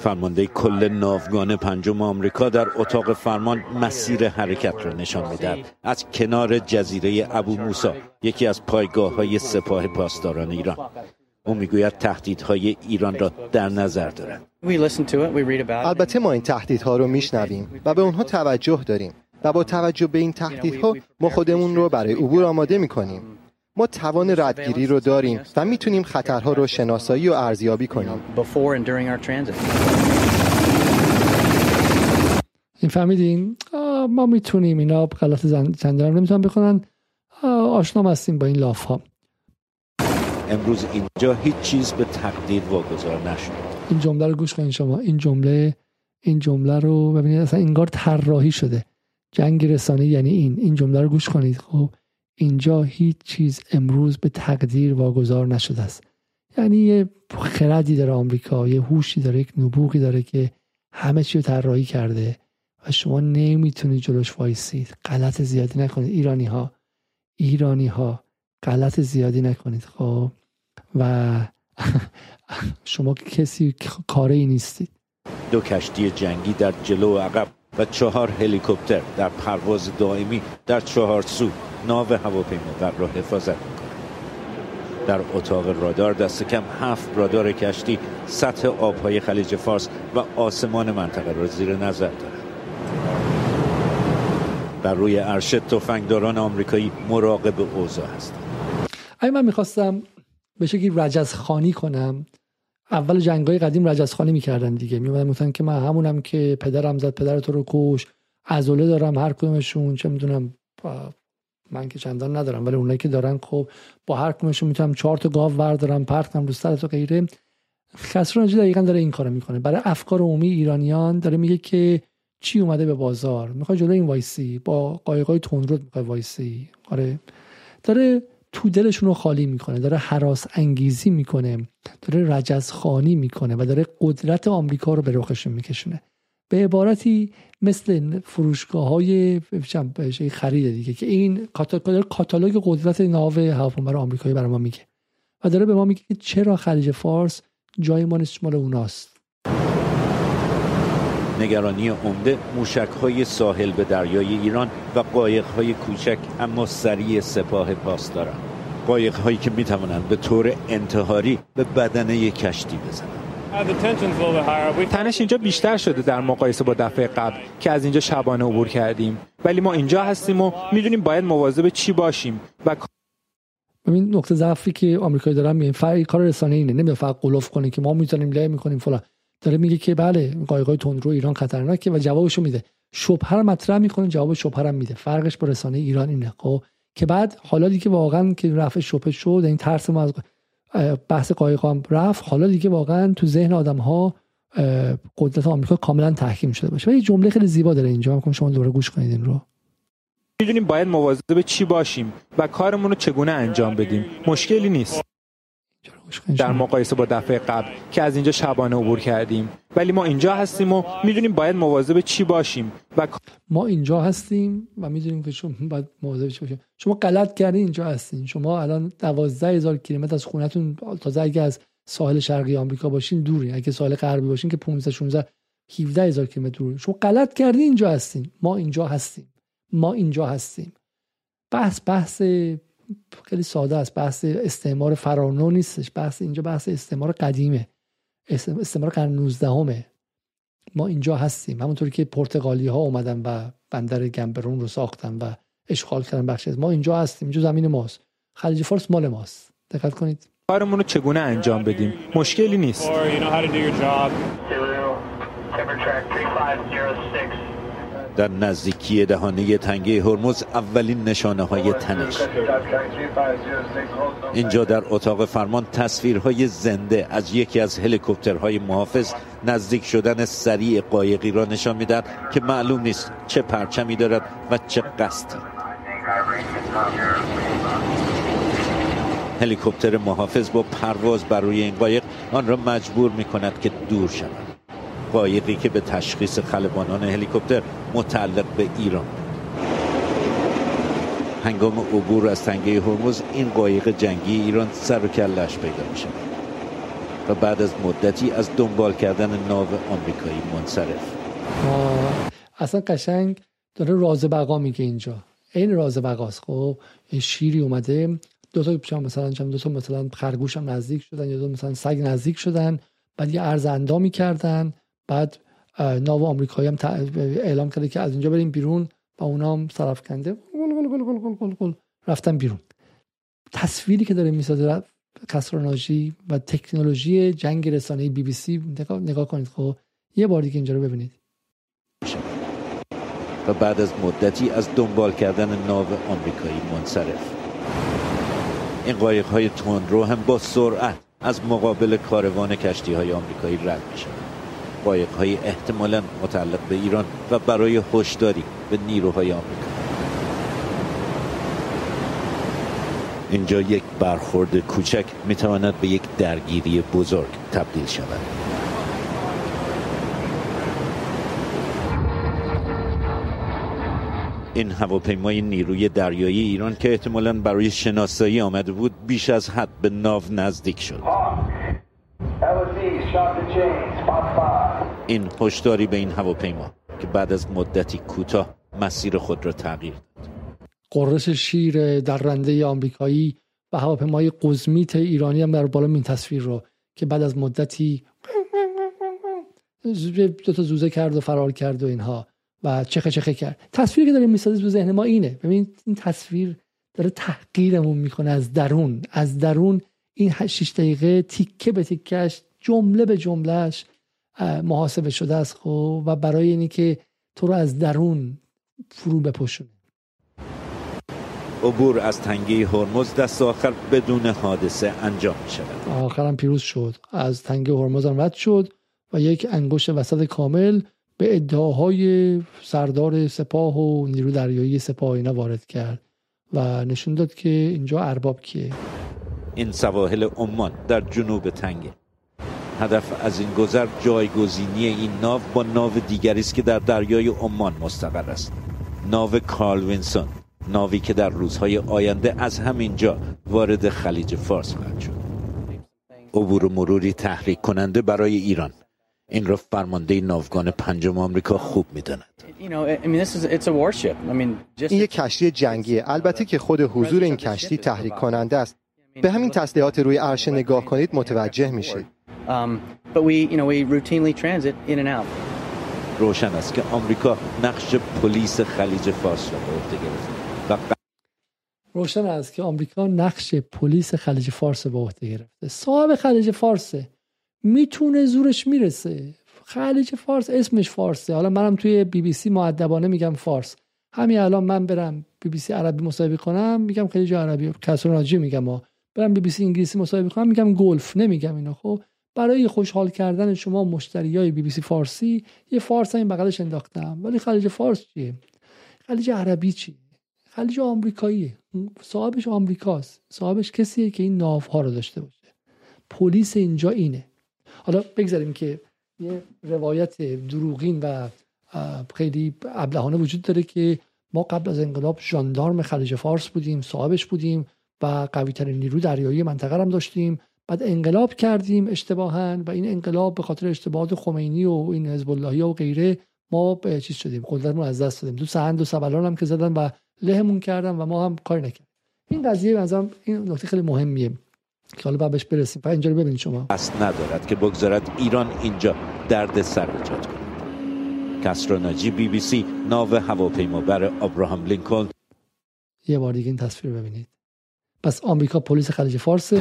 فرمانده کل ناوگان پنجم آمریکا در اتاق فرمان مسیر حرکت را نشان می‌دهد. از کنار جزیره ابو موسا یکی از پایگاه های سپاه پاسداران ایران. او می‌گوید تهدیدهای ایران را در نظر دارد. البته ما این تهدیدها رو میشنویم و به اونها توجه داریم و با توجه به این تهدیدها ما خودمون رو برای عبور آماده می‌کنیم. ما توان ردگیری رو داریم و می‌تونیم خطرها رو شناسایی و ارزیابی کنیم. این فهمیدین؟ ما می‌تونیم اینا غلط زنده هم نمی‌تونن بکنن آشنا هستیم با این لاف ها امروز اینجا هیچ چیز به تقدیر واگذار نشد. این جمله رو گوش کنین شما. این جمله این جمله رو ببینید اصلا انگار طراحی شده. جنگ رسانه یعنی این. این جمله رو گوش کنید. خب اینجا هیچ چیز امروز به تقدیر واگذار نشده است. یعنی یه خردی داره آمریکا یه هوشی داره یک نبوغی داره که همه چی رو طراحی کرده و شما نمی‌تونید جلوش وایسید. غلط زیادی نکنید. ایرانی ها ایرانی ها غلط زیادی نکنید. خب؟ و شما کسی کاری نیستید. دو کشتی جنگی در جلو و عقب. و چهار هلیکوپتر در پرواز دائمی در چهار سو ناو هواپیما را حفاظت می‌کنه در اتاق رادار دست کم هفت رادار کشتی سطح آبهای خلیج فارس و آسمان منطقه را زیر نظر دارد در روی عرشه تفنگداران آمریکایی مراقب اوضاع هستند. اگه من می‌خواستم به شکلی رجز خوانی کنم اول جنگ های قدیم رجز خوانی می‌کردن دیگه. میومدن می‌گفتن که من همونم که پدرم زد پدر تو رو کشت عضله دارم هر کدومشون چه می‌دونم من که چندان ندارم ولی اونایی که دارن خب با هر کمشون می‌تونم چهار تا گاو وردارم پرت کنم رو سرت و غیره. خسرو دقیقا داره این کارو می‌کنه. برای افکار عمومی ایرانیان داره میگه که چی اومده به بازار؟ می‌خوای جلو این وایسی با قایقای تندرو می‌خوای وایسی. آره. داره تو دلشون رو خالی می‌کنه داره حراس انگیزی می‌کنه داره رجز خانی می‌کنه و داره قدرت آمریکا رو به رخشون میکشونه. به عبارتی مثل فروشگاه های خرید دیگه که این کاتالوگ قدرت ناو هواپیما آمریکایی برای ما میگه. و داره به ما میگه که چرا خلیج فارس جای ما نیست مال اوناست. نگرانی عمده موشک های ساحل به دریای ایران و قایق های کوچک اما سریع سپاه پاسداران قایق هایی که می‌توانند به طور انتحاری به بدنه کشتی بزنند. تنش اینجا بیشتر شده در مقایسه با دفعه قبل که از اینجا شبانه عبور کردیم. ولی ما اینجا هستیم و می‌دونیم باید مواظب چی باشیم و ببین نقطه ضعفی که آمریکایی دارن میگه فرق کار رسانه اینه نمیاد فقط قلوف کنه که ما می‌تونیم له می‌کنیم فلان. داره میگه که بله قایقای تندرو ایران خطرناکه و جوابشو میده. شبهه مطرح می‌کنه جواب شبهه میده. فرقش با رسانه ایران اینه. خب که بعد حالا دیگه واقعا که رفع شبهه شد این ترس ما از بحث قایقام رفت حالا دیگه واقعا تو ذهن آدم ها قدرت آمریکا کاملا تحکیم شده باشه. و یه جمله خیلی زیبا داره اینجا. من شما دوباره گوش کنید این رو. می‌دونیم باید مواظب چی باشیم و کارمون رو چگونه انجام بدیم. مشکلی نیست. در مقایسه با دفعه قبل که از اینجا شبانه عبور کردیم. ولی ما اینجا هستیم و می‌دونیم باید مواظب چی باشیم و ما اینجا هستیم و می‌دونیم که شما باید مواظب چی باشیم. شما غلط کردین اینجا هستین. شما الان 12 هزار کیلومتر از خونتون تازه اگه از ساحل شرقی آمریکا باشین دوری. اگه ساحل غربی باشین که 15 16 17 هزار کیلومتر دور شما غلط کردین اینجا هستین. ما اینجا هستیم. ما اینجا هستیم. بحث بحث خیلی ساده است. بحث استعمار فرانو نیستش. بحث اینجا بحث استعمار قدیمه. استعمار قرن 19 همه. ما اینجا هستیم. همونطوری که پرتغالی ها اومدن و بندر گمبرون رو ساختن و اشغال کردن بخش ما اینجا هستیم. اینجا زمین ماست. خلیج فارس مال ماست. دقت کنید. کارمون رو چگونه انجام بدیم؟ مشکلی نیست. در نزدیکی دهانه تنگه هرمز اولین نشانه های تنش. اینجا در اتاق فرمان تصویرهای زنده از یکی از هلیکوپترهای محافظ نزدیک شدن سریع قایقی را نشان میدن که معلوم نیست چه پرچمی دارد و چه قصدی. هلیکوپتر محافظ با پرواز بر روی این قایق آن را مجبور می کند که دور شود. قایقی که به تشخیص خلبانان هلیکوپتر متعلق به ایران. هنگام عبور از تنگه هرمز این قایق جنگی ایران سر و کلش پیدا میشه و بعد از مدتی از دنبال کردن ناو آمریکایی منصرف. اصلا قشنگ داره راز بقا میگه اینجا. این راز بقاست. خب شیری اومده دو تا مثلا دو تا مثلا خرگوش هم نزدیک شدن یا دو مثلا سگ نزدیک شدن بعد یه ارز اندامی بعد ناو آمریکایی هم اعلام کرده که از اینجا بریم بیرون و اونا هم صرف کنده رفتن بیرون. تصویری که داره می‌سازه کسراناژی و تکنولوژی جنگ رسانه بی بی سی نگاه, کنید خب. یه بار دیگه اینجا رو ببینید. و بعد از مدتی از دنبال کردن ناو آمریکایی منصرف. این قایق های رو هم با سرعت از مقابل کاروان کشتی های آمریکایی رد میشن. قایق های احتمالا متعلق به ایران و برای هشداری به نیروهای آمریکا. اینجا یک برخورد کوچک می‌تواند به یک درگیری بزرگ تبدیل شود. این هواپیمای نیروی دریایی ایران که احتمالا برای شناسایی آمده بود بیش از حد به ناو نزدیک شد. این هشداری به این هواپیما که بعد از مدتی کوتاه مسیر خود را تغییر داد. قررش شیر در رنده آمریکایی و هواپیمای قزمیت ایرانی هم در بالا این تصویر رو که بعد از مدتی دو تا زوزه کرد و فرار کرد و اینها و چخه چخه کرد. تصویری که داره می‌سازه تو ذهن ما اینه. ببین این تصویر داره تحقیرمون می‌کنه از درون از درون این 6 دقیقه تیکه به تیکش جمله به جملهش محاسبه شده است خب؟ و برای اینی که تو رو از درون فرو بپوشونه. عبور از تنگه هرمز دست آخر بدون حادثه انجام شود آخرم پیروز شد. از تنگه هرمز هم رد شد و یک انگشت وسط کامل به ادعاهای سردار سپاه و نیرو دریایی سپاه اینا وارد کرد و نشون داد که اینجا ارباب کیه. این سواحل عمان در جنوب تنگه هدف از این گذر جایگزینی این ناو با ناو دیگری است که در دریای عمان مستقر است. ناو کارل وینسون ناوی که در روزهای آینده از همینجا وارد خلیج فارس خواهد شد. عبور و مروری تحریک کننده برای ایران. این را فرمانده ناوگان پنجم آمریکا خوب می‌داند. این یک کشتی جنگیه. البته که خود حضور این کشتی تحریک کننده است. به همین تسلیحات روی عرشه نگاه کنید متوجه میشید. روشن است که آمریکا نقش پلیس خلیج فارس را به عهده گرفت روشن است که آمریکا نقش پلیس خلیج فارس به عهده گرفته. صاحب خلیج فارسه می‌تونه زورش می‌رسه. خلیج فارس اسمش فارسه. حالا منم توی بی بی سی معدبانه میگم فارس. همین الان من برم بی بی سی عربی مصاحبه کنم میگم خلیج عربی. کسرا ناجی میگم ما برم بی بی سی انگلیسی مصاحبه کنم میگم Gulf نمیگم اینا. خب برای خوشحال کردن شما مشتری های بی بی سی فارسی یه فارس این بغلش انداختم. ولی خلیج فارس چیه؟ خلیج عربی چیه؟ خلیج آمریکاییه. صاحبش آمریکاست. صاحبش کسیه که این ناوها رو داشته باشه. پلیس اینجا اینه. حالا بگذاریم که یه روایت دروغین و خیلی ابلهانه وجود داره که ما قبل از انقلاب ژاندارم خلیج فارس بودیم صاحبش بودیم. و قوی ترین نیرو دریایی منطقه هم داشتیم. بعد انقلاب کردیم اشتباها و این انقلاب به خاطر اشتباهات خمینی و این حزب اللهی و غیره ما به چیز شدیم قدرتمون از دست دادیم. تو سهند و سبلان هم که زدن و لهمون کردن و ما هم کاری نکردیم. این قضیه مثلا این نکته خیلی مهمیه که حالا بعدش برسیم. فقط اینجا رو ببینید شما. اصل ندارد که بگذارد ایران اینجا درد سر ایجاد کند. کسرا بی بی سی ناو هواپیمابر ابراهام لینکلن. یه بار دیگه این تصویر ببینید. پس آمریکا پلیس خلیج فارس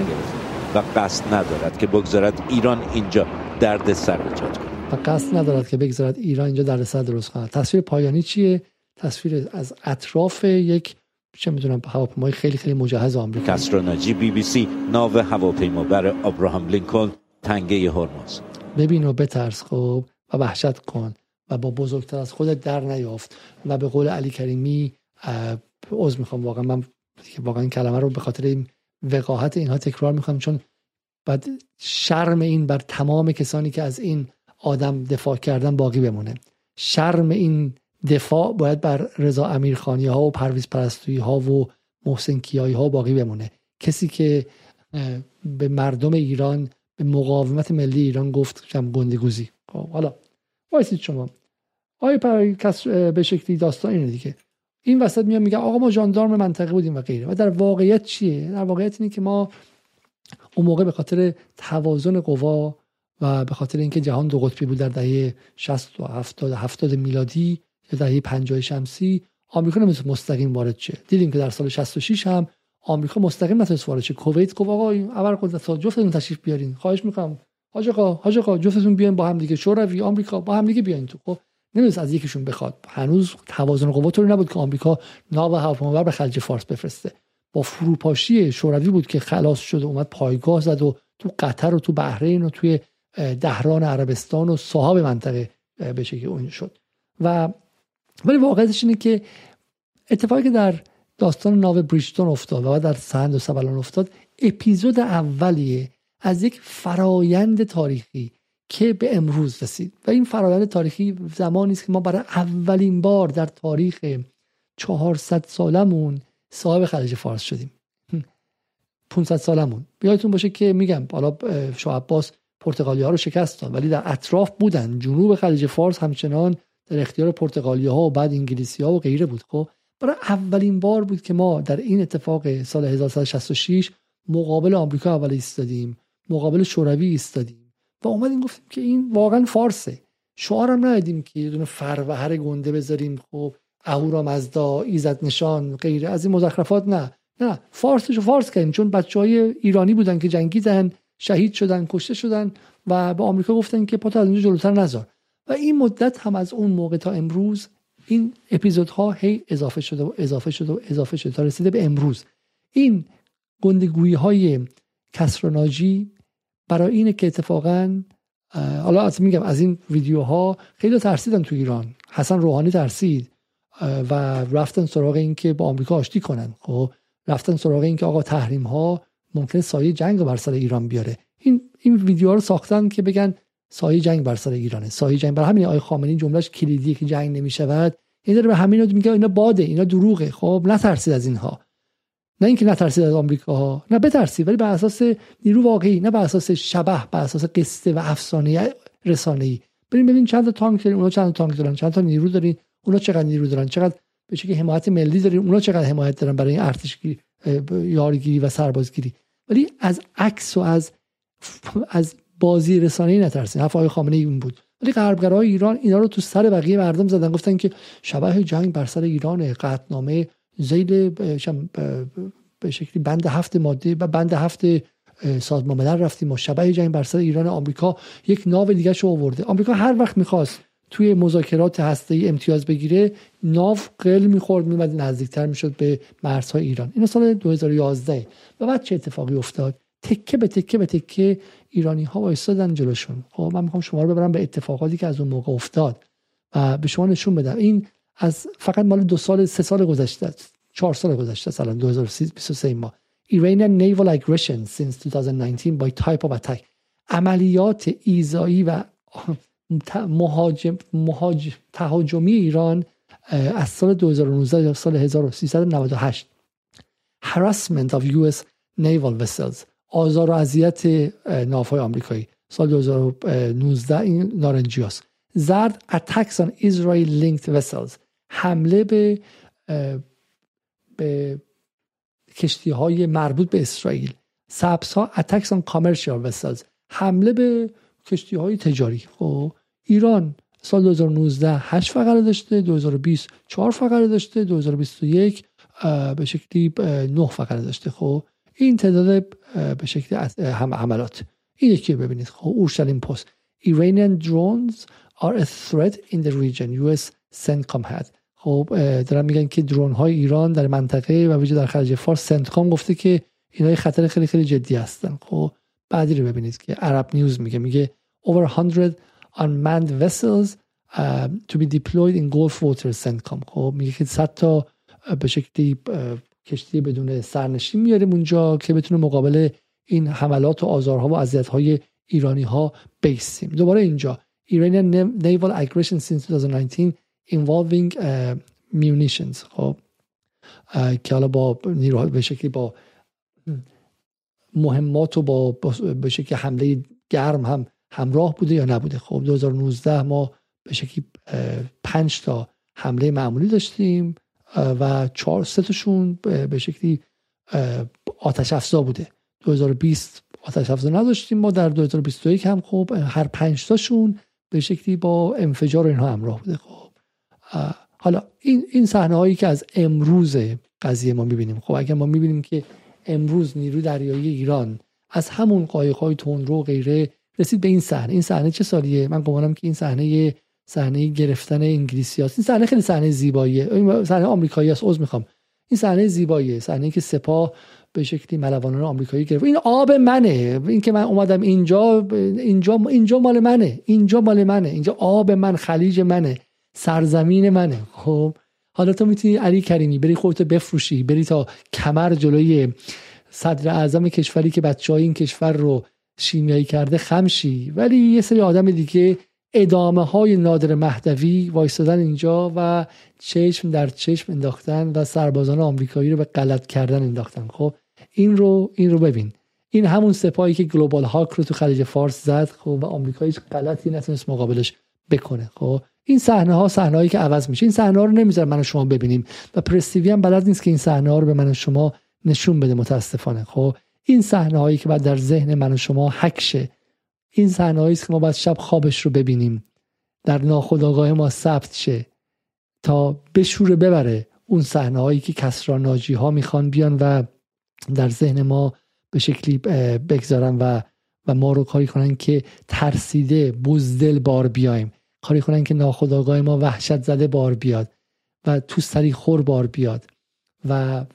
و قصد ندارد که بگذارد ایران اینجا درد سر ایجاد کند. و قصد ندارد که بگذارد ایران اینجا درد سر درست کند. تصویر پایانی چیه؟ تصویر از اطراف یک چه می‌دونم هواپیمای خیلی خیلی مجهز آمریکا. کسرا بی بی سی ناو هواپیمابر ابراهام لینکلن تنگه هرمز. ببین و بترس خب و وحشت کن و با بزرگتر از خودت در نیافت و به قول علی کریمی عذر می‌خوام واقعا. من واقعا این کلمه رو به خاطر این وقاحت اینها تکرار می‌خوام چون بعد شرم این بر تمام کسانی که از این آدم دفاع کردن باقی بمونه. شرم این دفاع باید بر رضا امیرخانی ها و پرویز پرستویی ها و محسن کیایی ها باقی بمونه. کسی که به مردم ایران به مقاومت ملی ایران گفت کم گندگوزی. خب، حالا وایسید شما. آیا کس به شکلی داستان اینه دیگه. این وسط میاد میگه آقا ما جاندارم منطقه بودیم و غیره. و در واقعیت چیه؟ در واقعیت اینه که ما اون موقع به خاطر توازن قوا و به خاطر اینکه جهان دو قطبی بود در دهه 60 و 70 70 میلادی یا دهه 50 شمسی آمریکا نمی‌تونست مستقیم وارد شه. دیدیم که در سال 66 هم آمریکا مستقیم نتونست وارد شه. کویت گفت آقا اول قدرت جفتتون تشریف بیارین. خواهش می‌کنم. حاج آقا حاج آقا جفتتون بیاین با هم دیگه. شوروی آمریکا با هم دیگه بیاین تو. خب نمی‌دونست از یکیشون بخواد. هنوز توازن قوا طوری نبود که آمریکا ناو هواپیمابر به خلیج فارس بفرسته. با فروپاشی شوروی بود که خلاص شد و اومد پایگاه زد و تو قطر و تو بحرین و توی دهران عربستان و صاحب منطقه به که اون شد. و ولی واقعیتش اینه که اتفاقی که در داستان ناو بریجتون افتاد و در سند و سبلان افتاد اپیزود اولیه از یک فرایند تاریخی که به امروز رسید. و این فرایند تاریخی زمانی است که ما برای اولین بار در تاریخ 400 سالمون صاحب خلیج فارس شدیم. 500 سالمون. بیایتون باشه که میگم حالا شاه عباس پرتغالی ها رو شکست داد ولی در اطراف بودن. جنوب خلیج فارس همچنان در اختیار پرتغالی ها و بعد انگلیسی ها و غیره بود. خب برای اولین بار بود که ما در این اتفاق سال 1166 مقابل آمریکا اول ایستادیم مقابل شوروی ایستادیم. و اومدیم گفتیم که این واقعا فارسه. شعارم ندادیم که یه دونه فروهر گنده بذاریم خب اهورا مزدا ایزد نشان غیره از این مزخرفات نه. نه فارسشو فارس کردیم چون بچه های ایرانی بودن که جنگیدن شهید شدن کشته شدن و به آمریکا گفتن که پات از اینجا جلوتر نذار. و این مدت هم از اون موقع تا امروز این اپیزودها هی اضافه شده و اضافه شده و اضافه شده تا رسیده به امروز. این گندگویی های کسراناجی برای اینه که اتفاقا حالا از میگم از این ویدیوها خیلی ترسیدن تو ایران. حسن روحانی ترسید و رفتن سراغ این که با آمریکا آشتی کنن. خب رفتن سراغ این که آقا تحریم ها ممکن سایه جنگ بر سر ایران بیاره. این این ویدیوها رو ساختن که بگن سایه جنگ بر سر ایرانه. سایه جنگ بر همین آقای خامنه‌ای جملهش کلیدیه که جنگ نمی‌شود. این داره به همین میگه اینا باده اینا دروغه. خب نترسید از اینها. نه اینکه نترسید از آمریکا ها نه بترسید ولی بر اساس نیرو واقعی نه بر اساس شبه بر اساس قصه و افسانه رسانه ای بریم ببین چند تا تانک دارین اونا چند تا تانک دارن چند تا نیرو دارین اونا چقدر نیرو دارن چقدر به که حمایت ملی دارین اونا چقدر حمایت دارن برای ارتشگیری یارگیری و سربازگیری. ولی از عکس و از از بازی رسانه ای نترسین حرف آقای خامنه ای بود. ولی غربگرای ایران اینا رو تو سر بقیه مردم زدن گفتن که شبه جنگ بر سر ایران قطنامه زیل به شکلی بند هفت ماده و بند هفت سازمان ملل رفتیم و شبه جنگ بر سر ایران آمریکا یک ناو دیگه شو آورده. آمریکا هر وقت می‌خواست توی مذاکرات هسته امتیاز بگیره ناو قل می‌خورد میمد نزدیکتر می‌شد به مرزهای ایران. این سال 2011 و بعد چه اتفاقی افتاد؟ تکه به تکه به تکه ایرانی ها وایستادن جلوشون. خب من می‌خوام شما رو ببرم به اتفاقاتی که از اون موقع افتاد و به شما نشون بدم. این از فقط مال دو سال سه سال گذشته چهار سال گذشته سال 2023 ما. Iranian naval aggression since 2019 by type of attack. عملیات ایزایی و مهاجم مهاج... تهاجمی ایران از سال 2019 تا سال 1398 harassment of US naval vessels. آزار و اذیت ناوهای آمریکایی. سال 2019 این نارنجیاس زرد attacks on Israel linked vessels. حمله به به کشتی های مربوط به اسرائیل. سبس ها attacks on commercial vessels. حمله به کشتی های تجاری. خب ایران سال 2019 8 فقره داشته 2020 4 فقره داشته 2021 به شکلی 9 فقره داشته. خب این تعداد به شکلی هم عملات این یکی ببینید. خب اورشلیم پست. Iranian drones are a threat in the region. US CENTCOM had. خب دارن میگن که درون های ایران در منطقه و ویژه در خلیج فارس سنتکام گفته که اینا خطر خیلی خیلی جدی هستن. خب بعدی رو ببینید که عرب نیوز میگه. میگه over 100 unmanned vessels uh, to be deployed in Gulf waters CENTCOM خب میگه که 100 تا به شکلی کشتی بدون سرنشین میاریم اونجا که بتونه مقابل این حملات و آزارها و های ایرانی ها بیسیم. دوباره اینجا. Iranian naval aggression since 2019 involving uh, munitions. خب. که حالا با نیروهای به شکلی با مهمات و با به شکلی حمله گرم هم همراه بوده یا نبوده. خب 2019 ما به شکلی پنج تا حمله معمولی داشتیم و چهار ستاشون به شکلی آتش افزا بوده. 2020 آتش افزا نداشتیم ما در 2021 هم خب هر پنج تاشون به شکلی با انفجار اینها همراه بوده. خب. حالا این این صحنه هایی که از امروز قضیه ما می‌بینیم خب اگر ما می‌بینیم که امروز نیروی دریایی ایران از همون قایق های تندرو و غیره رسید به این صحنه این صحنه چه سالیه؟ من گمانم که این صحنه صحنه گرفتن انگلیسی هست. این صحنه خیلی صحنه زیباییه. این صحنه آمریکایی است عذر می‌خوام. این صحنه زیباییه. صحنه که سپاه به شکلی ملوانان آمریکایی گرفت. این آب منه. این که من اومدم اینجا اینجا اینجا مال منه. اینجا مال منه. اینجا آب من خلیج منه. سرزمین منه. خب حالا تو می‌تونی علی کریمی بری خودتو بفروشی بری تا کمر جلوی صدر اعظم کشوری که بچه های این کشور رو شیمیایی کرده خمشی. ولی یه سری آدم دیگه ادامه های نادر مهدوی وایستادن اینجا و چشم در چشم انداختن و سربازان آمریکایی رو به غلط کردن انداختن. خب این رو این رو ببین. این همون سپاهی که گلوبال هاک رو تو خلیج فارس زد خب و آمریکا هیچ غلطی نتونست مقابلش بکنه. خب این صحنه ها صحنه هایی که عوض میشه. این صحنه ها رو نمی‌ذاره من و شما ببینیم. و پرستیوی هم بلد نیست که این صحنه ها رو به من و شما نشون بده متاسفانه. خب این صحنه هایی که بعد در ذهن من و شما حکشه این صحنه هایی که ما باید شب خوابش رو ببینیم. در ناخودآگاه ما ثبت شه تا بشوره ببره اون صحنه هایی که کسرا ناجی ها می‌خوان بیان و در ذهن ما به شکلی بگذارن و و ما رو کاری کنن که ترسیده بزدل بار بیایم. کاری کنن که ناخداگاه ما وحشت زده بار بیاد و تو سری خور بار بیاد و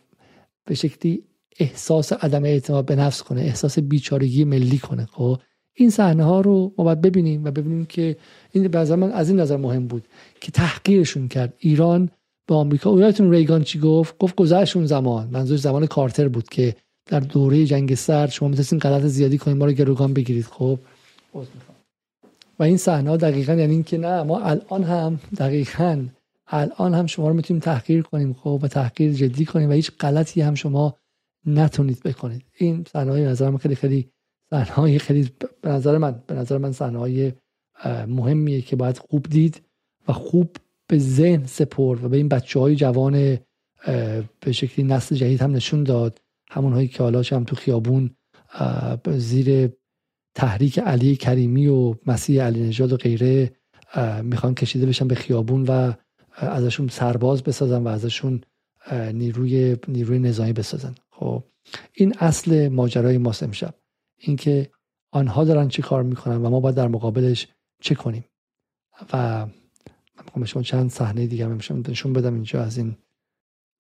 به شکلی احساس عدم اعتماد به نفس کنه احساس بیچارگی ملی کنه. خب این صحنه ها رو ما باید ببینیم و ببینیم که این به من از این نظر مهم بود که تحقیرشون کرد. ایران به آمریکا یادتون ریگان چی گفت؟ گفت گذشت زمان. منظور زمان کارتر بود که در دوره جنگ سرد شما می‌تونستین غلط زیادی کنید ما رو گروگان بگیرید. خب؟ و این صحنه دقیقا یعنی این که نه ما الان هم دقیقا الان هم شما رو می‌تونیم تحقیر کنیم خب و تحقیر جدی کنیم و هیچ غلطی هم شما نتونید بکنید. این صحنه های نظرم خیلی خیلی صحنه خیلی به نظر من به نظر من صحنه مهمیه که باید خوب دید و خوب به ذهن سپرد و به این بچه های جوان به شکلی نسل جدید هم نشون داد. همون هایی که حالا هم تو خیابون زیر تحریک علی کریمی و مسیح علی نژاد و غیره می‌خوان کشیده بشن به خیابون و ازشون سرباز بسازن و ازشون نیروی نیروی نظامی بسازن. خب این اصل ماجرای ماست امشب. اینکه آنها دارن چی کار می‌کنن و ما باید در مقابلش چه کنیم. و من شما چند صحنه دیگه هم نشون بدم اینجا از این.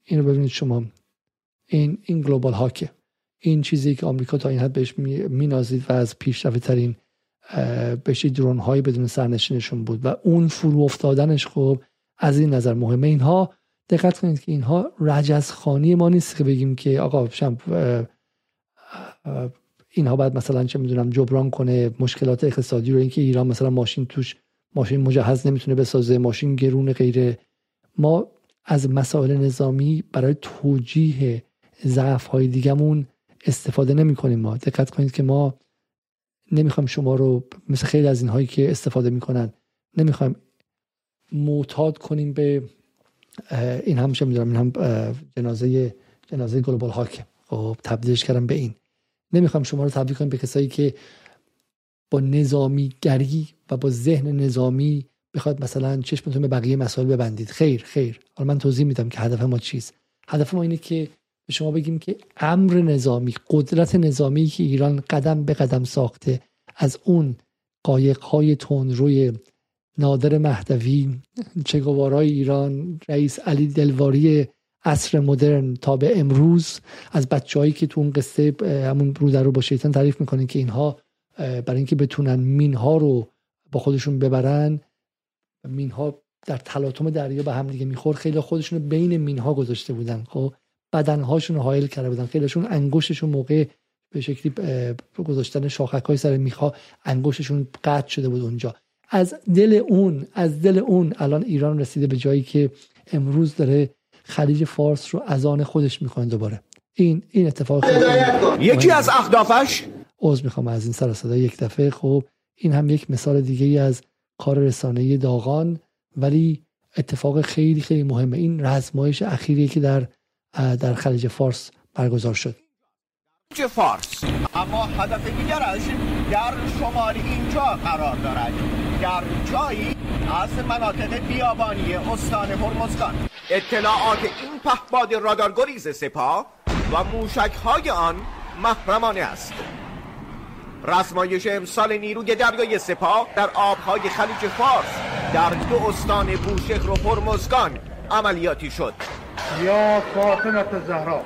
اینو ببینید شما. این این گلوبال هاکه. این چیزی که آمریکا تا این حد بهش مینازید و از پیشرفته ترین بهش درون هایی بدون سرنشینشون بود و اون فرو افتادنش خب از این نظر مهمه. اینها دقت کنید که اینها رجزخانی ما نیست که بگیم که آقا اینها باید مثلا چه می‌دونم جبران کنه مشکلات اقتصادی رو اینکه ایران مثلا ماشین توش ماشین مجهز نمی‌تونه بسازه ماشین گرون غیره. ما از مسائل نظامی برای توجیه ضعف های دیگمون استفاده نمی کنیم ما. دقت کنید که ما نمی‌خوایم شما رو مثل خیلی از اینهایی که استفاده می‌کنن نمی‌خوایم معتاد کنیم به این هم چه می‌دونم این هم جنازه جنازه گلوبال هاک. خب تبدیلش کردم به این. نمی‌خوام شما رو تبدیل کنیم به کسایی که با نظامیگری و با ذهن نظامی بخواد مثلا چشمتون به بقیه مسائل ببندید. خیر خیر. حالا من توضیح میدم که هدف ما چیست. هدف ما اینه که به شما بگیم که امر نظامی قدرت نظامی که ایران قدم به قدم ساخته از اون قایق های روی نادر مهدوی چگوارای ایران رئیس علی دلواری عصر مدرن تا به امروز از بچههایی که تو اون قصه همون رو در رو با شیطان تعریف می‌کنن که اینها برای اینکه بتونن مینها رو با خودشون ببرن مینها در تلاطم دریا به هم دیگه می‌خورد. خیلی خودشون رو بین مینها گذاشته بودن خب؟ بدنهاشون رو حایل کرده بودن. خیلیشون انگشتشون موقع به شکلی گذاشتن شاخک های سر میخا انگشتشون قطع شده بود اونجا. از دل اون از دل اون الان ایران رسیده به جایی که امروز داره خلیج فارس رو از آن خودش می‌کنه دوباره. این این اتفاق یکی از اهدافش؟ عذر می‌خوام از این سر صدا یک دفعه. خب این هم یک مثال دیگه ای از کار رسانه داغان ولی اتفاق خیلی خیلی مهمه. این رزمایش اخیری که در در خلیج فارس برگزار شد. خلیج فارس. اما هدف دیگرش در شمال اینجا قرار دارد. در جایی از مناطق بیابانی استان هرمزگان. اطلاعات این پهباد رادارگریز سپاه و موشک های آن محرمانه است. رسمایش امسال نیروی دریای سپاه در آبهای خلیج فارس در دو استان بوشهر و هرمزگان عملیاتی شد. یا فاطمت زهرا.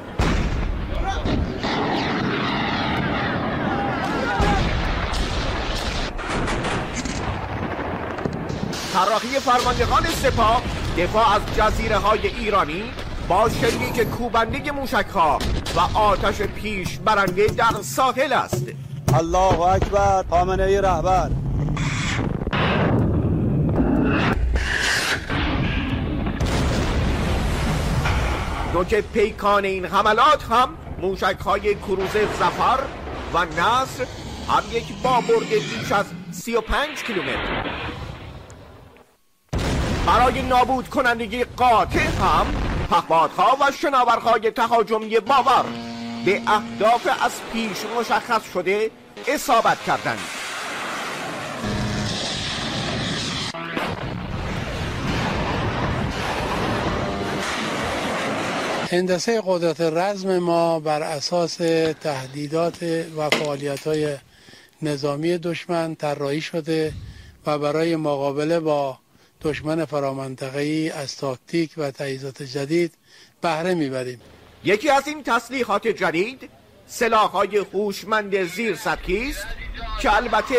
طراحی فرماندهان سپاه دفاع از جزیره های ایرانی با شلیک کوبنده موشک ها و آتش پیش برنده در ساحل است. الله اکبر خامنه رهبر. که پیکان این حملات هم موشک های کروز زفر و نصر هم یک بابرد بیش از 35 کیلومتر. برای نابود کنندگی قاطع هم پهپادها و شناورهای تهاجمی باور به اهداف از پیش مشخص شده اصابت کردند. هندسه قدرت رزم ما بر اساس تهدیدات و فعالیت های نظامی دشمن طراحی شده و برای مقابله با دشمن فرامنطقه‌ای از تاکتیک و تجهیزات جدید بهره می‌بریم. یکی از این تسلیحات جدید سلاح‌های هوشمند زیر است که البته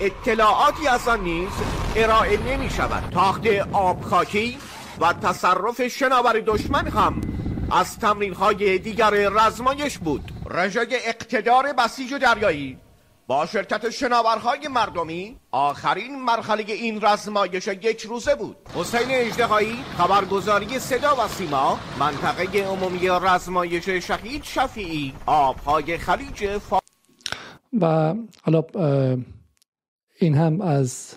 اطلاعاتی از آن نیز ارائه نمی شود تاخت آبخاکی و تصرف شناور دشمن هم از تمرین های دیگر رزمایش بود. رژه اقتدار بسیج دریایی. با شرکت شناورهای مردمی آخرین مرحله این رزمایش یک روزه بود. حسین اجدهایی خبرگزاری صدا و سیما منطقه عمومی رزمایش شهید شفیعی آبهای خلیج فا... و حالا این هم از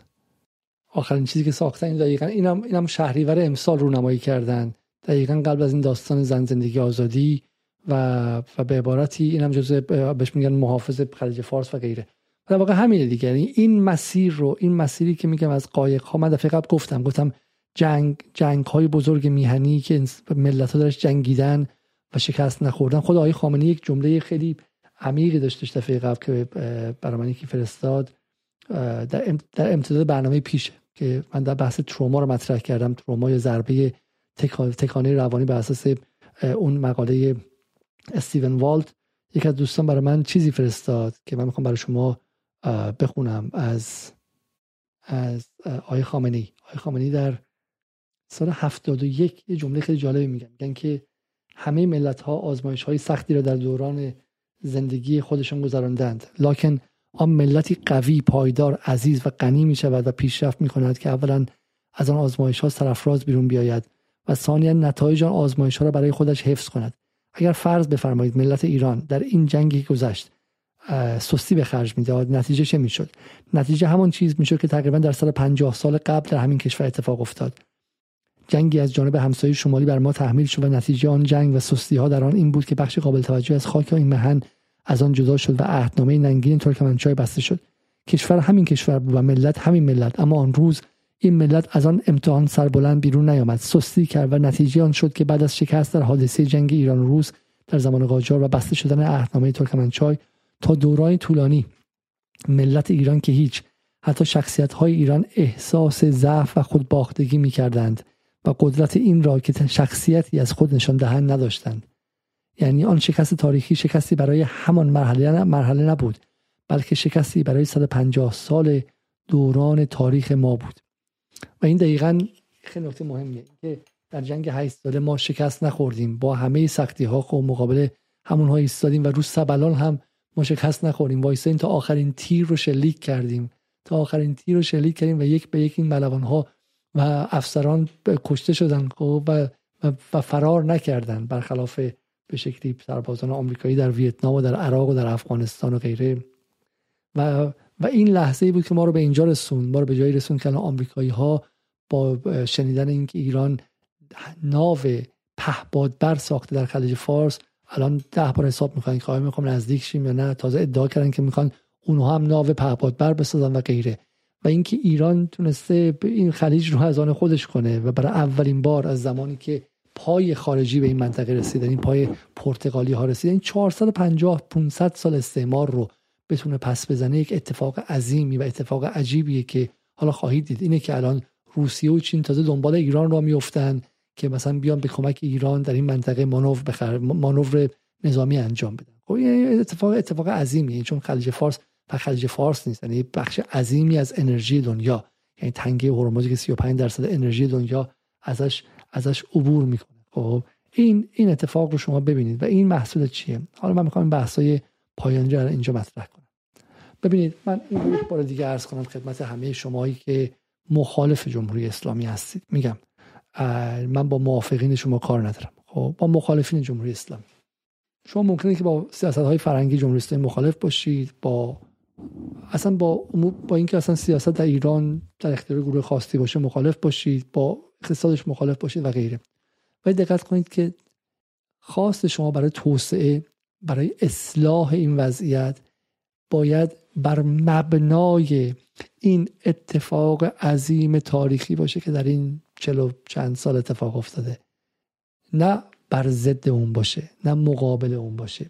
آخرین چیزی که ساختن دقیقا این هم, این هم شهریور امسال رو نمایی کردن. دقیقا قبل از این داستان زن زندگی آزادی و, و به عبارتی این هم جزء بهش میگن محافظ خلیج فارس و غیره. در واقع همینه دیگه. یعنی این مسیر رو این مسیری که میگم از قایق ها من دفعه قبل گفتم گفتم جنگ جنگ های بزرگ میهنی که ملت ها درش جنگیدن و شکست نخوردن. خود آقای خامنه یک جمله خیلی عمیقی داشتش دفعه قبل که برای من یکی فرستاد. در, امتداد برنامه پیشه که من در بحث تروما رو مطرح کردم. تروما یا ضربه تکانه روانی بر اساس اون مقاله استیون والت یک از دوستان برای من چیزی فرستاد که من می‌خوام برای شما بخونم از از آقای خامنه ای آقای خامنه در سال 71 یه جمله خیلی جالبی میگن. میگن که همه ملت ها آزمایش های سختی را در دوران زندگی خودشان گذراندند. لکن آن ملتی قوی پایدار عزیز و غنی می شود و پیشرفت می کند که اولا از آن آزمایش ها سرفراز بیرون بیاید. و ثانیا نتایج آن آزمایش ها را برای خودش حفظ کند. اگر فرض بفرمایید ملت ایران در این جنگی گذشت سستی به خرج می‌داد نتیجه چه می‌شد؟ نتیجه همون چیز می‌شد که تقریبا در سال 50 سال قبل در همین کشور اتفاق افتاد. جنگی از جانب همسایه شمالی بر ما تحمیل شد و نتیجه آن جنگ و سستی ها در آن این بود که بخش قابل توجه از خاک این مهن از آن جدا شد و عهدنامه ننگین ترکمنچای بسته شد. کشور همین کشور بود و ملت همین ملت اما آن روز این ملت از آن امتحان سربلند بیرون نیامد. سستی کرد و نتیجه آن شد که بعد از شکست در حادثه جنگ ایران و روس در زمان قاجار و بسته شدن عهدنامه ترکمنچای تا دوران طولانی ملت ایران که هیچ حتی شخصیت های ایران احساس ضعف و خودباختگی می کردند و قدرت این را که شخصیتی از خود نشان دهند نداشتند. یعنی آن شکست تاریخی شکستی برای همان مرحله مرحله نبود بلکه شکستی برای 150 سال دوران تاریخ ما بود. و این دقیقا خیلی نکته مهمیه که در جنگ 8 ساله ما شکست نخوردیم. با همه سختی ها و خب مقابل همون ها ایستادیم و روز سبلان هم ما شکست نخوریم وایسادیم تا آخرین تیر رو شلیک کردیم. تا آخرین تیر رو شلیک کردیم و یک به یک این ملوان ها و افسران کشته شدن خب و, و فرار نکردن. برخلاف به شکلی سربازان آمریکایی در ویتنام و در عراق و در افغانستان و غیره. و و این لحظه بود که ما رو به اینجا رسون ما رو به جایی رسون که آمریکایی ها با شنیدن اینکه ایران ناو پهبادبر ساخته در خلیج فارس الان ده بار حساب می‌کنن که آیا می‌خوام نزدیک شیم یا نه. تازه ادعا کردن که می‌خوان اونها هم ناو پهپادبر بسازن و غیره. و اینکه ایران تونسته این خلیج رو از آن خودش کنه و برای اولین بار از زمانی که پای خارجی به این منطقه رسیدن این پای پرتغالی ها رسیدن این 450 500 سال استعمار رو بتونه پس بزنه یک اتفاق عظیمی و اتفاق عجیبیه که حالا خواهید دید. اینه که الان روسیه و چین تازه دنبال ایران را میفتن که مثلا بیان به کمک ایران در این منطقه مانور بخر مانور نظامی انجام بدن. خب این اتفاق اتفاق عظیمیه چون خلیج فارس و خلیج فارس نیست یعنی بخش عظیمی از انرژی دنیا یعنی تنگه هرمزی که 35 درصد انرژی دنیا ازش ازش عبور می‌کنه. خب این این اتفاق رو شما ببینید. و این محصول چیه؟ حالا من می‌خوام بحثای پایانی رو اینجا مطرح کنم. ببینید من این بار دیگه عرض کنم خدمت همه شمایی که مخالف جمهوری اسلامی هستید. میگم من با موافقین شما کار ندارم. خب با مخالفین جمهوری اسلامی. شما ممکنه که با سیاست های فرنگی جمهوری اسلامی مخالف باشید با اصلا با با اینکه اصلا سیاست در ایران در اختیار گروه خاصی باشه مخالف باشید با اقتصادش مخالف باشید و غیره. ولی دقت کنید که خواست شما برای توسعه برای اصلاح این وضعیت باید بر مبنای این اتفاق عظیم تاریخی باشه که در این چلو چند سال اتفاق افتاده. نه بر ضد اون باشه نه مقابل اون باشه.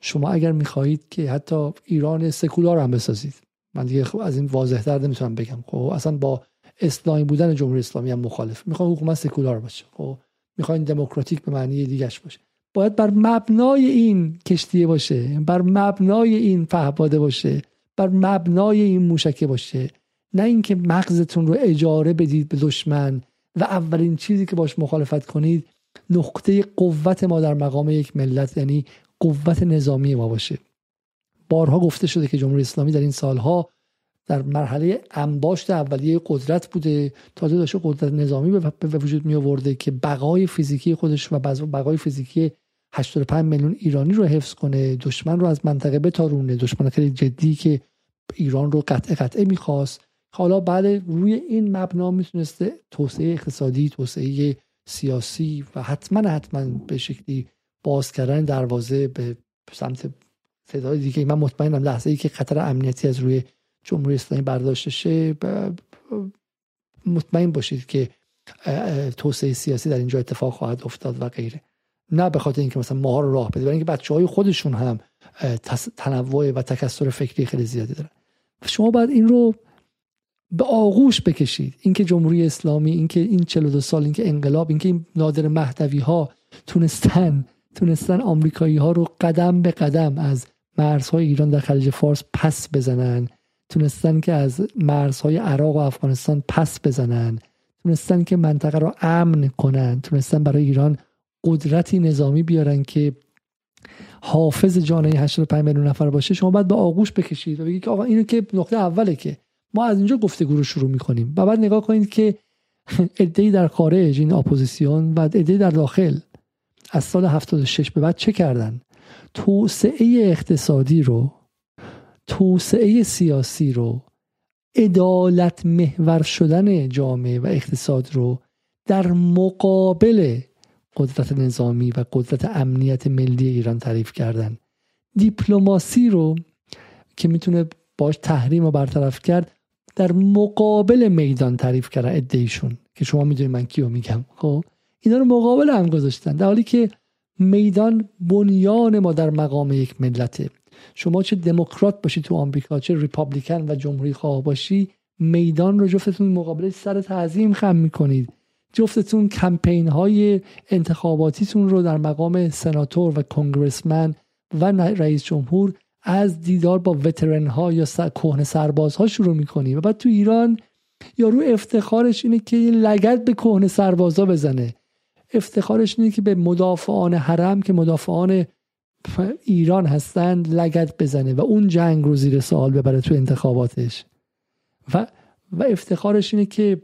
شما اگر می‌خواهید که حتی ایران سکولار هم بسازید من دیگه خب از این واضح تر نمی‌تونم بگم. خب اصلا با اسلامی بودن جمهوری اسلامی هم مخالف. می‌خوان حکومت سکولار باشه. خب می‌خواین دموکراتیک به معنی دیگش باشه. باید بر مبنای این کشتیه باشه بر مبنای این فهباده باشه. بر مبنای این موشکه باشه. نه اینکه مغزتون رو اجاره بدید به دشمن و اولین چیزی که باش مخالفت کنید نقطه قوت ما در مقام یک ملت یعنی قوت نظامی ما باشه. بارها گفته شده که جمهوری اسلامی در این سالها در مرحله انباشت اولیه قدرت بوده. تازه داشته قدرت نظامی به وجود می آورده که بقای فیزیکی خودش و بقای فیزیکی 85 میلیون ایرانی رو حفظ کنه دشمن رو از منطقه بتارونه. دشمن خیلی جدی که ایران رو قطع قطعه می‌خواست. حالا بعد روی این مبنا می‌تونسته توسعه اقتصادی توسعه سیاسی و حتما حتما به شکلی باز کردن دروازه به سمت تعداد دیگه. من مطمئنم لحظه ای که خطر امنیتی از روی جمهوری اسلامی برداشته شه مطمئن باشید که توسعه سیاسی در اینجا اتفاق خواهد افتاد و غیره. نه به خاطر اینکه مثلا ما رو راه بده برای اینکه بچه های خودشون هم تنوع و تکثر فکری خیلی زیادی دارن. شما باید این رو به آغوش بکشید. اینکه جمهوری اسلامی اینکه این 42 سال اینکه انقلاب اینکه این نادر مهدوی ها تونستن تونستن آمریکایی ها رو قدم به قدم از مرزهای ایران در خلیج فارس پس بزنن. تونستن که از مرزهای عراق و افغانستان پس بزنن. تونستن که منطقه رو امن کنن. تونستن برای ایران قدرتی نظامی بیارن که حافظ جامعه 85 میلیون نفر باشه شما باید به آغوش بکشید و بگید که آقا اینو که نقطه اوله که ما از اینجا گفتگو رو شروع می‌کنیم و بعد نگاه کنید که ادعی در خارج این اپوزیسیون و ادعی در داخل از سال 76 به بعد چه کردن؟ توسعه اقتصادی رو توسعه سیاسی رو عدالت محور شدن جامعه و اقتصاد رو در مقابل قدرت نظامی و قدرت امنیت ملی ایران تعریف کردن. دیپلماسی رو که می‌تونه باش تحریم و برطرف کرد در مقابل میدان تعریف کردن ادهیشون که شما می‌دونید من کیو میگم خب؟ اینا رو مقابل هم گذاشتن در حالی که میدان بنیان ما در مقام یک ملته. شما چه دموکرات باشی تو آمریکا چه ریپابلیکن و جمهوری خواه باشی میدان رو جفتتون مقابل سر تعظیم خم می‌کنید. جفتتون کمپین های انتخاباتیتون رو در مقام سناتور و کنگرسمن و رئیس جمهور از دیدار با وترن ها یا کهنه سرباز ها شروع می‌کنی و بعد تو ایران یارو افتخارش اینه که لگت به کهنه سربازا بزنه. افتخارش اینه که به مدافعان حرم که مدافعان ایران هستند لگت بزنه و اون جنگ رو زیر سوال ببره تو انتخاباتش. و و افتخارش اینه که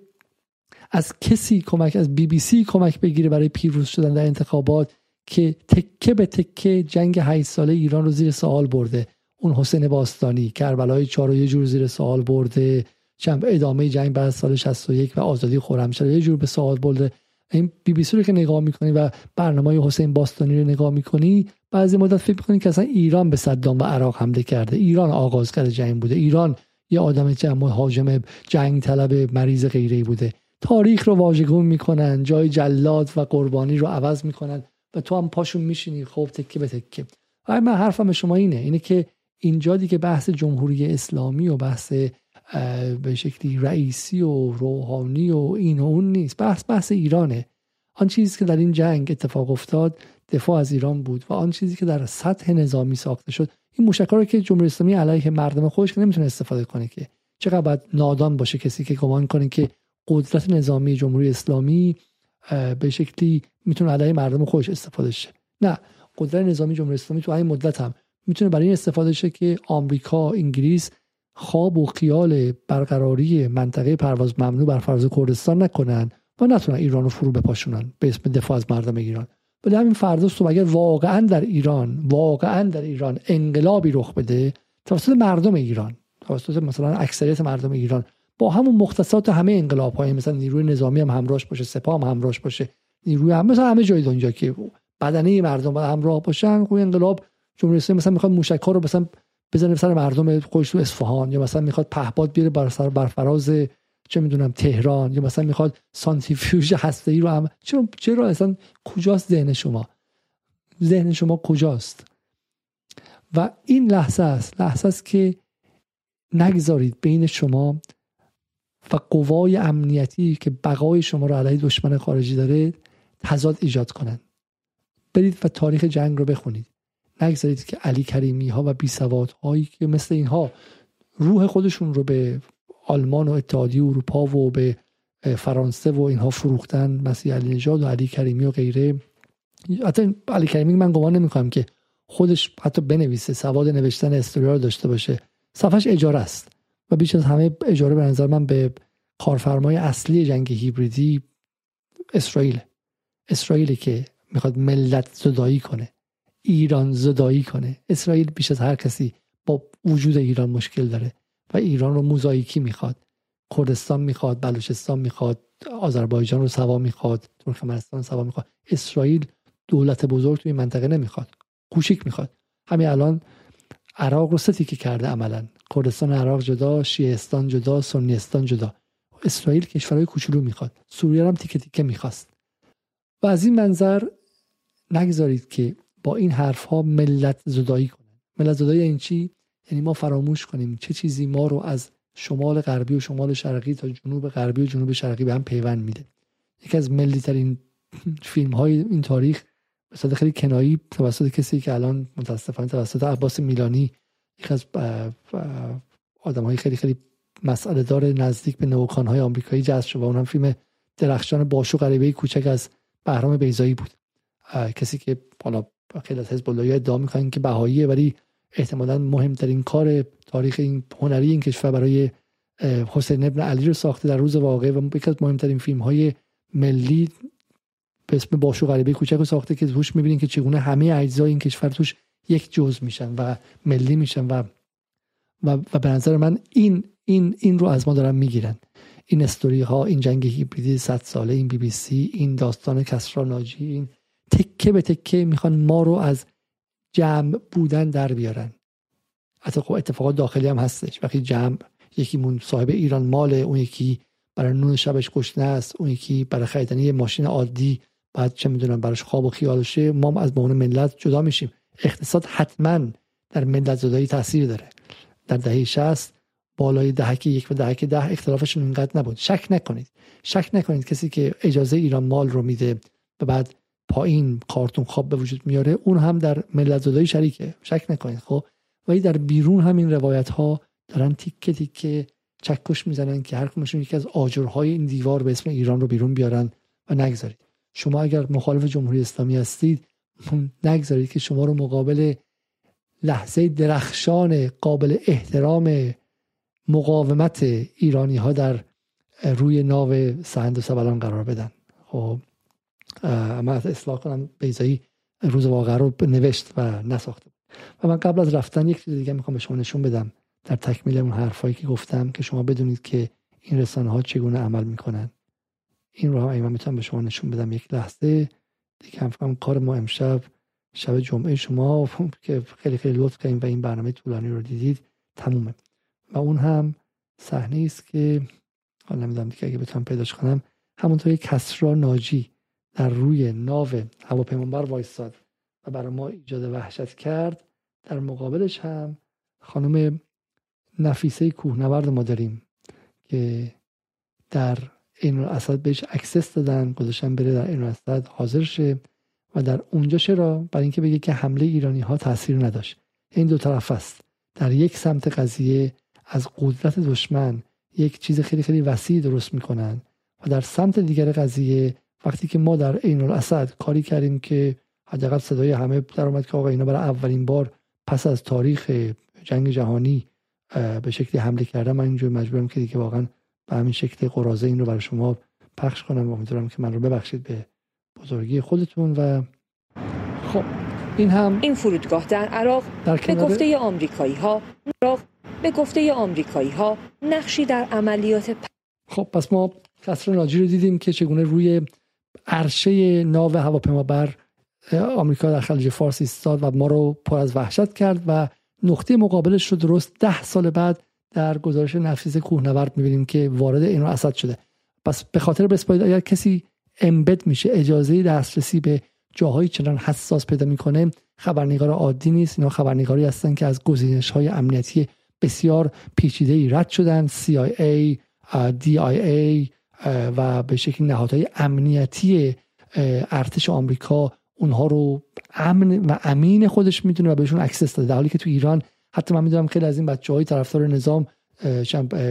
از کسی کمک از بی بی سی کمک بگیره برای پیروز شدن در انتخابات که تکه به تکه جنگ 8 ساله ایران رو زیر سوال برده. اون حسین باستانی کربلای چهار یه جور زیر سوال برده. چند ادامه جنگ بعد سال 61 و آزادی خرمشهر یه جور به سوال برده. این بی بی سی رو که نگاه می‌کنی و برنامه حسین باستانی رو نگاه می‌کنی بعضی مدت فکر می‌کنی که اصلا ایران به صدام و عراق حمله کرده. ایران آغازگر جنگ بوده. ایران یه آدم جمع حاجم جنگ طلب مریض غیره بوده. تاریخ رو واژگون می‌کنن جای جلاد و قربانی رو عوض می‌کنن و تو هم پاشون میشینی خب تکه به تکه. و من حرفم شما اینه اینه که اینجا دیگه بحث جمهوری اسلامی و بحث به شکلی رئیسی و روحانی و این و اون نیست. بحث بحث ایرانه. آن چیزی که در این جنگ اتفاق افتاد دفاع از ایران بود و آن چیزی که در سطح نظامی ساخته شد این موشک‌ها رو که جمهوری اسلامی علیه مردم خودش نمی‌تونه استفاده کنه که. چقدر باید نادان باشه کسی که گمان کنه که قدرت نظامی جمهوری اسلامی به شکلی می‌تونه علیه مردم خودش استفاده شه. نه قدرت نظامی جمهوری اسلامی تو این مدت هم می‌تونه برای این استفاده شه که آمریکا انگلیس خواب و خیال برقراری منطقه پرواز ممنوع بر فرض کردستان نکنن و نتونن ایران رو فرو بپاشونن به اسم دفاع از مردم ایران. ولی همین فردا صبح اگر واقعا در ایران واقعا در ایران انقلابی رخ بده توسط مردم ایران توسط مثلا اکثریت مردم ایران با همون مختصات همه انقلاب های مثلا نیروی نظامی هم همراهش باشه سپاه هم همراهش باشه نیروی هم مثلا همه جای دنیا که بدنه مردم همراه باشن خوی انقلاب جمهوری اسلامی مثلا می‌خواد موشک ها رو مثلا بزنه سر مردم خودش تو اصفهان یا مثلا می‌خواد پهپاد بیاره بر سر بر فراز چه می‌دونم تهران یا مثلا می‌خواد سانتریفیوژ هسته ای رو هم چرا چرا اصلا کجاست ذهن شما؟ ذهن شما کجاست؟ و این لحظه است لحظه است که نگذارید بین شما و قوای امنیتی که بقای شما رو علیه دشمن خارجی داره تضاد ایجاد کنن. برید و تاریخ جنگ رو بخونید. نگذارید که علی کریمی ها و بی هایی که مثل اینها روح خودشون رو به آلمان و اتحادیه اروپا و به فرانسه و اینها فروختن مسیح علی نژاد و علی کریمی و غیره. حتی علی کریمی من گمان نمی‌کنم که خودش حتی بنویسه سواد نوشتن استوریا داشته باشه. صفحش اجاره است. و بیش از همه اجاره به نظر من به کارفرمای اصلی جنگ هیبریدی اسرائیل. اسرائیلی که می‌خواد ملت زدایی کنه ایران زدایی کنه. اسرائیل بیش از هر کسی با وجود ایران مشکل داره و ایران رو موزاییکی می‌خواد. کردستان می‌خواد بلوچستان می‌خواد آذربایجان رو سوا می‌خواد ترکمنستان سوا می‌خواد. اسرائیل دولت بزرگ توی منطقه نمی‌خواد. کوچیک می‌خواد. همین الان عراق رو ستی که کرده عملا. کردستان عراق جدا شیعستان جدا سنیستان جدا. اسرائیل کشورهای کوچولو می‌خواد. سوریه هم تیکه تیکه می‌خواست. و از این منظر نگذارید که با این حرف ها ملت زدایی کنند ملت زدایی این یعنی چی؟ یعنی ما فراموش کنیم چه چیزی ما رو از شمال غربی و شمال شرقی تا جنوب غربی و جنوب شرقی به هم پیوند میده. یکی از ملی ترین فیلم های این تاریخ به خیلی کنایی توسط کسی که الان متاسفانه توسط عباس میلانی یکی از آدم های خیلی خیلی مسئله دار نزدیک به نوکان های آمریکایی جذب شد و اون هم فیلم درخشان باشو غریبه کوچک از بهرام بیزایی بود. کسی که حالا خیلی از حزب الله ادعا می‌کنن که بهاییه ولی احتمالا مهمترین کار تاریخ این هنری این کشور برای حسین ابن علی رو ساخته در روز واقعه و یکی از مهمترین فیلم های ملی به اسم باشو غریبه کوچک رو ساخته که توش می‌بینین که چگونه همه اجزای این کشور توش یک جز میشن و ملی میشن و و, و به نظر من این این این رو از ما دارن می‌گیرن. این استوری ها این جنگ هیبریدی 100 ساله این بی بی سی این داستان کسرا ناجی این تکه به تکه می‌خوان ما رو از جمع بودن در بیارن. حتی خب اتفاقات داخلی هم هستش. وقتی جمع یکی مون صاحب ایران ماله اون یکی برای نون شبش گشنه است اون یکی برای خریدن یه ماشین عادی بعد چه می‌دونم براش خواب و خیالشه ما از بهونه ملت جدا میشیم. اقتصاد حتما در ملت زدایی تاثیر داره. در دهه 60 بالای دهک یک و دهک ده اختلافشون اینقدر نبود. شک نکنید. شک نکنید کسی که اجازه ایران مال رو میده و بعد پایین کارتون خواب به وجود میاره اون هم در ملت زدایی شریکه. شک نکنید خب؟ ولی در بیرون همین روایت ها دارن تیکه تیکه چکش می‌زنن که هر کمشون یکی از آجرهای این دیوار به اسم ایران رو بیرون بیارن و نگذارید. شما اگر مخالف جمهوری اسلامی هستید نگذارید که شما رو مقابل لحظه درخشان قابل احترام مقاومت ایرانی ها در روی ناو سهند و سبلان قرار بدن. خب از اصلاح کنم بیزایی روز واقع رو نوشت و نساخته و من قبل از رفتن یک چیز دیگه می‌خوام به شما نشون بدم. در تکمیل اون حرفایی که گفتم که شما بدونید که این رسانه ها چگونه عمل می‌کنن. این رو هم من می‌تونم به شما نشون بدم یک لحظه دیگه هم کار ما امشب شب جمعه شما که خیلی خیلی لطف کردیم و این برنامه طولانی رو دیدید تمومه. و اون هم صحنه است که حالا نمی‌دونم دیگه اگه بتونم پیداش کنم همونطور کسرا ناجی در روی ناو هواپیمابر وایستاد و برای ما ایجاد وحشت کرد. در مقابلش هم خانم نفیسه کوهنورد ما داریم که در این اسد بهش access دادن گذاشتن بره در عین الاسد حاضر شه و در اونجا چرا؟ برای اینکه بگه که حمله ایرانی ها تاثیر نداشت. این دو طرف است. در یک سمت قضیه از قدرت دشمن یک چیز خیلی خیلی وسیع درست می‌کنن و در سمت دیگر قضیه وقتی که ما در عین الاسد کاری کردیم که حداقل صدای همه در اومد که آقا اینا برای اولین بار پس از تاریخ جنگ جهانی به شکلی حمله کردم من اینجور مجبورم که دیگه واقعا به همین شکل قرازه این رو برای شما پخش کنم. و امیدوارم که من رو ببخشید به بزرگی خودتون و خب این هم این فرودگاه در عراق در به گفته آمریکایی ها به گفته آمریکایی ها نقشی در عملیات پ... خب پس ما کسر ناجی رو دیدیم که چگونه روی عرشه ناو هواپیما بر آمریکا در خلیج فارس ایستاد و ما رو پر از وحشت کرد و نقطه مقابلش رو درست ده سال بعد در گزارش نفیس کوهنورد می‌بینیم که وارد این رو اسد شده. پس به خاطر بسپایید اگر کسی امبد میشه اجازه دسترسی به جاهایی چنان حساس پیدا می‌کنه خبرنگار عادی نیست. اینا خبرنگاری هستن که از گزینش های امنیتی بسیار پیچیده ای رد شدن CIA DIA و به شکل نهادهای امنیتی ارتش آمریکا اونها رو امن و امین خودش می‌دونه و بهشون access داده. در حالی که تو ایران حتی من می‌دونم خیلی از این بچه های طرفدار نظام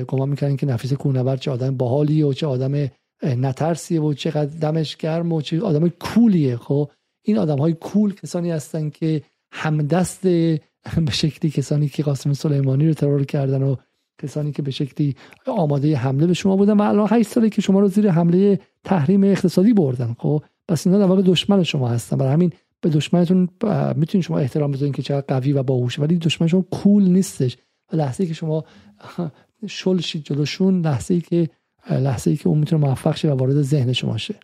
گمان می‌کنن که نفیسه کوهنورد چه آدم باحالی و چه آدم نترسیه و چقدر دمش گرم و چه آدم cool یه. خب این آدم های کول کسانی هستن که همدست به شکلی کسانی که قاسم سلیمانی رو ترور کردن و کسانی که به شکلی آماده حمله به شما بودن و الان 8 ساله که شما رو زیر حمله تحریم اقتصادی بردن. خب پس اینا در واقع دشمن شما هستن. برای همین به دشمنتون می‌تونید شما احترام بذارین که چقدر قوی و باهوشه. ولی دشمن شما کول نیستش. و لحظه که شما شل شید جلوشون لحظه ای که لحظه ای که اون می‌تونه موفق شه و وارد ذهن شما شه.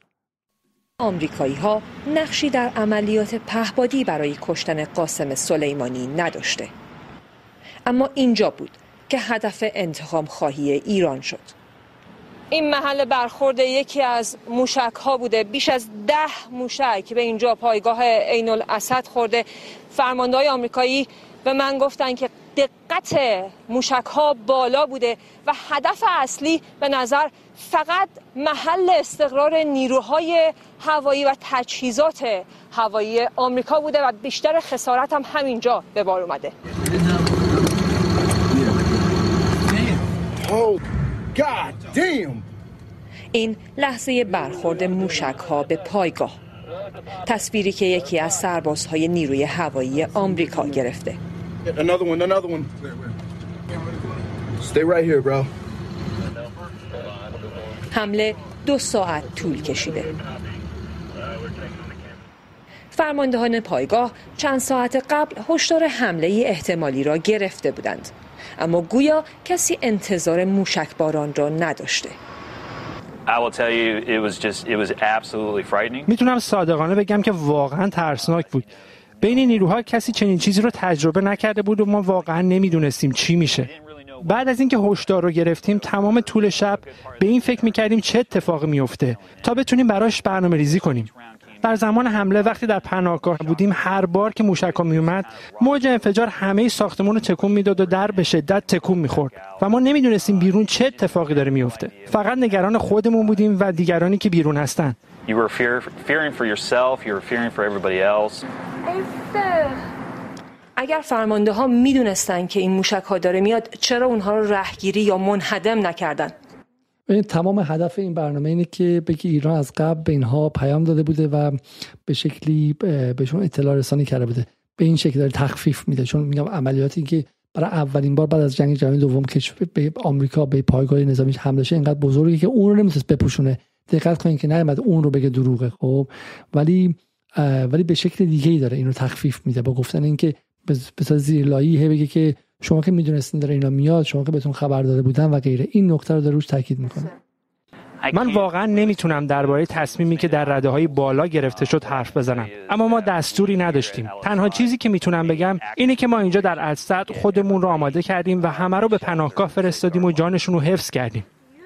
آمریکایی ها نقشی در عملیات پهبادی برای کشتن قاسم سلیمانی نداشته. اما اینجا بود که هدف انتقام خواهی ایران شد. این محل برخورد یکی از موشک ها بوده. بیش از ده موشک به اینجا پایگاه عین الاسد خورده. فرماندهای آمریکایی به من گفتن که دقت موشک ها بالا بوده و هدف اصلی به نظر فقط محل استقرار نیروهای هوایی و تجهیزات هوایی آمریکا بوده و بیشتر خسارت هم همینجا به بار اومده. این لحظه برخورد موشک ها به پایگاه. تصویری که یکی از سربازهای نیروی هوایی آمریکا گرفته. حمله دو ساعت طول کشیده. فرماندهان پایگاه چند ساعت قبل هشدار حمله احتمالی را گرفته بودند. اما گویا کسی انتظار موشک باران را نداشته. می‌تونم صادقانه بگم که واقعا ترسناک بود. بین نیروها کسی چنین چیزی رو تجربه نکرده بود و ما واقعا نمی‌دونستیم چی میشه. بعد از اینکه هشدار رو گرفتیم تمام طول شب به این فکر می‌کردیم چه اتفاقی میفته تا بتونیم براش برنامه ریزی کنیم. در زمان حمله وقتی در پناهگاه بودیم هر بار که موشک می اومد موج انفجار همه ساختمون رو تکون می‌داد و در به شدت تکون می‌خورد. و ما نمی‌دونستیم بیرون چه اتفاقی داره میفته فقط نگران خودمون بودیم و دیگرانی که بیرون هستن. اگر فرمانده ها می‌دونستن که این موشک ها داره میاد چرا اونها رو رهگیری یا منهدم نکردن؟ این تمام هدف این برنامه اینه که بگی ایران از قبل به اینها پیام داده بوده و به شکلی بهشون اطلاع رسانی کرده بوده. به این شکل داره تخفیف میده. چون میگم عملیاتی که برای اولین بار بعد از جنگ جهانی دوم که به آمریکا به پایگاه نظامی حمله شه اینقدر بزرگی که اون رو نمی‌تونست بپوشونه. دقت کنین که نیومد اون رو بگه دروغه خب؟ ولی ولی به شکل دیگه ای داره اینو تخفیف میده. با گفتن اینکه به زیرلایی بگه که شما که می‌دونستین داره اینا میاد شما که بهتون خبر داده بودن و غیره این نکته رو در روش تاکید می‌کنه. من واقعا نمی‌تونم درباره تصمیمی که در رده های بالا گرفته شد حرف بزنم. اما ما دستوری نداشتیم. تنها چیزی که می‌تونم بگم اینه که ما اینجا در اسد خودمون رو آماده کردیم و همه رو به پناهگاه فرستادیم و جانشون رو حفظ کردیم.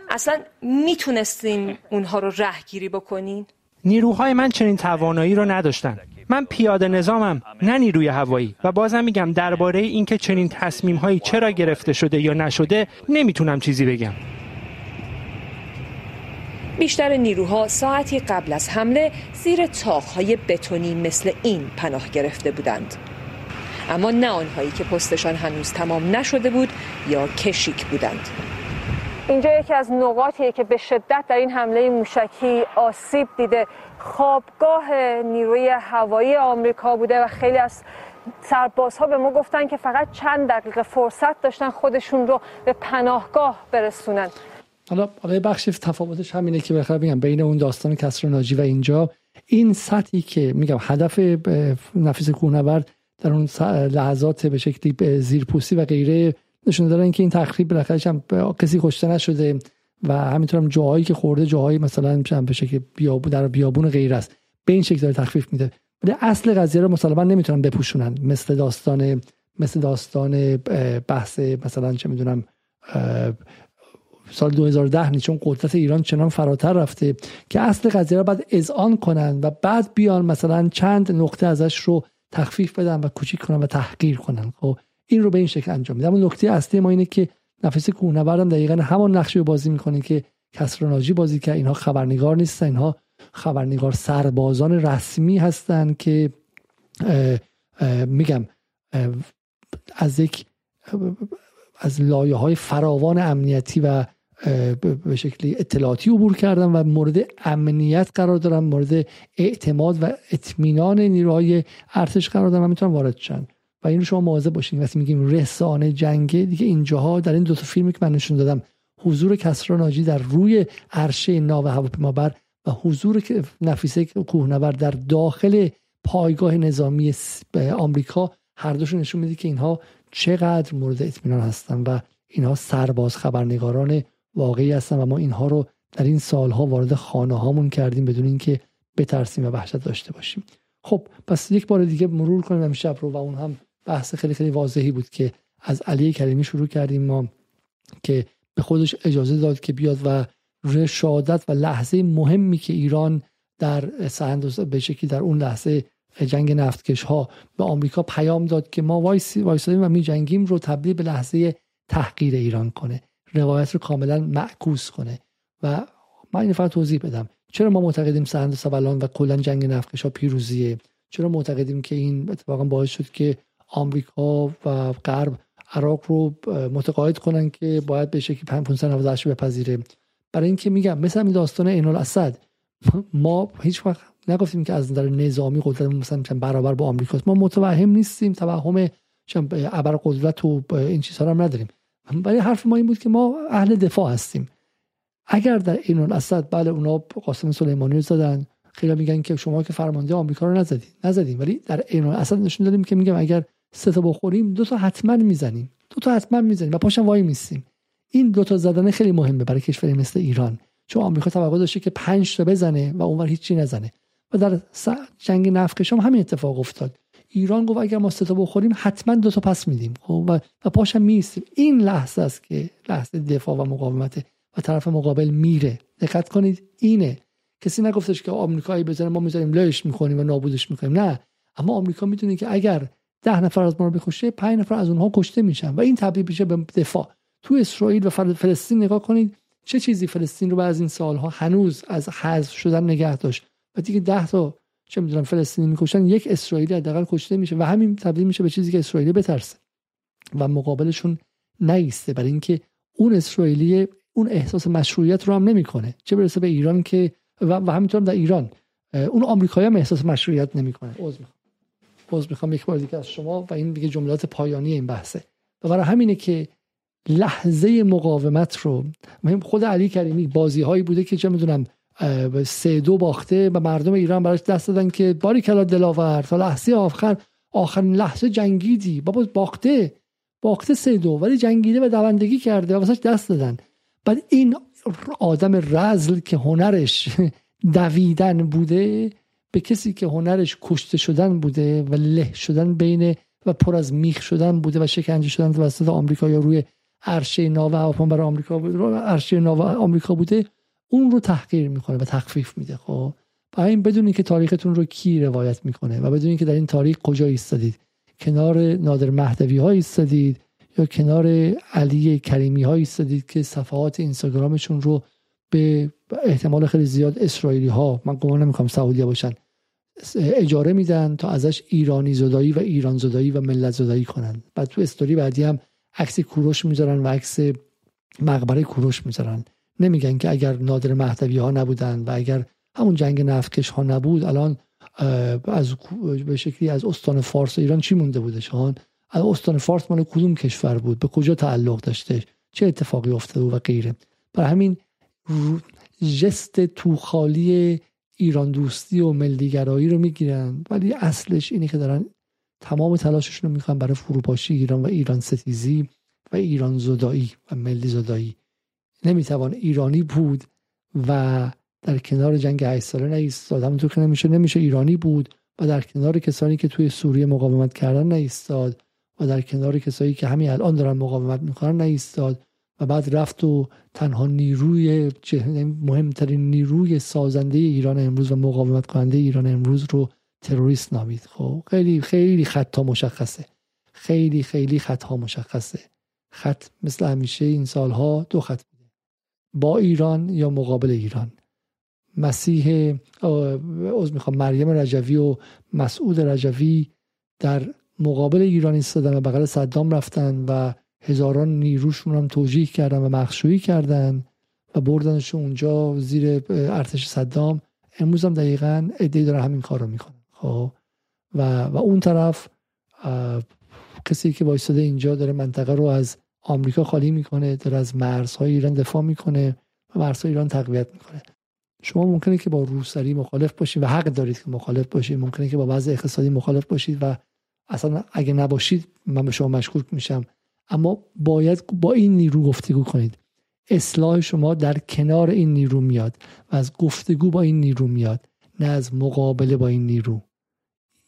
اصلا می‌تونستین اونها رو رهگیری بکنین؟ نیروهای من چنین توانایی رو نداشتن. من پیاده نظامم نه نیروی هوایی. و بازم میگم درباره اینکه چنین تصمیم هایی چرا گرفته شده یا نشده نمی‌تونم چیزی بگم. بیشتر نیروها ساعتی قبل از حمله زیر تاقهای بتونی مثل این پناه گرفته بودند. اما نه آنهایی که پستشان هنوز تمام نشده بود یا کشیک بودند. اینجا یکی از نقاطیه که به شدت در این حمله موشکی آسیب دیده. خوابگاه نیروی هوایی آمریکا بوده و خیلی از سربازها به ما گفتن که فقط چند دقیقه فرصت داشتن خودشون رو به پناهگاه برسونن. حالا حالا بخشی تفاوتش همینه که بخیر بگم بین اون داستان کسر ناجی و اینجا این سطحی که میگم هدف نفیس کوهنورد در اون لحظات به شکلی زیرپوستی و غیره نشون دارن که این تخریب بالاخره هم کسی کشته نشده و همینطور هم جاهایی که خورده جاهایی مثلا به شکل بیابون در بیابون غیر است. به این شکل داره تخفیف میده. ولی اصل قضیه رو مسلما نمی‌تونن بپوشونن. مثل داستان مثل داستان بحث مثلا چه می‌دونم سال 2010 نیست چون قدرت ایران چنان فراتر رفته که اصل قضیه رو باید اذعان کنن و بعد بیان مثلا چند نقطه ازش رو تخفیف بدن و کوچیک کنن و تحقیر کنن. خب این رو به این شکل انجام میده. اما نکته اصلی ما اینه که نفس کوهنوردم دقیقا همان نقشی رو بازی می‌کنه که کسراناجی بازی که اینها خبرنگار نیستن اینها خبرنگار سربازان رسمی هستند که میگم از یک از لایه های فراوان امنیتی و به شکلی اطلاعاتی عبور کردن و مورد امنیت قرار دارن مورد اعتماد و اطمینان نیروهای ارتش قرار دارن و می‌تونن وارد شن. و رو شما مواظب باشین. وقتی میگیم رسانه جنگه دیگه اینجاها در این دو تا فیلمی که من نشون دادم حضور کسرا ناجی در روی عرشه ناو هواپیمابر و حضور نفیسه کوهنورد در داخل پایگاه نظامی آمریکا هر دوشون نشون میده که اینها چقدر مورد اطمینان هستن و اینها سرباز خبرنگاران واقعی هستن و ما اینها رو در این سالها وارد خانه هامون کردیم بدون اینکه بترسیم و وحشت داشته باشیم. خب پس یک بار دیگه مرور کنیم امشب رو و اون هم بحث خیلی خیلی واضحی بود که از علی کریمی شروع کردیم ما که به خودش اجازه داد که بیاد و رشادت و لحظه مهمی که ایران در سند به شکلی در اون لحظه جنگ نفتکش ها به آمریکا پیام داد که ما وایسادیم و می جنگیم رو تبدیل به لحظه تحقیر ایران کنه روایت رو کاملا معکوس کنه. و من این فقط توضیح بدم. چرا ما معتقدیم سوالان و کلا جنگ نفتکش ها پیروزیه؟ چرا معتقدیم که این اتفاقا باعث شد که آمریکا و غرب عراق رو متقاعد کنن که باید به شکلی 598 بپذیره. برای اینکه میگم مثل این داستان عین الاسد ما هیچ وقت نگفتیم که از نظر نظامی قدرت مثلا برابر با آمریکاست. ما متوهم نیستیم توهم ابر قدرت و این چیزها هم نداریم. ولی حرف ما این بود که ما اهل دفاع هستیم. اگر در این الاسد بله اونا قاسم سلیمانی رو زدن. خیلی میگن که شما که فرمانده آمریکا رو نزدید نزدیم. ولی در عین الاسد نشون دادیم که میگم اگر سه تا بخوریم دو تا حتما می‌زنیم. دو تا حتما می‌زنیم و پاشم وای میستیم این دو تا زدن خیلی مهمه برای کشوری مثل ایران. چون آمریکا توقع داشته که پنج تا بزنه و اونور هیچی نزنه. و در جنگ نفت هم همین اتفاق افتاد. ایران گفت اگر ما سه تا بخوریم حتما دو تا پس میدیم. خب و, و پاشم میستیم این لحظه است که لحظه دفاع و مقاومت و طرف مقابل میره. دقت کنید اینه. کسی نگفتش که آمریکایی بزنه ما می‌ذاریم لش می‌کنیم و نابودش می‌کنیم. نه. اما آمریکا می‌دونه که اگر ده نفر از ما رو بکشه پنج نفر از اونها کشته میشن و این تبدیل میشه به دفاع. تو اسرائیل و فلسطین نگاه کنید چه چیزی فلسطین رو بعد از این سالها هنوز از حذف شدن نگه داشت؟ و دیگه ده تا چه می‌دونم فلسطینی می‌کشن یک اسرائیلی حداقل کشته میشه و همین تبدیل میشه به چیزی که اسرائیلی بترسه و مقابلشون نیسته برای اینکه اون اسرائیلی اون احساس مشروعیت رو هم نمی‌کنه. چه برسه به ایران که و, و همینطور در ایران اون آمریکایی هم احساس مشروعیت نمی‌کنه. عذر عذر می‌خوام یک بار دیگه از شما و این دیگه جملات پایانی این بحثه. و برای همینه که لحظه مقاومت رو خود علی کریمی بازی هایی بوده که چه می‌دونم سه دو باخته و مردم ایران براش دست دادن که باری کلا دلاور تا لحظه آخر آخرین لحظه جنگیدی. بابا باخته باخته سه دو ولی جنگیده و دوندگی کرده و واسه دست دادن. بعد این آدم رزل که هنرش دویدن بوده به کسی که هنرش کشته شدن بوده و له شدن بین و پر از میخ شدن بوده و شکنجه شدن توسط آمریکا یا روی عرشه ناو هواپیما برای آمریکا بوده عرشه ناو آمریکا بوده اون رو تحقیر می‌کنه و تخفیف میده خب؟ با این بدونید که تاریختون رو کی روایت می‌کنه و بدونید که در این تاریخ کجا ایستادید؟ کنار نادر مهدوی ها ایستادید یا کنار علی کریمی ها ایستادید که صفحات اینستاگرامشون رو به احتمال خیلی زیاد اسرائیلی ها من گمان نمی‌کنم سعودی باشن اجاره میدن تا ازش ایرانی زدایی و ایران زدایی و ملت زدایی کنن. بعد تو استوری بعدی هم عکس کوروش می‌ذارن و عکس مقبره کوروش می‌ذارن. نمیگن که اگر نادر مهدوی ها نبودن و اگر همون جنگ نفتکش ها نبود الان از به شکلی از استان فارس ایران چی مونده بودش از استان فارس مال کدوم کشور بود؟ به کجا تعلق داشته؟ چه اتفاقی افتاده و غیره؟ برای همین جست توخالی ایران دوستی و ملیگرایی رو می‌گیرن ولی اصلش اینه که دارن تمام تلاششون رو می‌کنن برای فروپاشی ایران و ایران ستیزی و ایران زدایی و ملی زدایی نمی‌توان ایرانی بود و در کنار جنگ 8 ساله نایستاد. همونطور که نمیشه نمیشه ایرانی بود و در کنار کسانی که توی سوریه مقاومت کردن نایستاد و در کنار کسایی که همین الان دارن مقاومت می‌کنن نایستاد. و بعد رفت و تنها نیروی مهمترین نیروی سازنده ایران امروز و مقاومت کننده ایران امروز رو تروریست نامید. خب خیلی خیلی خطا مشخصه. خیلی خیلی خطا مشخصه. خط مثل همیشه این سالها دو خط بوده. با ایران یا مقابل ایران؟ مسیح از می‌خوام مریم رجوی و مسعود رجوی در مقابل ایران ایستادن و بغل صدام رفتن و هزاران نیروشون هم توجیه کردن و مخشویی کردن و بردنشون اونجا زیر ارتش صدام. امروز هم دقیقا ادهی داره همین کار رو می‌کنن خب؟ و, و اون طرف کسی که وایستاده اینجا داره منطقه رو از آمریکا خالی می‌کنه داره از مرزهای ایران دفاع می‌کنه و مرزهای ایران تقویت می‌کنه. شما ممکنه که با روسری مخالف باشید و حق دارید که مخالف باشید. ممکنه که با وضع اقتصادی مخالف باشید و اصلا اگه نباشید من به شما مشکوک میشم. اما باید با این نیرو گفتگو کنید. اصلاح شما در کنار این نیرو میاد و از گفتگو با این نیرو میاد نه از مقابله با این نیرو.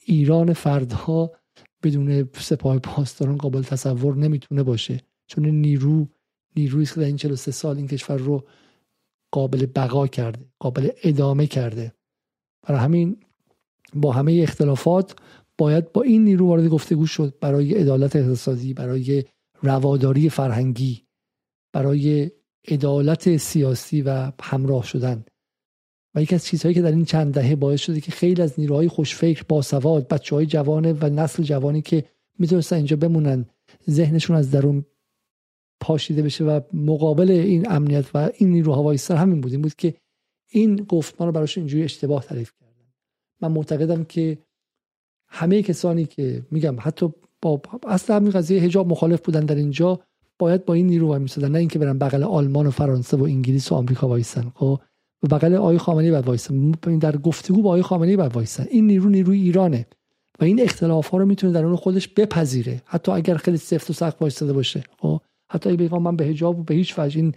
ایران فردها بدون سپاه پاسداران قابل تصور نمی‌تونه باشه چون نیرو نیرویی که در این 43 سال این کشور رو قابل بقا کرده قابل ادامه کرده. برای همین با همه اختلافات باید با این نیرو وارد گفتگو شد برای عدالت اقتصادی برای رواداری فرهنگی برای عدالت سیاسی و همراه شدن. و یکی از چیزهایی که در این چند دهه باعث شده که خیلی از نیروهای خوشفکر باسواد بچه های جوانه و نسل جوانی که می‌تونستن اینجا بمونن ذهنشون از درون پاشیده بشه و مقابل این امنیت و این نیروها وایستر همین بود. این بود که این گفتمان رو براش اینجوری اشتباه تعریف کردن. من معتقدم که همه کسانی که میگم حتی با اصلا همین قضیه حجاب مخالف بودن در اینجا باید با این نیرو وای نه اینکه برن بغل آلمان و فرانسه و انگلیس و آمریکا وایسن خب؟ و بغل آقای خامنه‌ای بعد وایسن. در گفتگو با آقای خامنه‌ای بعد وایسن. این نیرو نیروی ایرانه و این اختلاف ها رو می‌تونه در اون خودش بپذیره. حتی اگر خیلی سفت و سخت وایساده باشه خب؟ حتی اگه بگم من به حجاب و به هیچ وجه این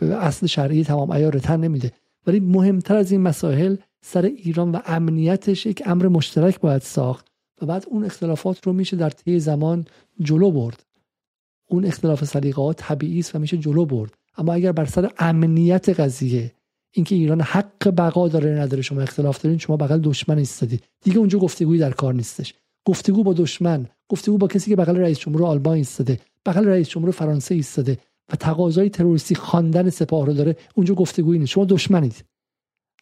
اصل شرعی تمام عیار تن نمیده. ولی مهمتر از این مسائل سر ایران و امنیتش یک امر مشترک باید ساخت. و بعد اون اختلافات رو میشه در طی زمان جلو برد. اون اختلاف سلیقه‌ها طبیعی است و میشه جلو برد. اما اگر بر سر امنیت قضیه اینکه ایران حق بقا داره نداره شما اختلاف دارین شما بغل دشمن ایستادید دیگه اونجا گفتگویی در کار نیستش. گفتگو با دشمن گفتگو با کسی که بغل رئیس جمهور آلمان ایستاده بغل رئیس جمهور فرانسه ایستاده و تقاضای تروریستی خواندن سپاه رو داره اونجا گفتگویی نیست. شما دشمنید.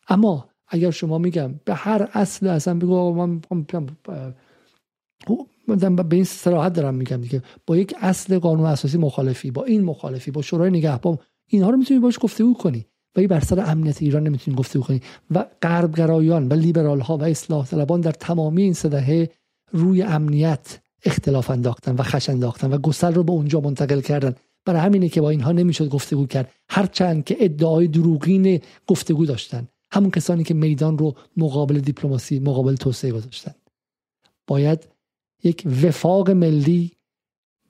اما اگر شما میگم به هر اصل اصلا بگو من من به این صراحت دارم میگم دیگه. با یک اصل قانون اساسی مخالفی با این مخالفی با شورای نگهبان اینها رو می‌تونی باش گفتگو کنی. ولی بر سر امنیت ایران نمی‌تونیم گفتگو کنیم و غربگرایان و لیبرال ها و اصلاح طلبان در تمامی این سه روی امنیت اختلاف انداختن و خش انداختن و گسل رو به اونجا منتقل کردن. برای همینه که با اینها نمی‌شد گفتگو کرد. هرچند که ادعای دروغین گفتگو داشتن. همون کسانی که میدان رو مقابل دیپلماسی مقابل توسعه گذاشتن. باید یک وفاق ملی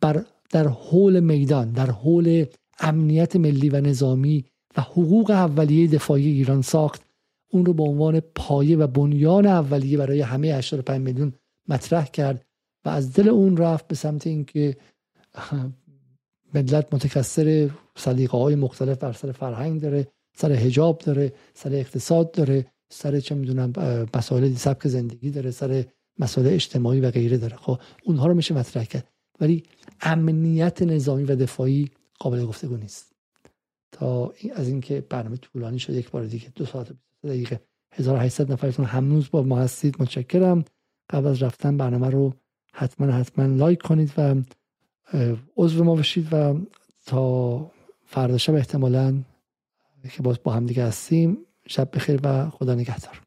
بر در حول میدان در حول امنیت ملی و نظامی و حقوق اولیه دفاعی ایران ساخت. اون رو به عنوان پایه و بنیان اولیه برای همه 85 میلیون مطرح کرد و از دل اون رفت به سمت اینکه ملت متکثر سلیقه های مختلف بر سر فرهنگ داره سر حجاب داره سر اقتصاد داره سر چه می‌دونم مسائل سبک زندگی داره سر مسائل اجتماعی و غیره داره. خب اونها رو میشه مطرح کرد. ولی امنیت نظامی و دفاعی قابل گفتگو نیست. تا از اینکه برنامه طولانی شد یک بار دیگه دو ساعت و 23 دقیقه 1800 نفرتون هنوز با ما هستید. متشکرم. قبل از رفتن برنامه رو حتما حتما لایک کنید و عضو ما بشید و تا فردا شب احتمالا که باز با هم دیگه هستیم شب بخیر و خدا نگهدار.